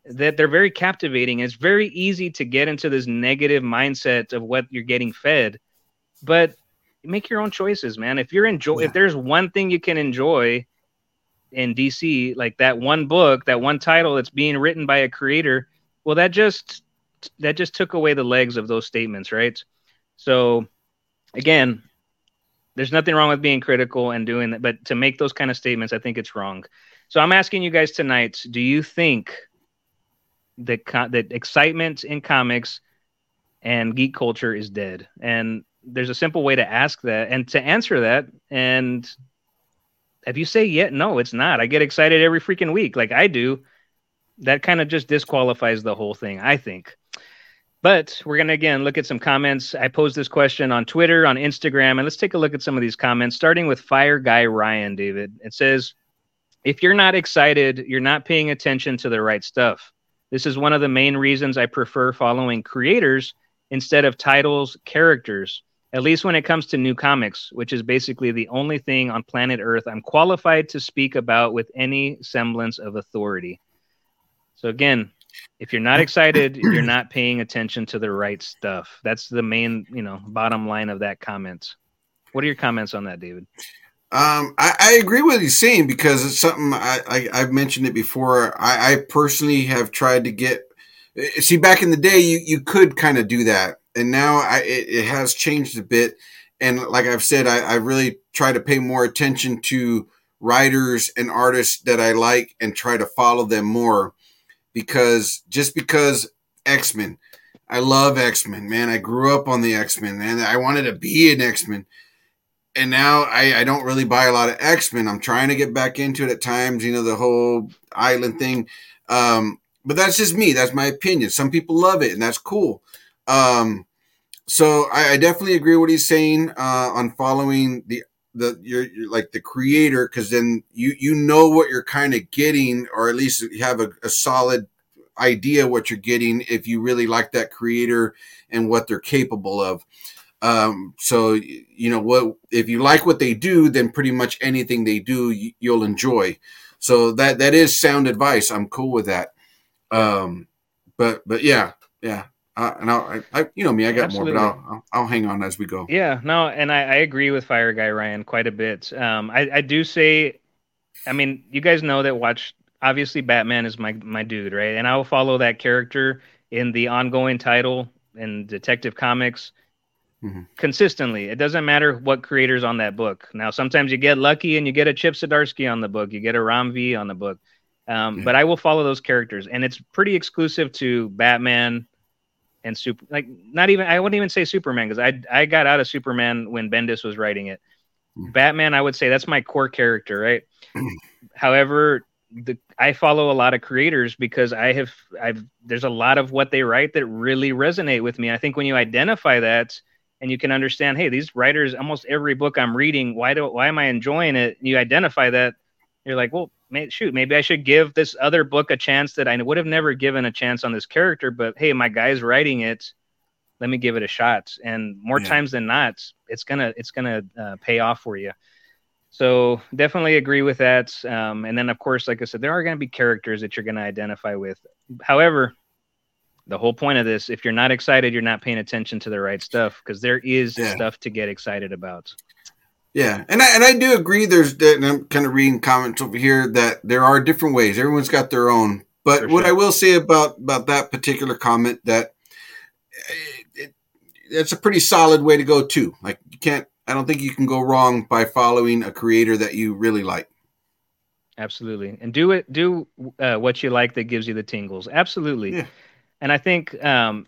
S3: that they're very captivating. It's very easy to get into this negative mindset of what you're getting fed but make your own choices man. If you're enjoy
S2: Yeah.
S3: if there's one thing you can enjoy in dc like that one book that one title that's being written by a creator well that just that just took away the legs of those statements right? So again there's nothing wrong with being critical and doing that but to make those kind of statements i think it's wrong. So i'm asking you guys tonight do you think that co- that excitement in comics and geek culture is dead? And there's a simple way to ask that and to answer that. And if you say yeah no it's not. I get excited every freaking week like i do. That kind of just disqualifies the whole thing i think but we're going to again look at some comments. I posed this question on twitter on instagram and let's take a look at some of these comments starting with fire guy ryan david. It says if you're not excited you're not paying attention to the right stuff. This is one of the main reasons i prefer following creators instead of titles characters at least when it comes to new comics, which is basically the only thing on planet Earth I'm qualified to speak about with any semblance of authority. So, again, if you're not excited, you're not paying attention to the right stuff. That's the main, you know, bottom line of that comment. What are your comments on that, David?
S2: Um, I, I agree with what he's saying because it's something I, I I've mentioned it before. I, I personally have tried to get. See, back in the day, you you could kind of do that, and now I it, it has changed a bit. And like I've said, I, I really try to pay more attention to writers and artists that I like and try to follow them more because just because X Men, I love X Men, man. I grew up on the X Men, and I wanted to be an X Men and now I, I don't really buy a lot of X Men. I'm trying to get back into it at times, you know, the whole island thing. Um, but that's just me. That's my opinion. Some people love it, and that's cool. Um, so I, I definitely agree with what he's saying uh, on following the the you're, you're like the creator because then you you know what you're kind of getting, or at least you have a, a solid idea what you're getting if you really like that creator and what they're capable of. Um, so you know what if you like what they do, then pretty much anything they do you, you'll enjoy. So that that is sound advice. I'm cool with that. Um, but but yeah, yeah. Uh, and I'll, I, I, you know me, I got
S3: Absolutely.
S2: more, but I'll, I'll, I'll hang on as we go.
S3: Yeah, no, and I, I agree with Fire Guy Ryan quite a bit. Um, I, I do say, I mean, you guys know that watch. Obviously, Batman is my my dude, right? And I will follow that character in the ongoing title in Detective Comics
S2: Mhm.
S3: consistently. It doesn't matter what creator's on that book. Now, sometimes you get lucky and you get a Chip Zdarsky on the book, you get a Ram V on the book, um,
S2: Yeah.
S3: but I will follow those characters, and it's pretty exclusive to Batman and super like not even I wouldn't even say Superman because I I got out of Superman when Bendis was writing it.
S2: Mm.
S3: Batman, I would say that's my core character, right? However, the I follow a lot of creators because I have I've there's a lot of what they write that really resonate with me. I think when you identify that and you can understand, hey, these writers, almost every book I'm reading, why do why am I enjoying it? You identify that, you're like, well, shoot, maybe I should give this other book a chance that I would have never given a chance on this character, but hey, my guy's writing it. Let me give it a shot. And more
S2: Yeah.
S3: times than not, it's gonna it's gonna uh, pay off for you. So definitely agree with that. Um, and then of course, like I said, there are going to be characters that you're going to identify with. However, the whole point of this, if you're not excited, you're not paying attention to the right stuff because there is
S2: Yeah.
S3: stuff to get excited about.
S2: Yeah, and I, and I do agree. There's that, and I'm kind of reading comments over here that there are different ways. Everyone's got their own. But
S3: For
S2: what. I will say about about that particular comment that it, it, it's a pretty solid way to go too. Like you can't. I don't think you can go wrong by following a creator that you really like.
S3: Absolutely, and do it. Do uh, what you like that gives you the tingles. Absolutely.
S2: Yeah.
S3: And I think, um,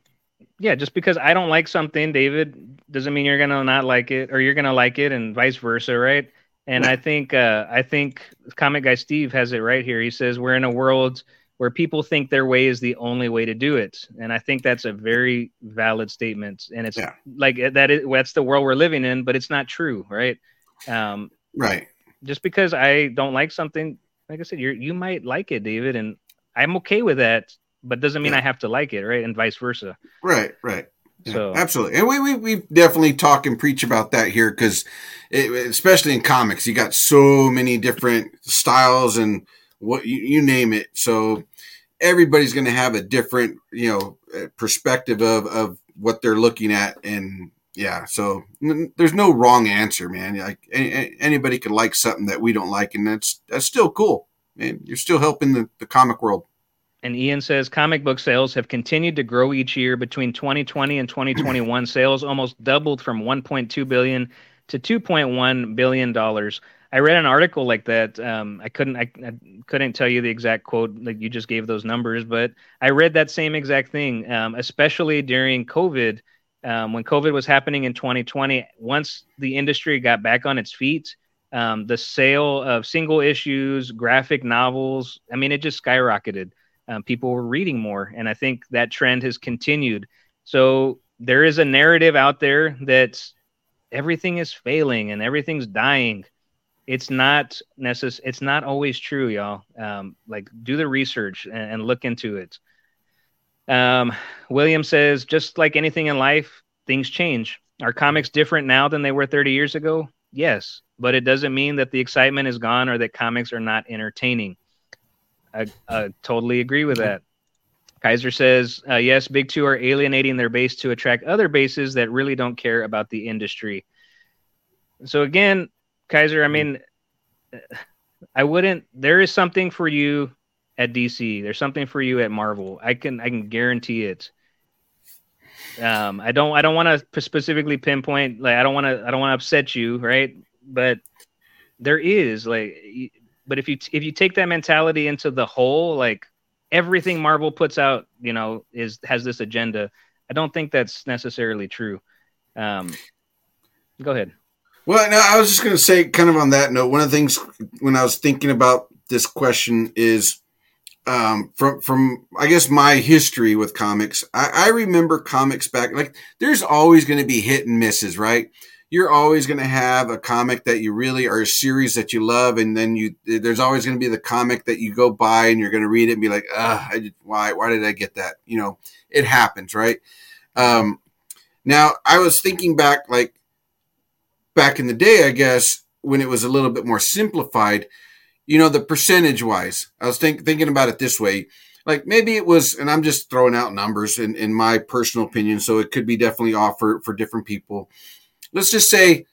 S3: yeah, just because I don't like something, David, doesn't mean you're gonna not like it, or you're gonna like it, and vice versa, right? And I think, uh, I think comic guy Steve has it right here. He says we're in a world where people think their way is the only way to do it, and I think that's a very valid statement. And it's
S2: Yeah.
S3: like that is that's the world we're living in, but it's not true, right? Um,
S2: Right.
S3: just because I don't like something, like I said, you you might like it, David, and I'm okay with that, but doesn't mean
S2: Yeah.
S3: I have to like it, right? And vice versa.
S2: Right. Right. Yeah,
S3: So
S2: absolutely, and we we we definitely talk and preach about that here because, especially in comics, you got so many different styles and what you, you name it. So everybody's going to have a different you know uh, perspective of of what they're looking at, and yeah, so n- there's no wrong answer, man. Like a- a- anybody could like something that we don't like, and that's that's still cool. Man, you're still helping the, the comic world.
S3: And Ian says comic book sales have continued to grow each year between 2020 and 2021. sales almost doubled from 1.2 billion to 2.1 billion dollars. I read an article like that. Um, I couldn't I, I couldn't tell you the exact quote like you just gave those numbers, but I read that same exact thing. Um, especially during COVID, um, when COVID was happening in 2020. Once the industry got back on its feet, um, the sale of single issues, graphic novels, I mean, it just skyrocketed. Um, people were reading more, and I think that trend has continued. So there is a narrative out there that everything is failing and everything's dying. It's not necess- It's not always true, y'all. Um, like, do the research and, and look into it. Um, William says, just like anything in life, things change. Are comics different now than they were 30 years ago? Yes, but it doesn't mean that the excitement is gone or that comics are not entertaining. I, I totally agree with that. Kaiser says, uh, yes, Big Two are alienating their base to attract other bases that really don't care about the industry. So again, Kaiser, I mean, I wouldn't. There is something for you at DC. There's something for you at Marvel. I can I can guarantee it. Um, I don't I don't want to specifically pinpoint like I don't want to I don't want to upset you, right? But there is like, but if you if you take that mentality into the whole, like everything Marvel puts out, you know, is has this agenda. I don't think that's necessarily true. Um, go ahead.
S2: Well, no, I was just going to say, kind of on that note, one of the things when I was thinking about this question is um, from from I guess my history with comics. I, I remember comics back like there's always going to be hit and misses, right? You're always going to have a comic that you really or a series that you love, and then you there's always going to be the comic that you go buy and you're going to read it and be like, ah, why why did I get that? You know, it happens, right? Um, now I was thinking back like back in the day, I guess, when it was a little bit more simplified, you know, the percentage wise, I was think, thinking about it this way. Like maybe it was, and I'm just throwing out numbers in, in my personal opinion, so it could be definitely off for, for different people. Let's just say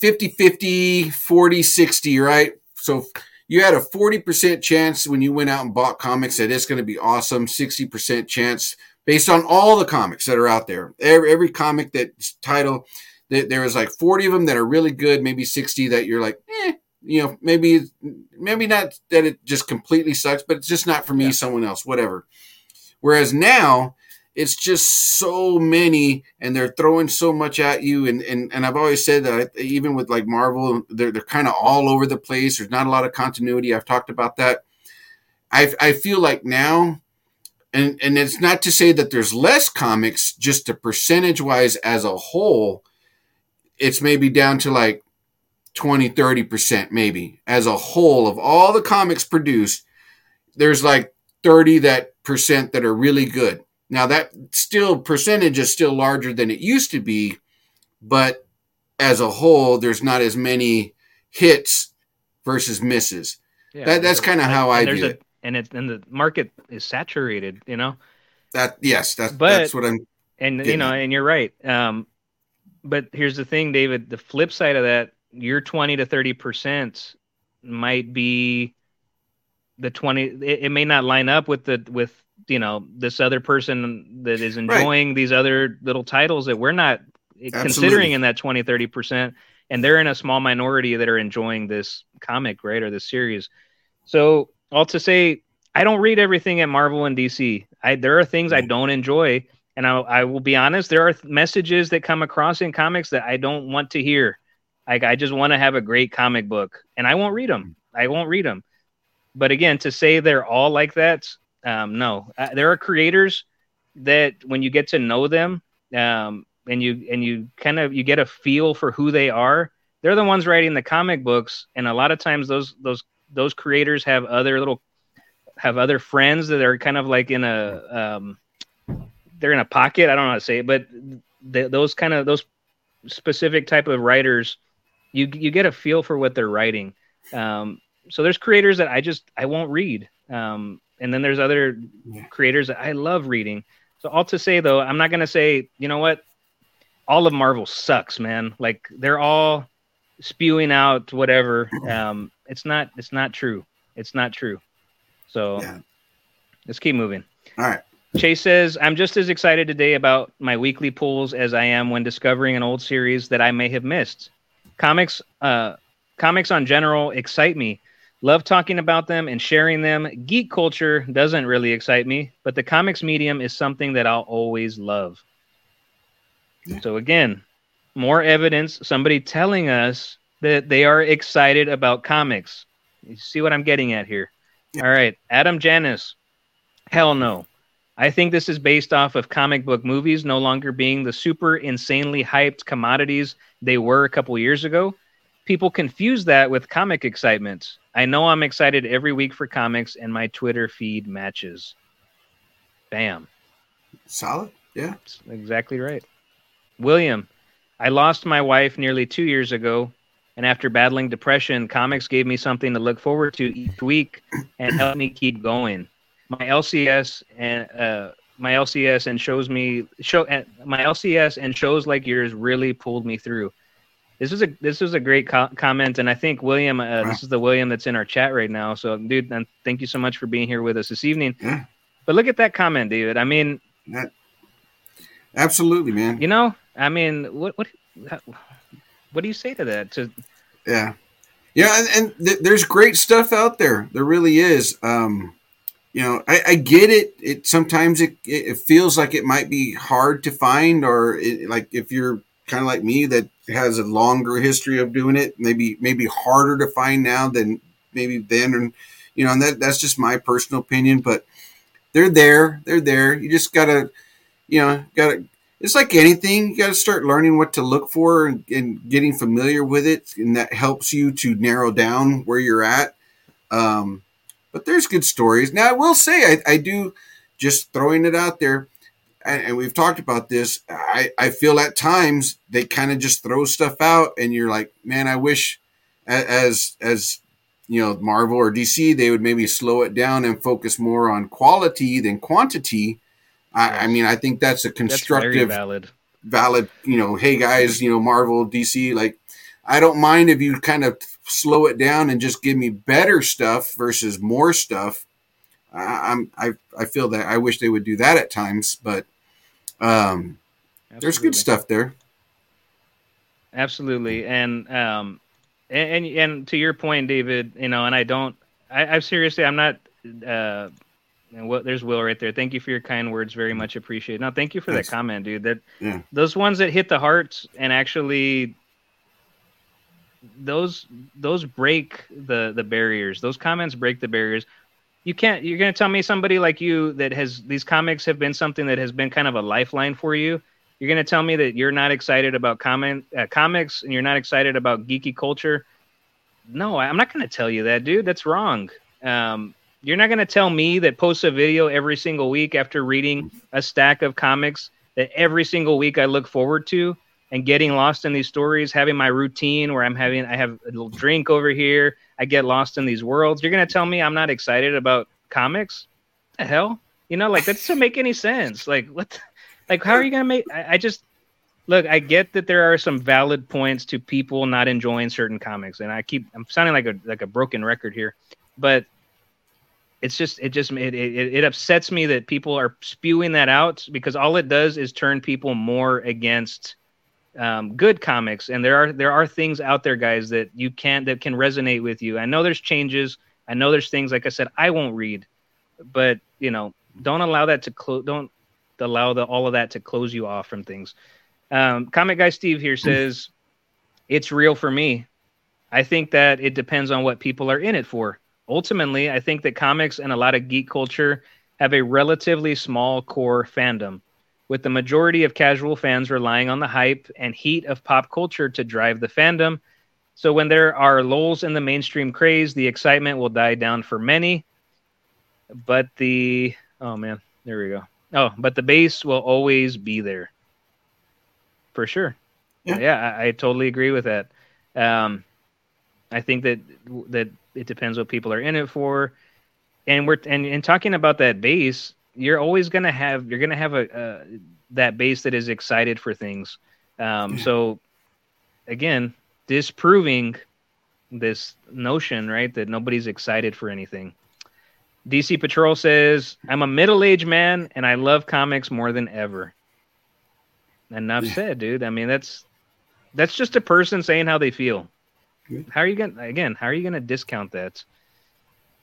S2: 50 50, 40 60, right? So you had a 40% chance when you went out and bought comics that it's going to be awesome, 60% chance based on all the comics that are out there. Every, every comic that's title, there there was like 40 of them that are really good, maybe 60 that you're like, eh, you know, maybe, maybe not that it just completely sucks, but it's just not for me,
S3: Yeah.
S2: someone else, whatever. Whereas now it's just so many and they're throwing so much at you. And, and, and I've always said that even with like Marvel, they're, they're kind of all over the place. There's not a lot of continuity. I've talked about that. I, I feel like now, and, and it's not to say that there's less comics, just the percentage wise as a whole, it's maybe down to like 20, 30% maybe as a whole of all the comics produced. There's like 30 that percent that are really good. Now that still percentage is still larger than it used to be, but as a whole, there's not as many hits versus misses.
S3: Yeah,
S2: That- that's kinda how I view
S3: a-
S2: it.
S3: And it's and the market is saturated, you know.
S2: That yes, that's
S3: But-
S2: that's what I'm.
S3: and you know
S2: at.
S3: and you're right um but here's the thing david the flip side of that your 20 to 30 percent might be the 20 it, it may not line up with the with you know this other person that is enjoying these other little titles that we're not considering in that 20 30 percent and they're in a small minority that are enjoying this comic right or this series. So all to say i don't read everything at marvel and dc i there are things i don't enjoy and I, I will be honest there are th- messages that come across in comics that i don't want to hear. Like i just want to have a great comic book and i won't read them hmm. i won't read them but again to say they're all like that um, no. Uh, there are creators that when you get to know them um, and you and you kind of you get a feel for who they are they're the ones writing the comic books. And a lot of times those those those creators have other little have other friends that are kind of like in a um, they're in a pocket. I don't know how to say it but th- those kind of those specific type of writers you you get a feel for what they're writing. Um, so there's creators that i just i won't read. Um, and then there's other
S2: Yeah.
S3: creators that i love reading so all to say though i'm not going to say you know what all of marvel sucks man like they're all spewing out whatever um, it's not it's not true it's not true so
S2: Yeah.
S3: let's keep moving
S2: All right.
S3: Chase says, I'm just as excited today about my weekly pulls as I am when discovering an old series that I may have missed. Comics, uh, comics on general excite me. Love talking about them and sharing them. Geek culture doesn't really excite me, but the comics medium is something that I'll always love.
S2: Yeah.
S3: So again, more evidence, somebody telling us that they are excited about comics. You see what I'm getting at here?
S2: Yeah.
S3: All right, Adam Janis. Hell no. I think this is based off of comic book movies no longer being the super insanely hyped commodities they were a couple years ago. People confuse that with comic excitement. I know I'm excited every week for comics, and my Twitter feed matches. Bam.
S2: Solid. Yeah.
S3: That's exactly right. William, I lost my wife nearly two years ago, and after battling depression, comics gave me something to look forward to each week and helped me keep going. My LCS and uh, my LCS and shows me show uh, my LCS and shows like yours really pulled me through. This was a this was a great co- comment, and I think William, uh, this is the William that's in our chat right now. So, dude, and thank you so much for being here with us this evening.
S2: Yeah.
S3: But look at that comment, David. I mean,
S2: That, absolutely, man.
S3: you know, I mean, what what what do you say to that? To
S2: Yeah, yeah, and, and th- there's great stuff out there. There really is. Um, you know, I, I get it. It sometimes it it feels like it might be hard to find, or it, like if you're kind of like me that has a longer history of doing it, maybe maybe harder to find now than maybe then, and you know, and that that's just my personal opinion. But they're there. They're there. You just gotta, you know, gotta it's like anything you got to start learning what to look for and, and, getting familiar with it and that helps you to narrow down where you're at um, but there's good stories now i will say i, I do just throwing it out there and, and we've talked about this i, I feel at times they kind of just throw stuff out and you're like man i wish as as you know marvel or dc they would maybe slow it down and focus more on quality than quantity I, I mean, I think that's a
S3: that's
S2: constructive,
S3: valid.
S2: valid. You know, hey guys, you know, Marvel, DC, like, I don't mind if you kind of slow it down and just give me better stuff versus more stuff. I, I'm, I, I feel that I wish they would do that at times, but um, there's good stuff there.
S3: Absolutely, and um, and, and to your point, David, you know, and I don't, I, I seriously, I'm not. Uh, and what there's Will right there. Thank you for your kind words. Very much appreciated. No, thank you for
S2: Thanks.
S3: that comment, dude. That
S2: Yeah.
S3: those ones that hit the heart and actually those those break the the barriers. Those comments break the barriers. You can't. You're gonna tell me somebody like you that has these comics have been something that has been kind of a lifeline for you. You're gonna tell me that you're not excited about comment uh, comics and you're not excited about geeky culture. No, I'm not gonna tell you that, dude. That's wrong. Um, you're not going to tell me that posts a video every single week after reading a stack of comics that every single week I look forward to and getting lost in these stories, having my routine where I'm having I have a little drink over here, I get lost in these worlds. You're to tell me I'm not excited about comics? the hell? You know, like that doesn't make any sense. Like what like how are you to make I, I just Look, I get that there are some valid points to people not enjoying certain comics, and I keep I'm sounding like a like a broken record here, but it's just it just it, it, it upsets me that people are spewing that out because all it does is turn people more against um, good comics and there are there are things out there guys that you can that can resonate with you. I know there's changes. I know there's things like i said i won't read but you know don't allow that to close don't allow the all of that to close you off from things. Um, comic guy steve here says it's real for me. I think that it depends on what people are in it for. Ultimately, I think that comics and a lot of geek culture have a relatively small core fandom, with the majority of casual fans relying on the hype and heat of pop culture to drive the fandom. So when there are lulls in the mainstream craze, the excitement will die down for many. But the oh man, there we go. Oh, but the base will always be there. For sure.
S2: Yeah.
S3: Yeah, I, I totally agree with that. Um, I think that that it depends what people are in it for, and we're and, and talking about that base, you're always gonna have you're gonna have a uh, that base that is excited for things. Um, so again, disproving this notion, right, that nobody's excited for anything. DC Patrol says, "I'm a middle-aged man and I love comics more than ever." Enough
S2: Yeah.
S3: said, dude. I mean, that's that's just a person saying how they feel. How are you gonna again? How are you gonna discount that?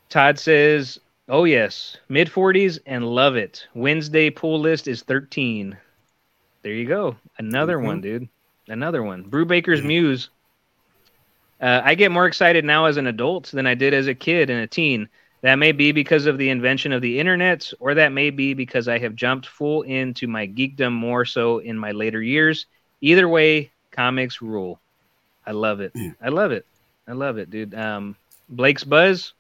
S3: Todd says, "Oh yes, mid 40s and love it. Wednesday pool list is 13." There you go, another
S2: Mhm.
S3: one, dude. Another one. Brubaker's Muse. Uh, I get more excited now as an adult than I did as a kid and a teen. That may be because of the invention of the internet, or that may be because I have jumped full into my geekdom more so in my later years. Either way, comics rule. I love it.
S2: Yeah.
S3: I love it. I love it, dude. Um, Blake's Buzz.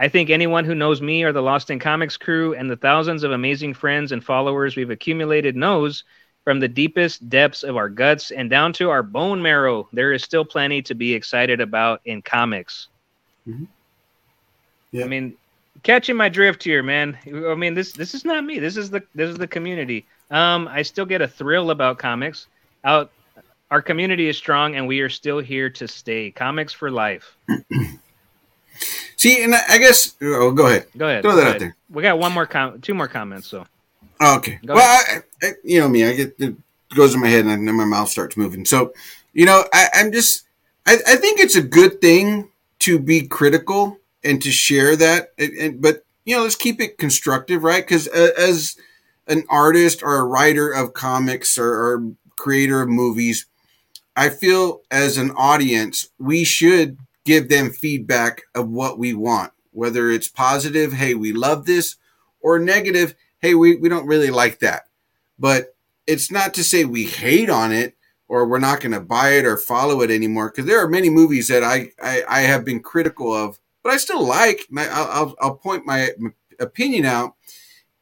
S3: I think anyone who knows me or the Lost'n Comics crew and the thousands of amazing friends and followers we've accumulated knows from the deepest depths of our guts and down to our bone marrow, there is still plenty to be excited about in comics.
S2: Mhm. Yeah.
S3: I mean, catching my drift here, man. I mean, this this is not me. This is the this is the community. Um, I still get a thrill about comics. Out Our community is strong, and we are still here to stay. Comics for life.
S2: See, and I I guess oh, go ahead.
S3: Go ahead.
S2: Throw that out there.
S3: We got one more com- two more comments. So
S2: Oh, okay.
S3: Go
S2: well, I, I, you know me. I get it goes in my head, and then my mouth starts moving. So, you know, I, I'm just. I, I think it's a good thing to be critical and to share that, and, and, but you know, let's keep it constructive, right? Because uh, as an artist or a writer of comics or, or creator of movies, I feel as an audience, we should give them feedback of what we want, whether it's positive, hey, we love this, or negative, hey, we, we don't really like that. But it's not to say we hate on it or we're not going to buy it or follow it anymore. Because there are many movies that I, I, I have been critical of, but I still like. I- I'll, I'll, point my opinion out.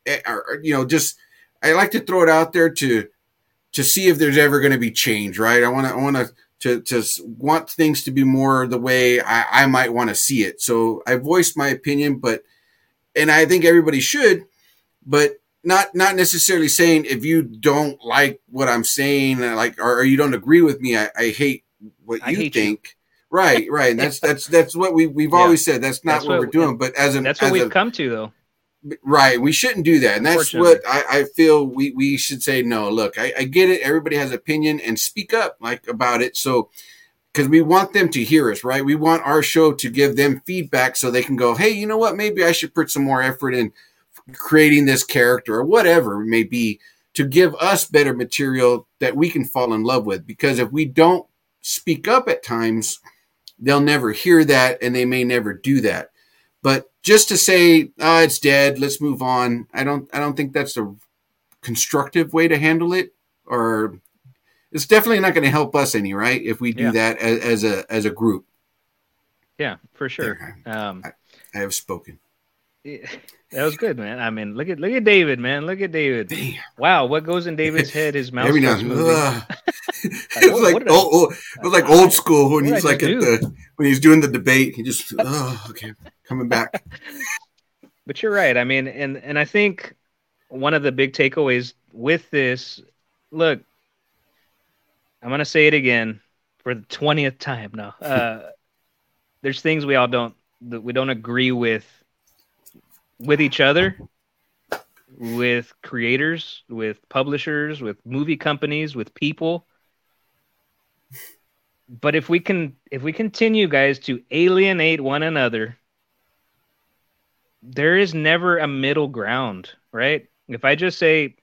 S2: eh, or, you know, just I like to throw it out there to to see if there's ever going to be change. Right? I want to I want to to to want things to be more the way I, I might want to see it. So I voiced my opinion, but and I think everybody should, but not not necessarily saying if you don't like what I'm saying, uh, like or, or you don't agree with me, I, I hate what
S3: I
S2: you
S3: hate you.
S2: think. Right, right. And that's that's that's what we we've
S3: Yeah.
S2: always said. That's not
S3: That's
S2: what,
S3: what-
S2: we're doing. But as an
S3: that's what
S2: as
S3: we've
S2: a,
S3: come to, though.
S2: Right, we shouldn't do that. And that's what I, I feel we we should say. No, look, I, I get it. Everybody has opinion and speak up like about it. So because we want them to hear us, right? We want our show to give them feedback so they can go, hey, you know what? Maybe I should put some more effort in creating this character or whatever it may be to give us better material that we can fall in love with. Because if we don't speak up at times, they'll never hear that and they may never do that. But just to say, oh, it's dead, let's move on. I don't I don't think that's a constructive way to handle it or it's definitely not going to help us any, right? If we do
S3: Yeah.
S2: that as, as a as a group.
S3: Yeah, for sure. Um,
S2: I have spoken.
S3: yeah, that was good, man. I mean, look at look at David, man. Look at David.
S2: Damn.
S3: Wow, what goes in David's head? His mouth
S2: Every now and it was like
S3: I-
S2: old, old, it was like old school when
S3: what
S2: he's like at
S3: just
S2: the when he's doing the debate. He just oh okay coming back.
S3: But you're right. I mean, and and I think one of the big takeaways with this, look, I'm gonna say it again for the twentieth time now. Uh, there's things we all don't that we don't agree with with each other, with creators, with publishers, with movie companies, with people. But if we can if we continue guys to alienate one another there is never a middle ground, right? If I just say I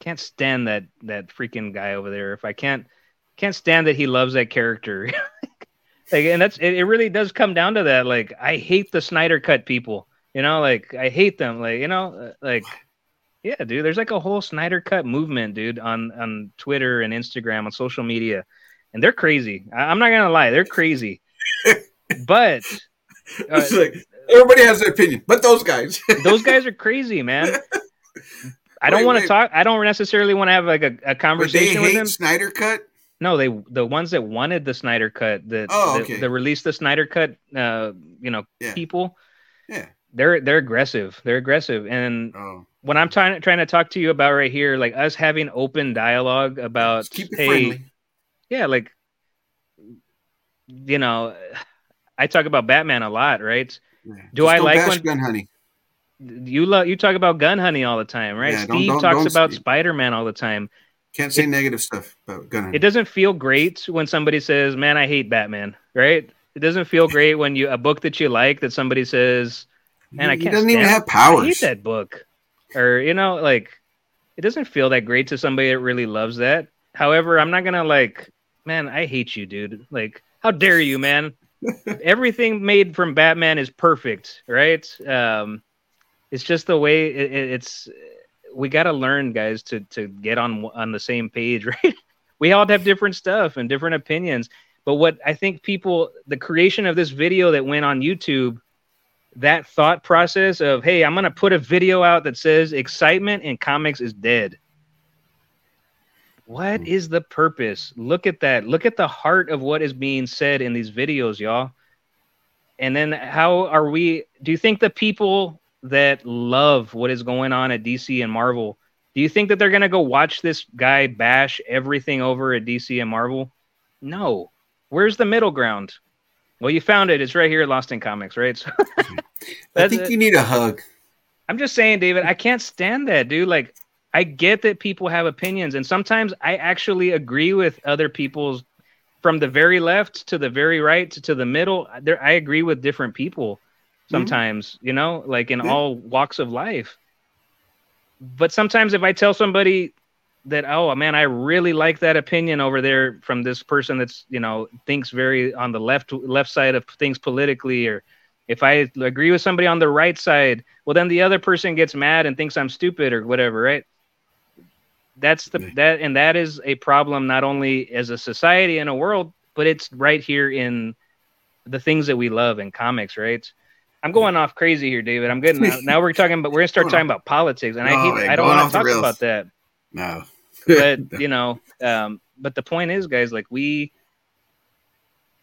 S3: can't stand that that freaking guy over there, if I can't can't stand that he loves that character. like and that's it, it really does come down to that like I hate the Snyder cut people. You know, like I hate them like, you know, uh, like yeah, dude, there's like a whole Snyder cut movement, dude, on on Twitter and Instagram on social media. And they're crazy. I, I'm not going to lie, they're crazy. but uh,
S2: It's like everybody has their opinion, but those guys.
S3: those guys are crazy, man. I don't want to talk. I don't necessarily want to have like a, a conversation with
S2: hate
S3: them.
S2: Snyder cut.
S3: No, they the ones that wanted the Snyder cut, that
S2: Oh, okay.
S3: that released the Snyder cut, uh, you know,
S2: Yeah.
S3: people.
S2: Yeah.
S3: They're they're aggressive. They're aggressive, and
S2: Oh,
S3: what I'm trying trying to talk to you about right here, like us having open dialogue about,
S2: just keep it
S3: hey,
S2: friendly.
S3: yeah, like, you know, I talk about Batman a lot, right?
S2: Yeah.
S3: do
S2: Just
S3: I
S2: don't
S3: like
S2: bash
S3: when-
S2: gun honey?
S3: You love you talk about gun honey all the time, right?
S2: Yeah, don't-
S3: Steve
S2: don't-
S3: talks
S2: don't
S3: about. Spider Man all the time.
S2: Can't say negative stuff about gun honey.
S3: It doesn't feel great when somebody says, "Man, I hate Batman," right? It doesn't feel great when you a book that you like that somebody says, "Man, I can't."
S2: He doesn't even have powers.
S3: I hate that book, or you know, like it doesn't feel that great to somebody that really loves that. However, I'm not gonna like, man, I hate you, dude. Like, how dare you, man? Everything made from Batman is perfect, right? Um, it's just the way it, it- it's. We got to learn, guys, to to get on on the same page, right? we all have different stuff and different opinions. But what I think people, the creation of this video that went on YouTube, that thought process of, hey, I'm to put a video out that says excitement in comics is dead. What hmm. is the purpose? Look at that. Look at the heart of what is being said in these videos, y'all. And then how are we? Do you think the people that love what is going on at DC and Marvel Do you think that they're gonna go watch this guy bash everything over at DC and Marvel? No. Where's the middle ground? Well, you found it. It's right here at Lost'n Comics, right? So
S2: I think
S3: it.
S2: you need a hug.
S3: I'm just saying, David, I can't stand that, dude. Like, I get that people have opinions, and sometimes I actually agree with other people's from the very left to the very right to, the middle. There, I agree with different people mm-hmm. sometimes, you know, like in
S2: Yeah.
S3: all walks of life. But sometimes if I tell somebody that, oh man, I really like that opinion over there from this person that's, you know, thinks very on the left left side of things politically, or if I agree with somebody on the right side, well then the other person gets mad and thinks I'm stupid or whatever, right? That's the that and that is a problem not only as a society and a world, but it's right here in the things that we love in comics, right? I'm going off crazy here, David. I'm getting now we're talking about we're gonna start talking about politics, and I hate I don't want to talk about that.
S2: No.
S3: But you know, um, but the point is, guys, like we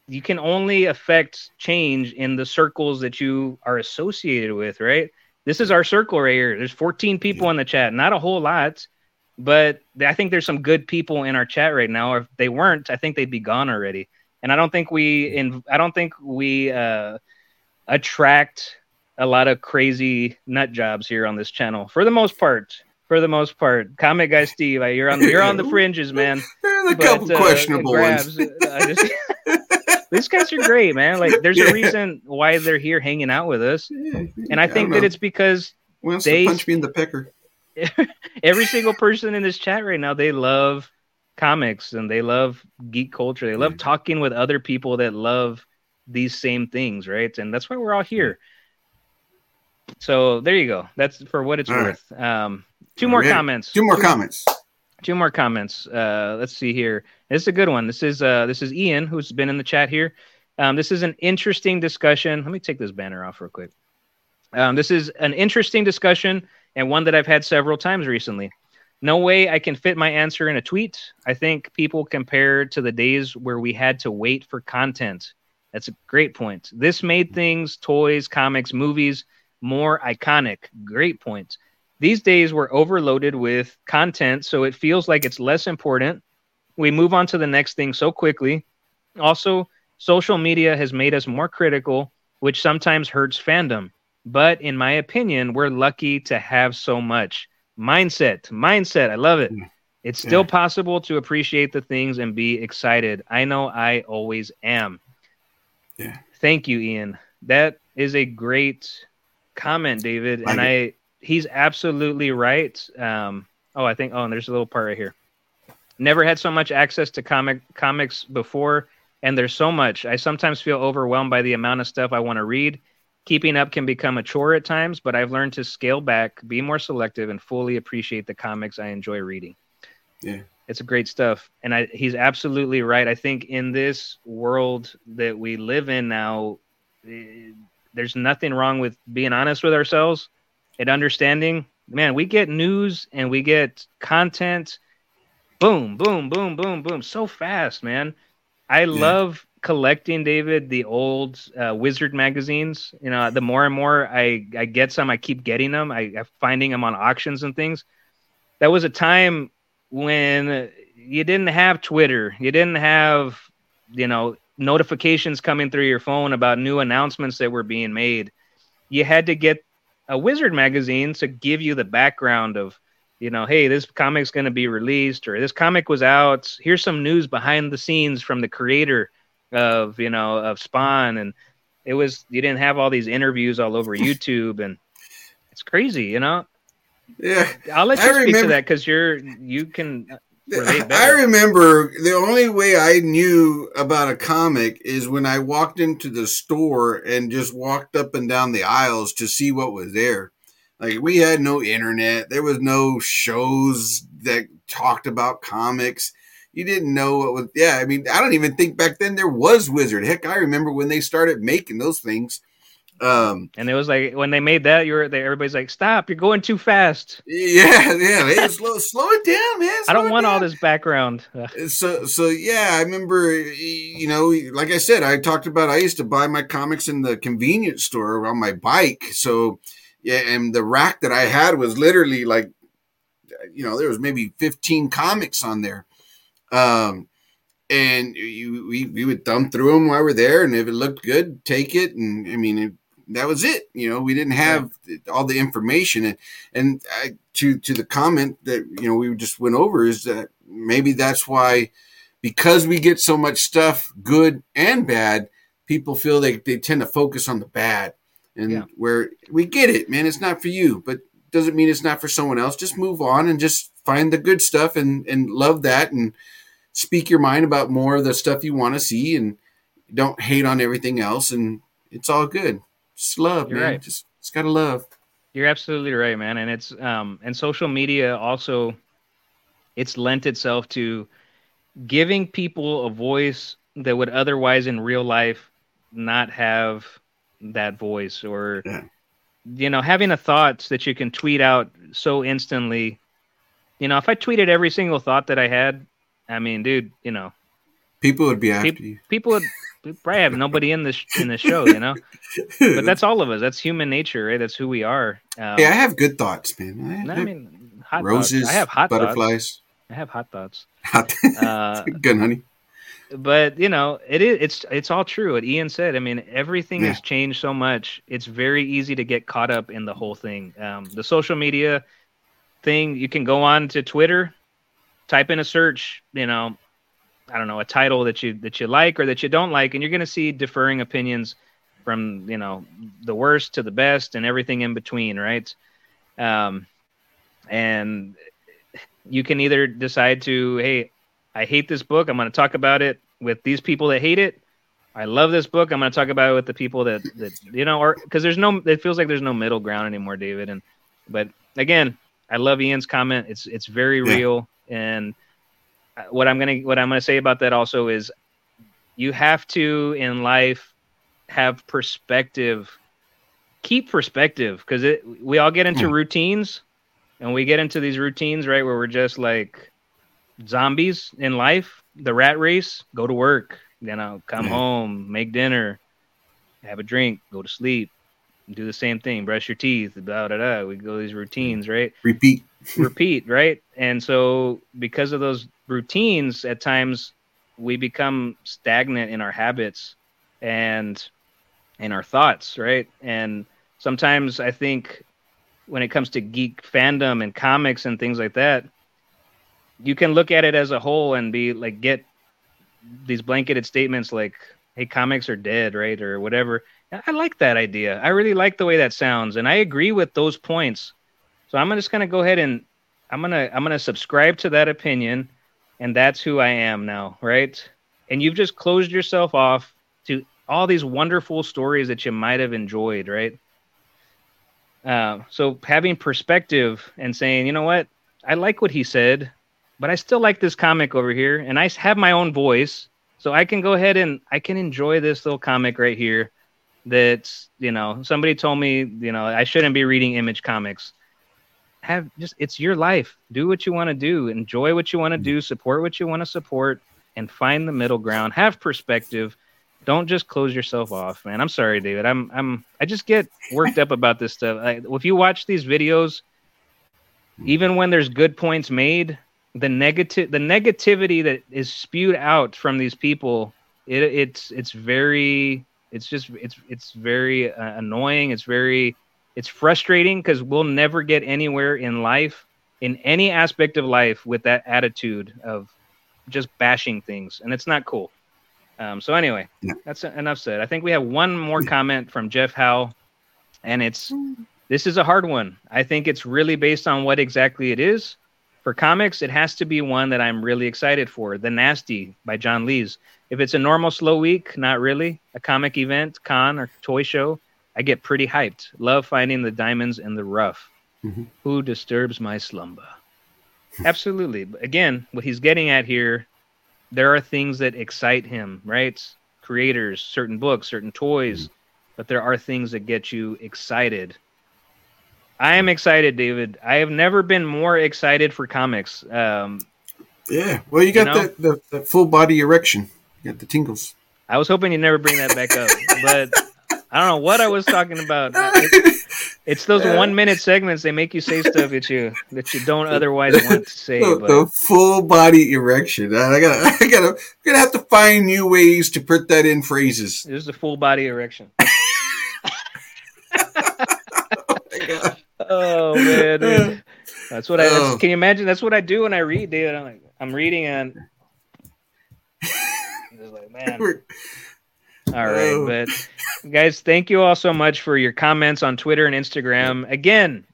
S3: you can only affect change in the circles that you are associated with, right? This is our circle right here. There's 14 people in the chat, not a whole lot, but I think there's some good people in our chat right now. If they weren't, I think they'd be gone already. And I don't think we in I don't think we uh, attract a lot of crazy nut jobs here on this channel for the most part. For the most part, comic guy Steve, you're on you're on the fringes, man.
S2: There's a
S3: But,
S2: couple
S3: uh,
S2: questionable
S3: grabs,
S2: ones.
S3: uh, just- these guys are great, man. Like, there's
S2: Yeah.
S3: a reason why they're here hanging out with us, and I think that it's because
S2: wants
S3: they-
S2: punch me in the pecker.
S3: every single person in this chat right now they love comics and they love geek culture. They love talking with other people that love these same things, right? And that's why we're all here. So there you go. That's for what it's
S2: All right.
S3: worth. Um, two more
S2: Alright.
S3: comments.
S2: Two more comments.
S3: two more comments. Uh, let's see here. This is a good one. This is uh, this is Ian who's been in the chat here. Um, this is an interesting discussion. Let me take this banner off real quick. Um, this is an interesting discussion and one that I've had several times recently. No way I can fit my answer in a tweet. I think people compare to the days where we had to wait for content. That's a great point. This made things, toys, comics, movies more iconic. Great point. These days we're overloaded with content, so it feels like it's less important. We move on to the next thing so quickly. Also, social media has made us more critical, which sometimes hurts fandom. But in my opinion, we're lucky to have so much. Mindset, mindset. I love it.
S2: Mm.
S3: It's still
S2: Yeah.
S3: possible to appreciate the things and be excited. I know I always am.
S2: Yeah.
S3: Thank you, Ian. That is a great comment, David.
S2: Like
S3: and I he's absolutely right. Um, oh, I think oh, and there's a little part right here. Never had so much access to comic comics before, and there's so much. I sometimes feel overwhelmed by the amount of stuff I want to read. Keeping up can become a chore at times, but I've learned to scale back, be more selective, and fully appreciate the comics I enjoy reading.
S2: Yeah.
S3: It's a great stuff. And I, he's absolutely right. I think in this world that we live in now, eh, there's nothing wrong with being honest with ourselves and understanding. Man, we get news and we get content. Boom, boom, boom, boom, boom. So fast, man. I love collecting, David, the old uh, Wizard magazines. You know, the more and more I, I get some, I keep getting them. I, I'm finding them on auctions and things. That was a time when you didn't have Twitter, you didn't have, you know, notifications coming through your phone about new announcements that were being made. You had to get a Wizard magazine to give you the background of, you know, hey, this comic's going to be released or this comic was out. Here's some news behind the scenes from the creator of, you know, of Spawn. And it was, you didn't have all these interviews all over YouTube. And it's crazy, you know?
S2: Yeah.
S3: I'll let
S2: I
S3: you speak to that because you're, you can
S2: I remember the only way I knew about a comic is when I walked into the store and just walked up and down the aisles to see what was there. Like we had no internet, there was no shows that talked about comics. You didn't know what was. Yeah, I mean, I don't even think back then there was Wizard. Heck, I remember when they started making those things. Um,
S3: And it was like when they made that, you were there. Everybody's like, "Stop! You're going too fast.
S2: yeah, yeah, slow, slow it down, man.
S3: I don't want all this background."
S2: So so yeah i remember you know like i said i talked about i used to buy my comics in the convenience store on my bike so yeah and the rack that i had was literally like you know, there was maybe 15 comics on there. Um, and you, we, we would thumb through them while we're there. And if it looked good, take it. And I mean, it, that was it. You know, we didn't have all the information. And, and I, to, to the comment that, you know, we just went over is that maybe that's why, because we get so much stuff, good and bad, people feel they, they tend to focus on the bad. And
S3: Yeah.
S2: where we get it, man, it's not for you, but doesn't mean it's not for someone else. Just move on and just find the good stuff and, and love that and speak your mind about more of the stuff you want to see and don't hate on everything else. And it's all good. Just love,
S3: You're
S2: man.
S3: right.
S2: Just, just gotta love.
S3: You're absolutely right, man. And it's um and social media also it's lent itself to giving people a voice that would otherwise in real life not have that voice or
S2: Yeah.
S3: you know having a thought that you can tweet out so instantly you know if i tweeted every single thought that i had i mean dude you know
S2: People would be after
S3: peop-
S2: you.
S3: people would probably have nobody in this in the show you know but that's all of us that's human nature right that's who we are um,
S2: Hey, I have good thoughts, man.
S3: no, I mean hot
S2: roses,
S3: thoughts. i have hot thoughts
S2: butterflies.
S3: I have hot thoughts.
S2: Hot-
S3: Uh,
S2: good, honey.
S3: but you know, it is it's it's all true. What Ian said. I mean, everything
S2: Yeah.
S3: has changed so much. It's very easy to get caught up in the whole thing. Um, the social media thing. You can go on to Twitter, type in a search. You know, I don't know a title that you that you like or that you don't like, and you're going to see differing opinions from you know the worst to the best and everything in between, right? Um, and you can either decide to, hey, I hate this book. I'm going to talk about it with these people that hate it. I love this book. I'm going to talk about it with the people that, that you know, or because there's no, it feels like there's no middle ground anymore, David. And, but again, I love Ian's comment. It's, it's very
S2: Yeah.
S3: real. And uh, what I'm going to, what I'm to say about that also is you have to in life have perspective, keep perspective because it, we all get into
S2: Hmm.
S3: routines and we get into these routines, right? Where we're just like, zombies in life, the rat race, go to work, you know, come
S2: Yeah.
S3: home, make dinner, have a drink, go to sleep, do the same thing, brush your teeth, blah, blah, blah. We go these routines, right?
S2: Repeat.
S3: Repeat, right? And so, because of those routines, at times we become stagnant in our habits and in our thoughts, right? And sometimes I think when it comes to geek fandom and comics and things like that, you can look at it as a whole and be like get these blanketed statements like hey comics are dead right or whatever i like that idea. I really like the way that sounds and i agree with those points. So i'm just going to go ahead and i'm going to i'm going to subscribe to that opinion and that's who i am now right? And you've just closed yourself off to all these wonderful stories that you might have enjoyed right? Uh, so having perspective and saying you know what? I like what he said but I still like this comic over here, and I have my own voice, so I can go ahead and I can enjoy this little comic right here. That's you know somebody told me you know I shouldn't be reading Image comics. Have just it's your life. Do what you want to do. Enjoy what you want to do. Mm-hmm. Support what you want to support, and find the middle ground. Have perspective. Don't just close yourself off, man. I'm sorry, David. I'm I'm I just get worked up about this stuff. I, if you watch these videos, mm-hmm. even when there's good points made, the negative the negativity that is spewed out from these people it, it's it's very it's just it's it's very uh, annoying. It's very it's frustrating because we'll never get anywhere in life in any aspect of life with that attitude of just bashing things and it's not cool. Um, so anyway
S2: Yeah.
S3: that's enough said. I think we have one more comment from jeff howe and it's this is a hard one. I think it's really based on what exactly it is for comics, it has to be one that I'm really excited for. The Nasty by John Lees. If it's a normal slow week, not really. A comic event, con, or toy show, I get pretty hyped. Love finding the diamonds in the rough.
S2: Mhm.
S3: Who disturbs my slumber? Absolutely. Again, what he's getting at here, there are things that excite him, right? Creators, certain books, certain toys, but there are things that get you excited. I am excited, David. I have never been more excited for comics. Um,
S2: Yeah. Well, you got
S3: know?
S2: the, the, the full body erection. You got the tingles.
S3: I was hoping you'd never bring that back up, but I don't know what I was talking about. Uh, It, It's those one minute segments. They make you say stuff that you that you don't otherwise want to say.
S2: the,
S3: But
S2: the full body erection. I gotta, I gotta, I'm gonna have to find new ways to put that in phrases.
S3: there's a full body erection. oh Oh, man, dude. that's what I.
S2: Oh.
S3: That's, can you imagine? That's what I do when I read, dude. I'm like, I'm reading and. Just like, man. All right,
S2: Oh.
S3: but guys, thank you all so much for your comments on Twitter and Instagram. Again,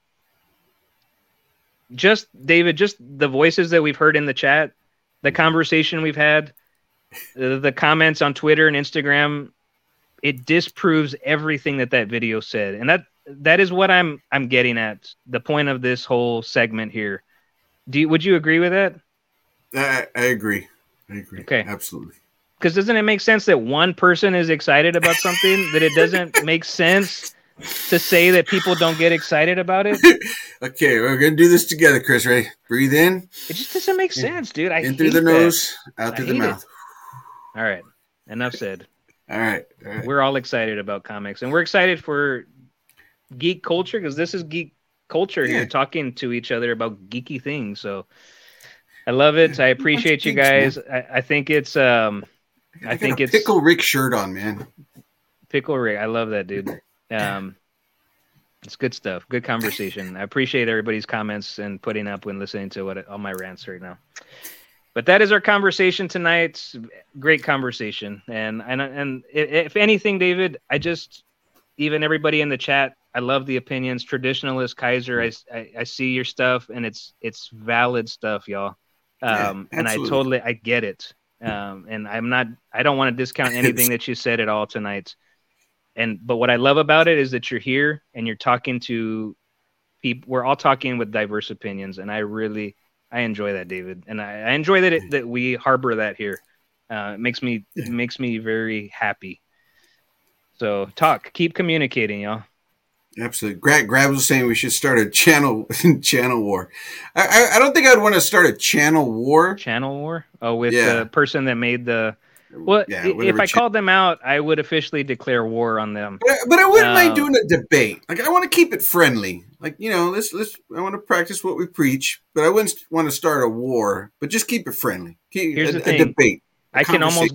S3: just David, just the voices that we've heard in the chat, the mm-hmm. conversation we've had, the, the comments on Twitter and Instagram, it disproves everything that that video said, and that that is what I'm I'm getting at. The point of this whole segment here. Do you, would you agree with that?
S2: I, I agree. I agree.
S3: Okay.
S2: absolutely.
S3: Because doesn't it make sense that one person is excited about something that it doesn't make sense to say that people don't get excited about it?
S2: Okay, we're gonna do this together, Chris. Ready? Breathe in,
S3: It just doesn't make sense, dude. I
S2: in through the
S3: that.
S2: nose, out
S3: I
S2: through the
S3: hate it.
S2: mouth.
S3: All right, enough said.
S2: All right. All right.
S3: We're all excited about comics, and we're excited for geek culture because this is geek culture
S2: Yeah.
S3: here, talking to each other about geeky things. So I love it. I appreciate you guys. I, I think it's um I
S2: got
S3: think
S2: a
S3: it's-
S2: pickle Rick shirt on, man.
S3: Pickle Rick. I love that dude. Um, it's good stuff. Good conversation. I appreciate everybody's comments and putting up when listening to what all my rants right now. But that is our conversation tonight. Great conversation, and and and if anything, David, I just even everybody in the chat. I love the opinions. Traditionalist Kaiser, I, I, I see your stuff, and it's it's valid stuff, y'all.
S2: Yeah,
S3: Um, and I totally I get it. Um, and I'm not. I don't want to discount anything that you said at all tonight and but what I love about it is that you're here and you're talking to people. We're all talking with diverse opinions, and I really I enjoy that, David, and I, I enjoy that it, that we harbor that here. Uh, it makes me it makes me very happy. So talk, keep communicating, y'all.
S2: Absolutely. Grab, Grab was saying we should start a channel channel war. I, I, I don't think I'd want to start a channel war.
S3: Channel war. Oh, with
S2: Yeah.
S3: the person that made the. Well,
S2: Yeah,
S3: if I called them out, I would officially declare war on them.
S2: But I, but I wouldn't
S3: Um,
S2: mind doing a debate. Like I want to keep it friendly. Like you know, let's let's. I want to practice what we preach, but I wouldn't want to start a war. But just keep it friendly. Keep
S3: Here's
S2: a,
S3: the thing.
S2: a debate. a
S3: I can almost.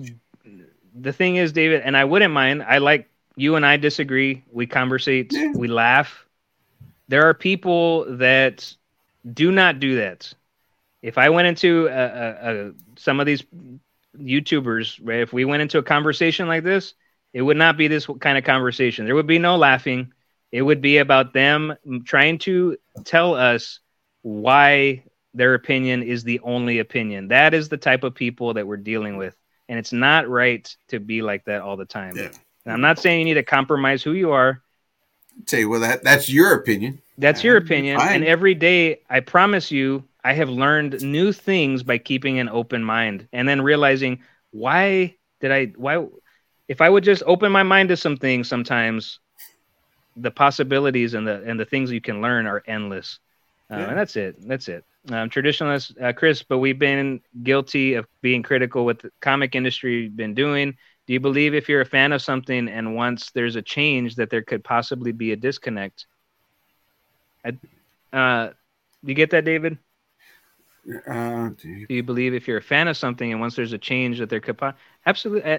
S3: The thing is, David, and I wouldn't mind. I like you and I disagree. We conversate.
S2: Yeah.
S3: We laugh. There are people that do not do that. If I went into a, a, a, some of these YouTubers, right, if we went into a conversation like this, it would not be this kind of conversation. There would be no laughing. It would be about them trying to tell us why their opinion is the only opinion. That is the type of people that we're dealing with. And it's not right to be like that all the time.
S2: Yeah.
S3: And I'm not saying you need to compromise who you are.
S2: Say, well, that that's your opinion.
S3: That's your opinion.
S2: fine.
S3: And every day, I promise you, I have learned new things by keeping an open mind and then realizing why did I, why, if I would just open my mind to some things sometimes, the possibilities and the, and the things you can learn are endless. Uh,
S2: Yeah.
S3: And that's it. That's it. Um, traditionalist, uh, Chris, but we've been guilty of being critical with the comic industry been doing. Do you believe if you're a fan of something and once there's a change that there could possibly be a disconnect? I, uh, do you get that, David?
S2: Uh.
S3: Do you believe if you're a fan of something and once there's a change that there could po- absolutely, uh,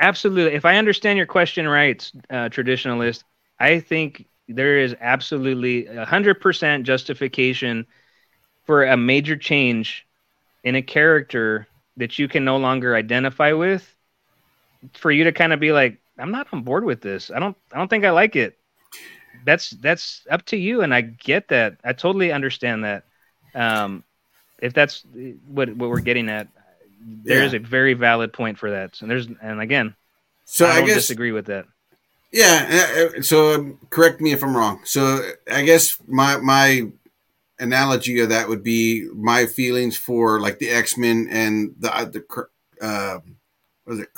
S3: absolutely. If I understand your question right, uh, traditionalist, I think there is absolutely a hundred percent justification for a major change in a character that you can no longer identify with. For you to kind of be like, I'm not on board with this. I don't. I don't think I like it. That's that's up to you, and I get that. I totally understand that. Um, if that's what what we're getting at, there is
S2: Yeah.
S3: a very valid point for that. And there's and again,
S2: So
S3: I
S2: I, guess
S3: disagree with that.
S2: Yeah. uh, uh, So um, correct me if I'm wrong. So I guess my my analogy of that would be my feelings for like the X Men and the uh, the uh, what is it?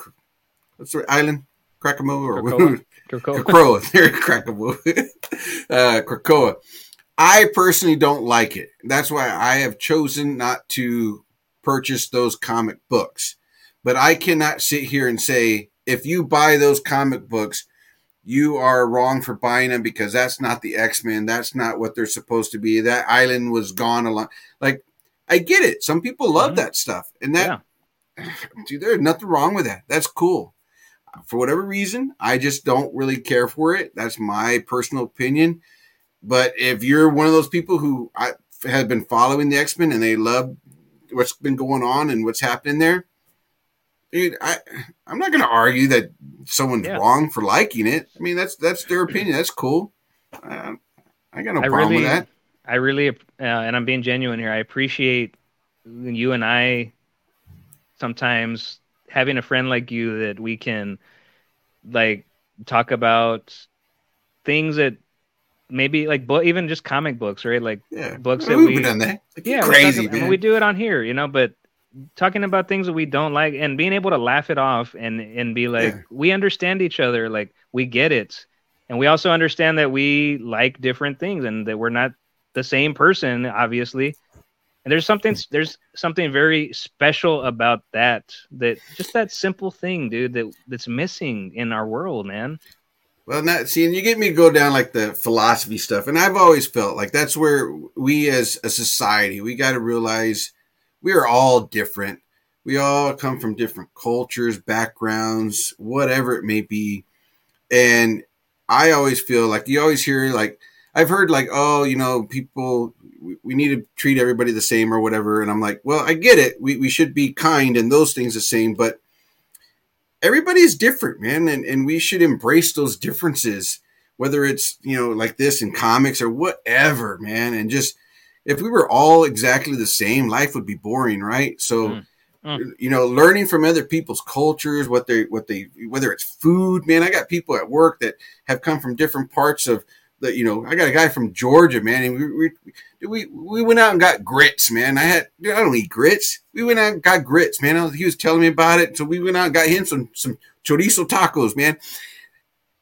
S2: What's the island? Krakamo or
S3: Krakoa? Krakoa.
S2: Krakoa. There, uh, Krakoa. I personally don't like it. That's why I have chosen not to purchase those comic books. But I cannot sit here and say if you buy those comic books, you are wrong for buying them because that's not the X-Men. That's not what they're supposed to be. That island was gone a lot. Like, I get it. Some people love
S3: Mhm.
S2: that stuff. And that, dude, there's nothing wrong with that. That's cool. For whatever reason, I just don't really care for it. That's my personal opinion. But if you're one of those people who I, have been following the X Men and they love what's been going on and what's happening there, dude, I I'm not going to argue that someone's
S3: Yeah.
S2: wrong for liking it. I mean, that's that's their opinion. That's cool. Uh, I got no
S3: I
S2: problem
S3: really,
S2: with that.
S3: I really, uh, and I'm being genuine here. I appreciate you and I sometimes having a friend like you that we can like talk about things that maybe like bo- even just comic books, right? Like
S2: Yeah,
S3: books that
S2: we've
S3: we-
S2: done that. Like,
S3: yeah,
S2: crazy.
S3: We do it on here, you know, but talking about things that we don't like and being able to laugh it off and and be like,
S2: Yeah.
S3: we understand each other, like we get it, and we also understand that we like different things and that we're not the same person, obviously. And there's something hmm. there's something very special about that that just that simple thing, dude, that that's missing in our world, man.
S2: Well, not seeing you get me to go down like the philosophy stuff, and I've always felt like that's where we, as a society, we got to realize we are all different. We all come from different cultures, backgrounds, whatever it may be, and I always feel like you always hear like I've heard like, oh, you know, people we, need to treat everybody the same or whatever, and I'm like, well, I get it. We we should be kind and those things the same, but everybody's different, man, and, and we should embrace those differences, whether it's, you know, like this in comics or whatever, man. And just if we were all exactly the same, life would be boring, right? So
S3: Mm. Mm.
S2: you know, learning from other people's cultures, what they what they whether it's food, man. I got people at work that have come from different parts of the, you know, I got a guy from Georgia, man, and we we we, we went out and got grits, man. I had I don't eat grits. We went out and got grits, man. Was, he was telling me about it, so we went out and got him some some chorizo tacos, man.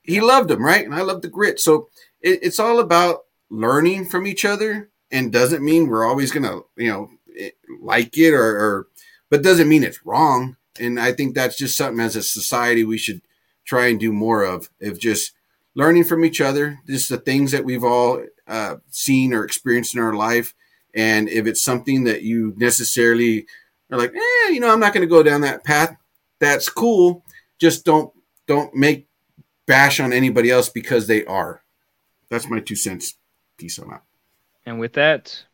S2: He loved them, right? And I love the grits. So it, it's all about learning from each other, and doesn't mean we're always gonna, you know, eh, like it or, or, but doesn't mean it's wrong. And I think that's just something as a society we should try and do more of, of just learning from each other, just the things that we've all uh, seen or experienced in our life. And if it's something that you necessarily are like, eh, you know, I'm not going to go down that path. That's cool. Just don't don't make bash on anybody else because they are. That's my two cents. Peace on out.
S3: And with that,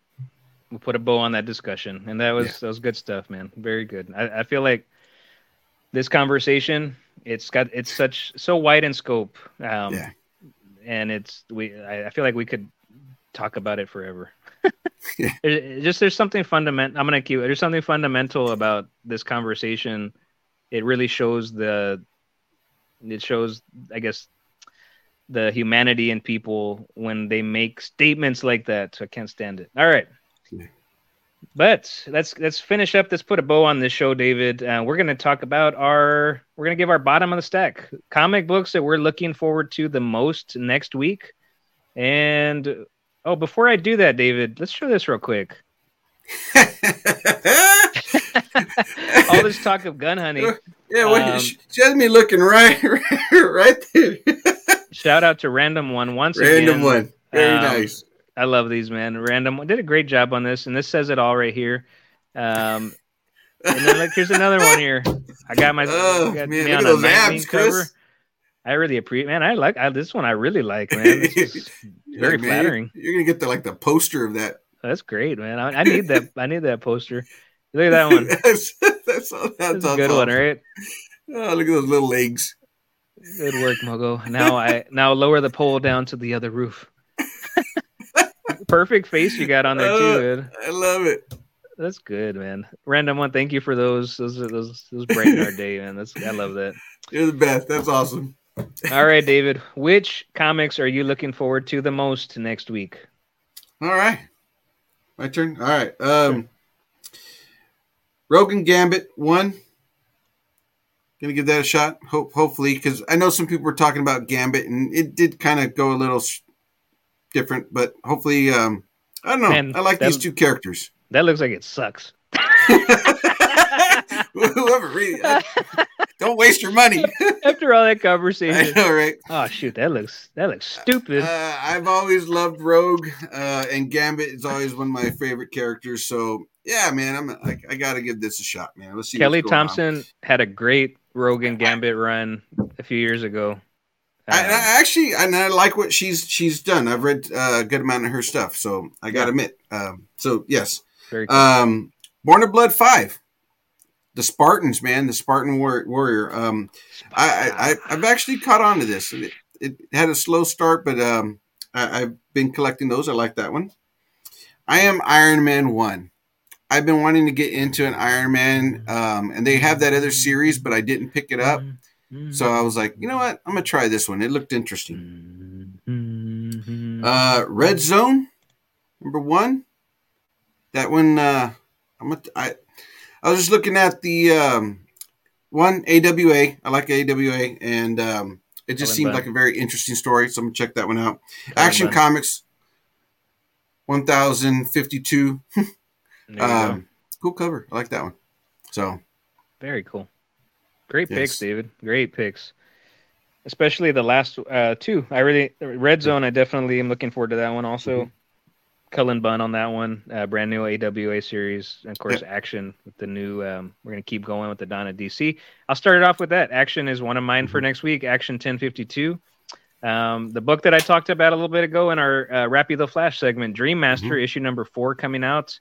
S3: we'll put a bow on that discussion. And that was
S2: Yeah.
S3: that was good stuff, man. Very good. I, I feel like this conversation, it's got it's such so wide in scope. Um,
S2: Yeah.
S3: And it's we. I, I feel like we could talk about it forever.
S2: Yeah.
S3: Just there's something fundamental. I'm gonna keep. There's something fundamental about this conversation. It really shows the. It shows, I guess, the humanity in people when they make statements like that. So I can't stand it. All right.
S2: Yeah.
S3: But let's let's finish up. Let's put a bow on this show, David. Uh, we're going to talk about our. We're going to give our bottom of the stack comic books that we're looking forward to the most next week. And oh, before I do that, David, let's show this real quick. All this talk of Gun Honey.
S2: yeah, well,
S3: Um,
S2: she, she has me looking right, right there.
S3: Shout out to Random One once
S2: Random
S3: again.
S2: Random One, very
S3: Um,
S2: nice.
S3: I love these, man. Random did a great job on this, and this says it all right here. Um, and then look, here's another one here. I got my
S2: Oh,
S3: got
S2: man,
S3: me on a magazine
S2: abs, Chris.
S3: I really appreciate, man. I like I, this one. I really like, man. This is very
S2: Yeah, man,
S3: flattering.
S2: You're, you're gonna get the like the poster of that.
S3: That's great, man. I, I need that. I need that poster. Look at that one.
S2: that's that's, all, that's,
S3: That's a
S2: all-
S3: good one, right?
S2: Oh, look at those little legs.
S3: Good work, Mogo. Now I now lower the pole down to the other roof. Perfect face you got on there too, man.
S2: I love it.
S3: That's good, man. Random one. Thank you for those. Those those those our day, man. That's I love that.
S2: You're the best. That's awesome.
S3: All right, David. Which comics are you looking forward to the most next week?
S2: All right, my turn. All right. Um, Rogue and Gambit one. Gonna give that a shot. Hope hopefully because I know some people were talking about Gambit and it did kind of go a little different, but hopefully, um, I don't know.
S3: Man,
S2: I like
S3: that-
S2: these two characters.
S3: That looks like it sucks.
S2: Whoever read don't waste your money.
S3: After all that
S2: I
S3: conversation.
S2: know, right?
S3: Oh shoot, that looks that looks stupid.
S2: Uh, I've always loved Rogue, uh, and Gambit is always one of my favorite characters. So yeah, man, I'm I, I got to give this a shot, man. Let's see.
S3: Kelly
S2: going on.
S3: Thompson had a great Rogue and Gambit run a few years ago.
S2: I,
S3: Uh,
S2: I actually, and I like what she's she's done. I've read uh, a good amount of her stuff, so I got to
S3: Yeah.
S2: admit. Um, so yes,
S3: cool.
S2: um, Born of Blood Five, the Spartans, man, the Spartan war- warrior. Um, I, I I've actually caught on to this. It, it had a slow start, but um, I, I've been collecting those. I like that one. I am Iron Man one. I've been wanting to get into an Iron Man, um, and they have that other series, but I didn't pick it up. So I was like, you know what? I'm gonna try this one. It looked interesting.
S3: Mm-hmm.
S2: Uh, Red Zone, number one. That one. Uh, I'm. A, I. I was just looking at the um, one AWA. I like AWA, and um, it just
S3: Ellen
S2: seemed like a very interesting story. So I'm gonna check that one out.
S3: Ellen
S2: Action. Comics, one thousand fifty-two.
S3: There you go.
S2: Um, cool cover. I like that one. So
S3: Very cool. Great
S2: Yes.
S3: picks, David. Great picks. Especially the last uh, two. I really Red Zone. I definitely am looking forward to that one. Also,
S2: Mm-hmm.
S3: Cullen Bunn on that one. Uh, brand new AWA series, and of course, Action with the new. Um, we're gonna keep going with the Dawn of DC. I'll start it off with that. Action is one of mine
S2: Mm-hmm.
S3: for next week. Action 1052. Um, the book that I talked about a little bit ago in our uh, Rappy the Flash segment, Dream Master,
S2: Mm-hmm.
S3: issue number four, coming out.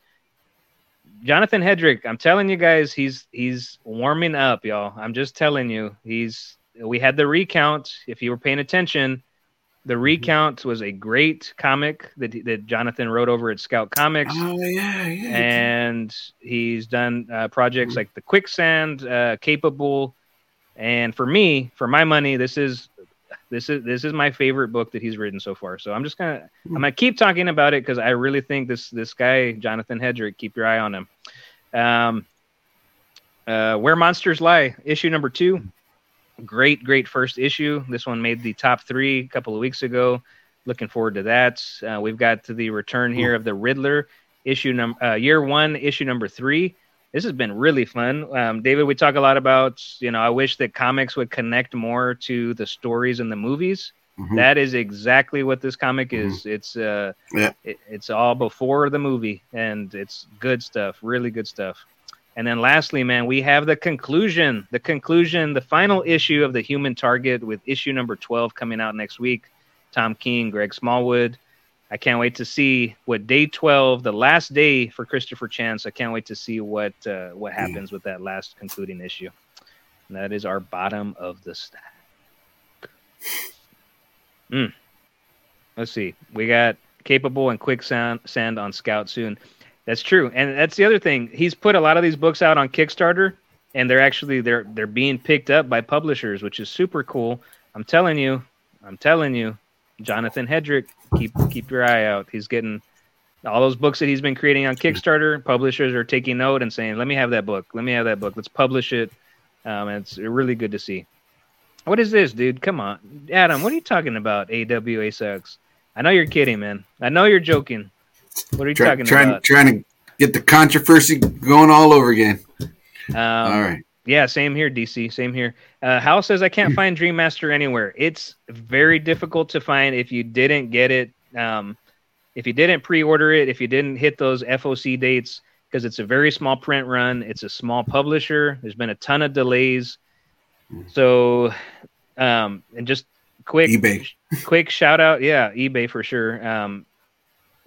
S3: Jonathan Hedrick, I'm telling you guys, he's he's warming up, y'all. I'm just telling you, he's. We had the recount. If you were paying attention, the
S2: Mm-hmm.
S3: recount was a great comic that that Jonathan wrote over at Scout Comics,
S2: oh yeah, yeah.
S3: and he's done uh, projects like the Quicksand, uh, Capable, and for me, for my money, this is this is this is my favorite book that he's written so far. So I'm just gonna I'm gonna keep talking about it because I really think this this guy Jonathan Hedrick, keep your eye on him. Um, uh, Where Monsters Lie, issue number two. Great, great first issue. This one made the top three a couple of weeks ago. Looking forward to that. Uh, we've got to the return here of the Riddler, issue number uh, year one, issue number three. This has been really fun. Um, David, we talk a lot about, you know, I wish that comics would connect more to the stories and the movies.
S2: Mhm.
S3: That is exactly what this comic is. It's uh,
S2: Yeah.
S3: it, it's all before the movie, and it's good stuff, really good stuff. And then lastly, man, we have the conclusion, the conclusion, the final issue of the Human Target with issue number twelve coming out next week. Tom King, Greg Smallwood. I can't wait to see what day twelve, the last day for Christopher Chance. I can't wait to see what uh, what happens with that last concluding issue. And that is our bottom of the stack. Mm. Let's see. We got capable and quicksand sand on Scout soon. That's true, and that's the other thing. He's put a lot of these books out on Kickstarter, and they're actually they're they're being picked up by publishers, which is super cool. I'm telling you, I'm telling you, Jonathan Hedrick, keep keep your eye out. He's getting all those books that he's been creating on Kickstarter. Publishers are taking note and saying, "Let me have that book. Let me have that book. Let's publish it." Um, and it's really good to see. What is this, dude? Come on, Adam. What are you talking about? AWA sucks. I know you're kidding, man. I know you're joking. What are you
S2: Try,
S3: talking
S2: trying
S3: about?
S2: trying to get the controversy going all over again.
S3: Um,
S2: all right.
S3: Yeah, same here, DC. Same here. Uh, Hal says I can't find Dream Master anywhere. It's very difficult to find if you didn't get it. Um, if you didn't pre-order it, if you didn't hit those FOC dates, because it's a very small print run. It's a small publisher. There's been a ton of delays. So, um, and just quick
S2: eBay.
S3: quick shout out yeah ebay for sure um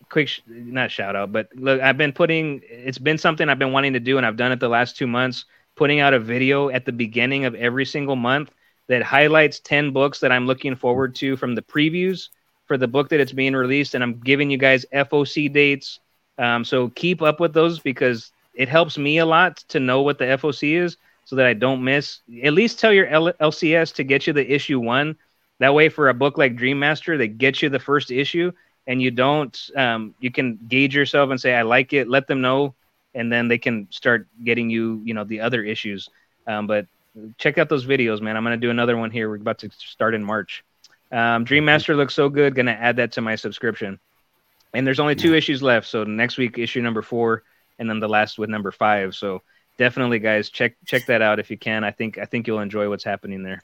S3: quick sh- not shout out but look i've been putting it's been something i've been wanting to do and i've done it the last two months putting out a video at the beginning of every single month that highlights 10 books that i'm looking forward to from the previews for the book that it's being released and i'm giving you guys foc dates um, so keep up with those because it helps me a lot to know what the foc is so that i don't miss at least tell your L- lcs to get you the issue one that way, for a book like Dream Master, they get you the first issue, and you don't. Um, you can gauge yourself and say, "I like it." Let them know, and then they can start getting you, you know, the other issues. Um, but check out those videos, man. I'm gonna do another one here. We're about to start in March. Um, Dream Master looks so good. Gonna add that to my subscription. And there's only two issues left. So next week, issue number four, and then the last with number five. So definitely, guys, check check that out if you can. I think I think you'll enjoy what's happening there.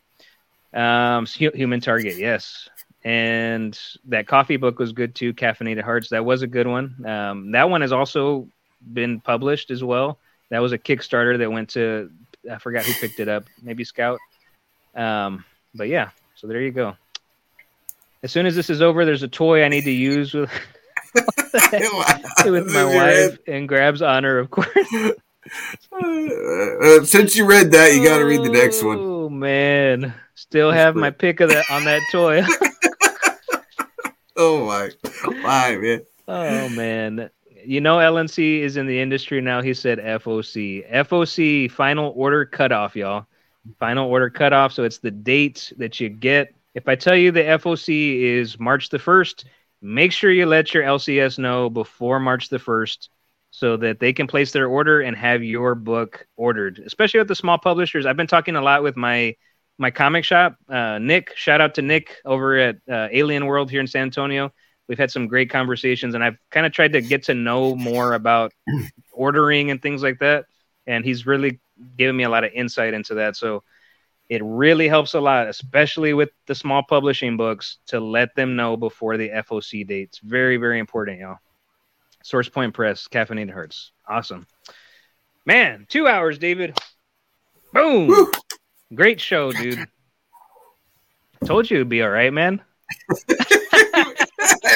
S3: Um, Human Target, yes, and that coffee book was good too. Caffeinated Hearts, that was a good one. Um, that one is also been published as well. That was a Kickstarter that went to I forgot who picked it up, maybe Scout. Um, but yeah, so there you go. As soon as this is over, there's a toy I need to use with with my wife and grabs honor, of course.
S2: Uh, since you read that, you got to read the next one.
S3: Oh man, still have my pick of that on that toy.
S2: Oh my, my man.
S3: oh man, you know LNC is in the industry now. He said FOC, FOC final order cutoff, y'all. Final order cutoff. So it's the date that you get. If I tell you the FOC is March the first, make sure you let your LCS know before March the first. So that they can place their order and have your book ordered, especially with the small publishers. I've been talking a lot with my my comic shop, uh, Nick. Shout out to Nick over at uh, Alien World here in San Antonio. We've had some great conversations, and I've kind of tried to get to know more about ordering and things like that. And he's really given me a lot of insight into that. So it really helps a lot, especially with the small publishing books, to let them know before the FOC dates. Very, very important, y'all. Source Point Press, Caffeinated Hearts. Awesome. Man, two hours, David. Boom.
S2: Woo.
S3: Great show, dude. Told you it'd be all right, man.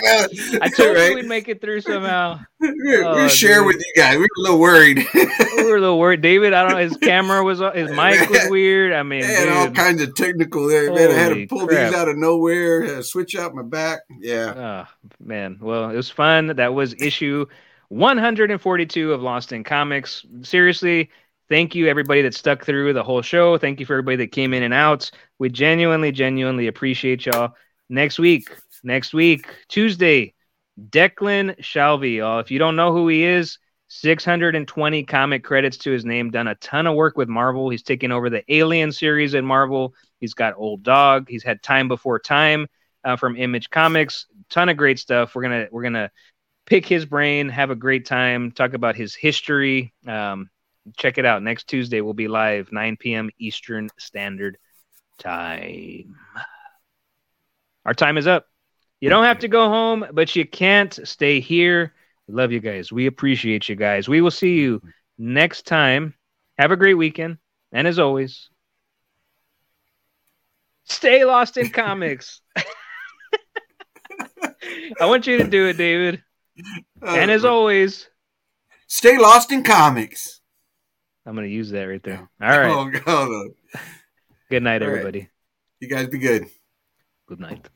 S2: I
S3: told you we'd make it through somehow.
S2: We we
S3: Oh,
S2: share with you guys. We were a little worried.
S3: We were a little worried. David, I don't know, his camera was his mic was weird. I mean,
S2: and all kinds of technical there, man. I had to pull
S3: crap.
S2: these out of nowhere, switch out my back. Yeah.
S3: Oh, man. Well, it was fun. That was issue 142 of Lost'n Comics. Seriously, thank you everybody that stuck through the whole show. Thank you for everybody that came in and out. We genuinely, genuinely appreciate y'all. Next week, next week, Tuesday, Declan Shalvey, y'all. If you don't know who he is, 620 comic credits to his name, done a ton of work with Marvel. He's taken over the Alien series at Marvel. He's got Old Dog. He's had Time Before Time uh, from Image Comics. Ton of great stuff. We're gonna we're gonna pick his brain, have a great time, talk about his history. Um, check it out. Next Tuesday we'll be live 9 p.m. Eastern Standard Time. Our time is up. You don't have to go home, but you can't stay here. Love you guys. We appreciate you guys. We will see you next time. Have a great weekend. And as always, stay lost in comics. I want you to do it, David. And as always,
S2: stay lost in comics.
S3: I'm going to use that right there. All right.
S2: Oh, God.
S3: Good night,
S2: all right.
S3: everybody.
S2: You guys be good.
S3: Good night.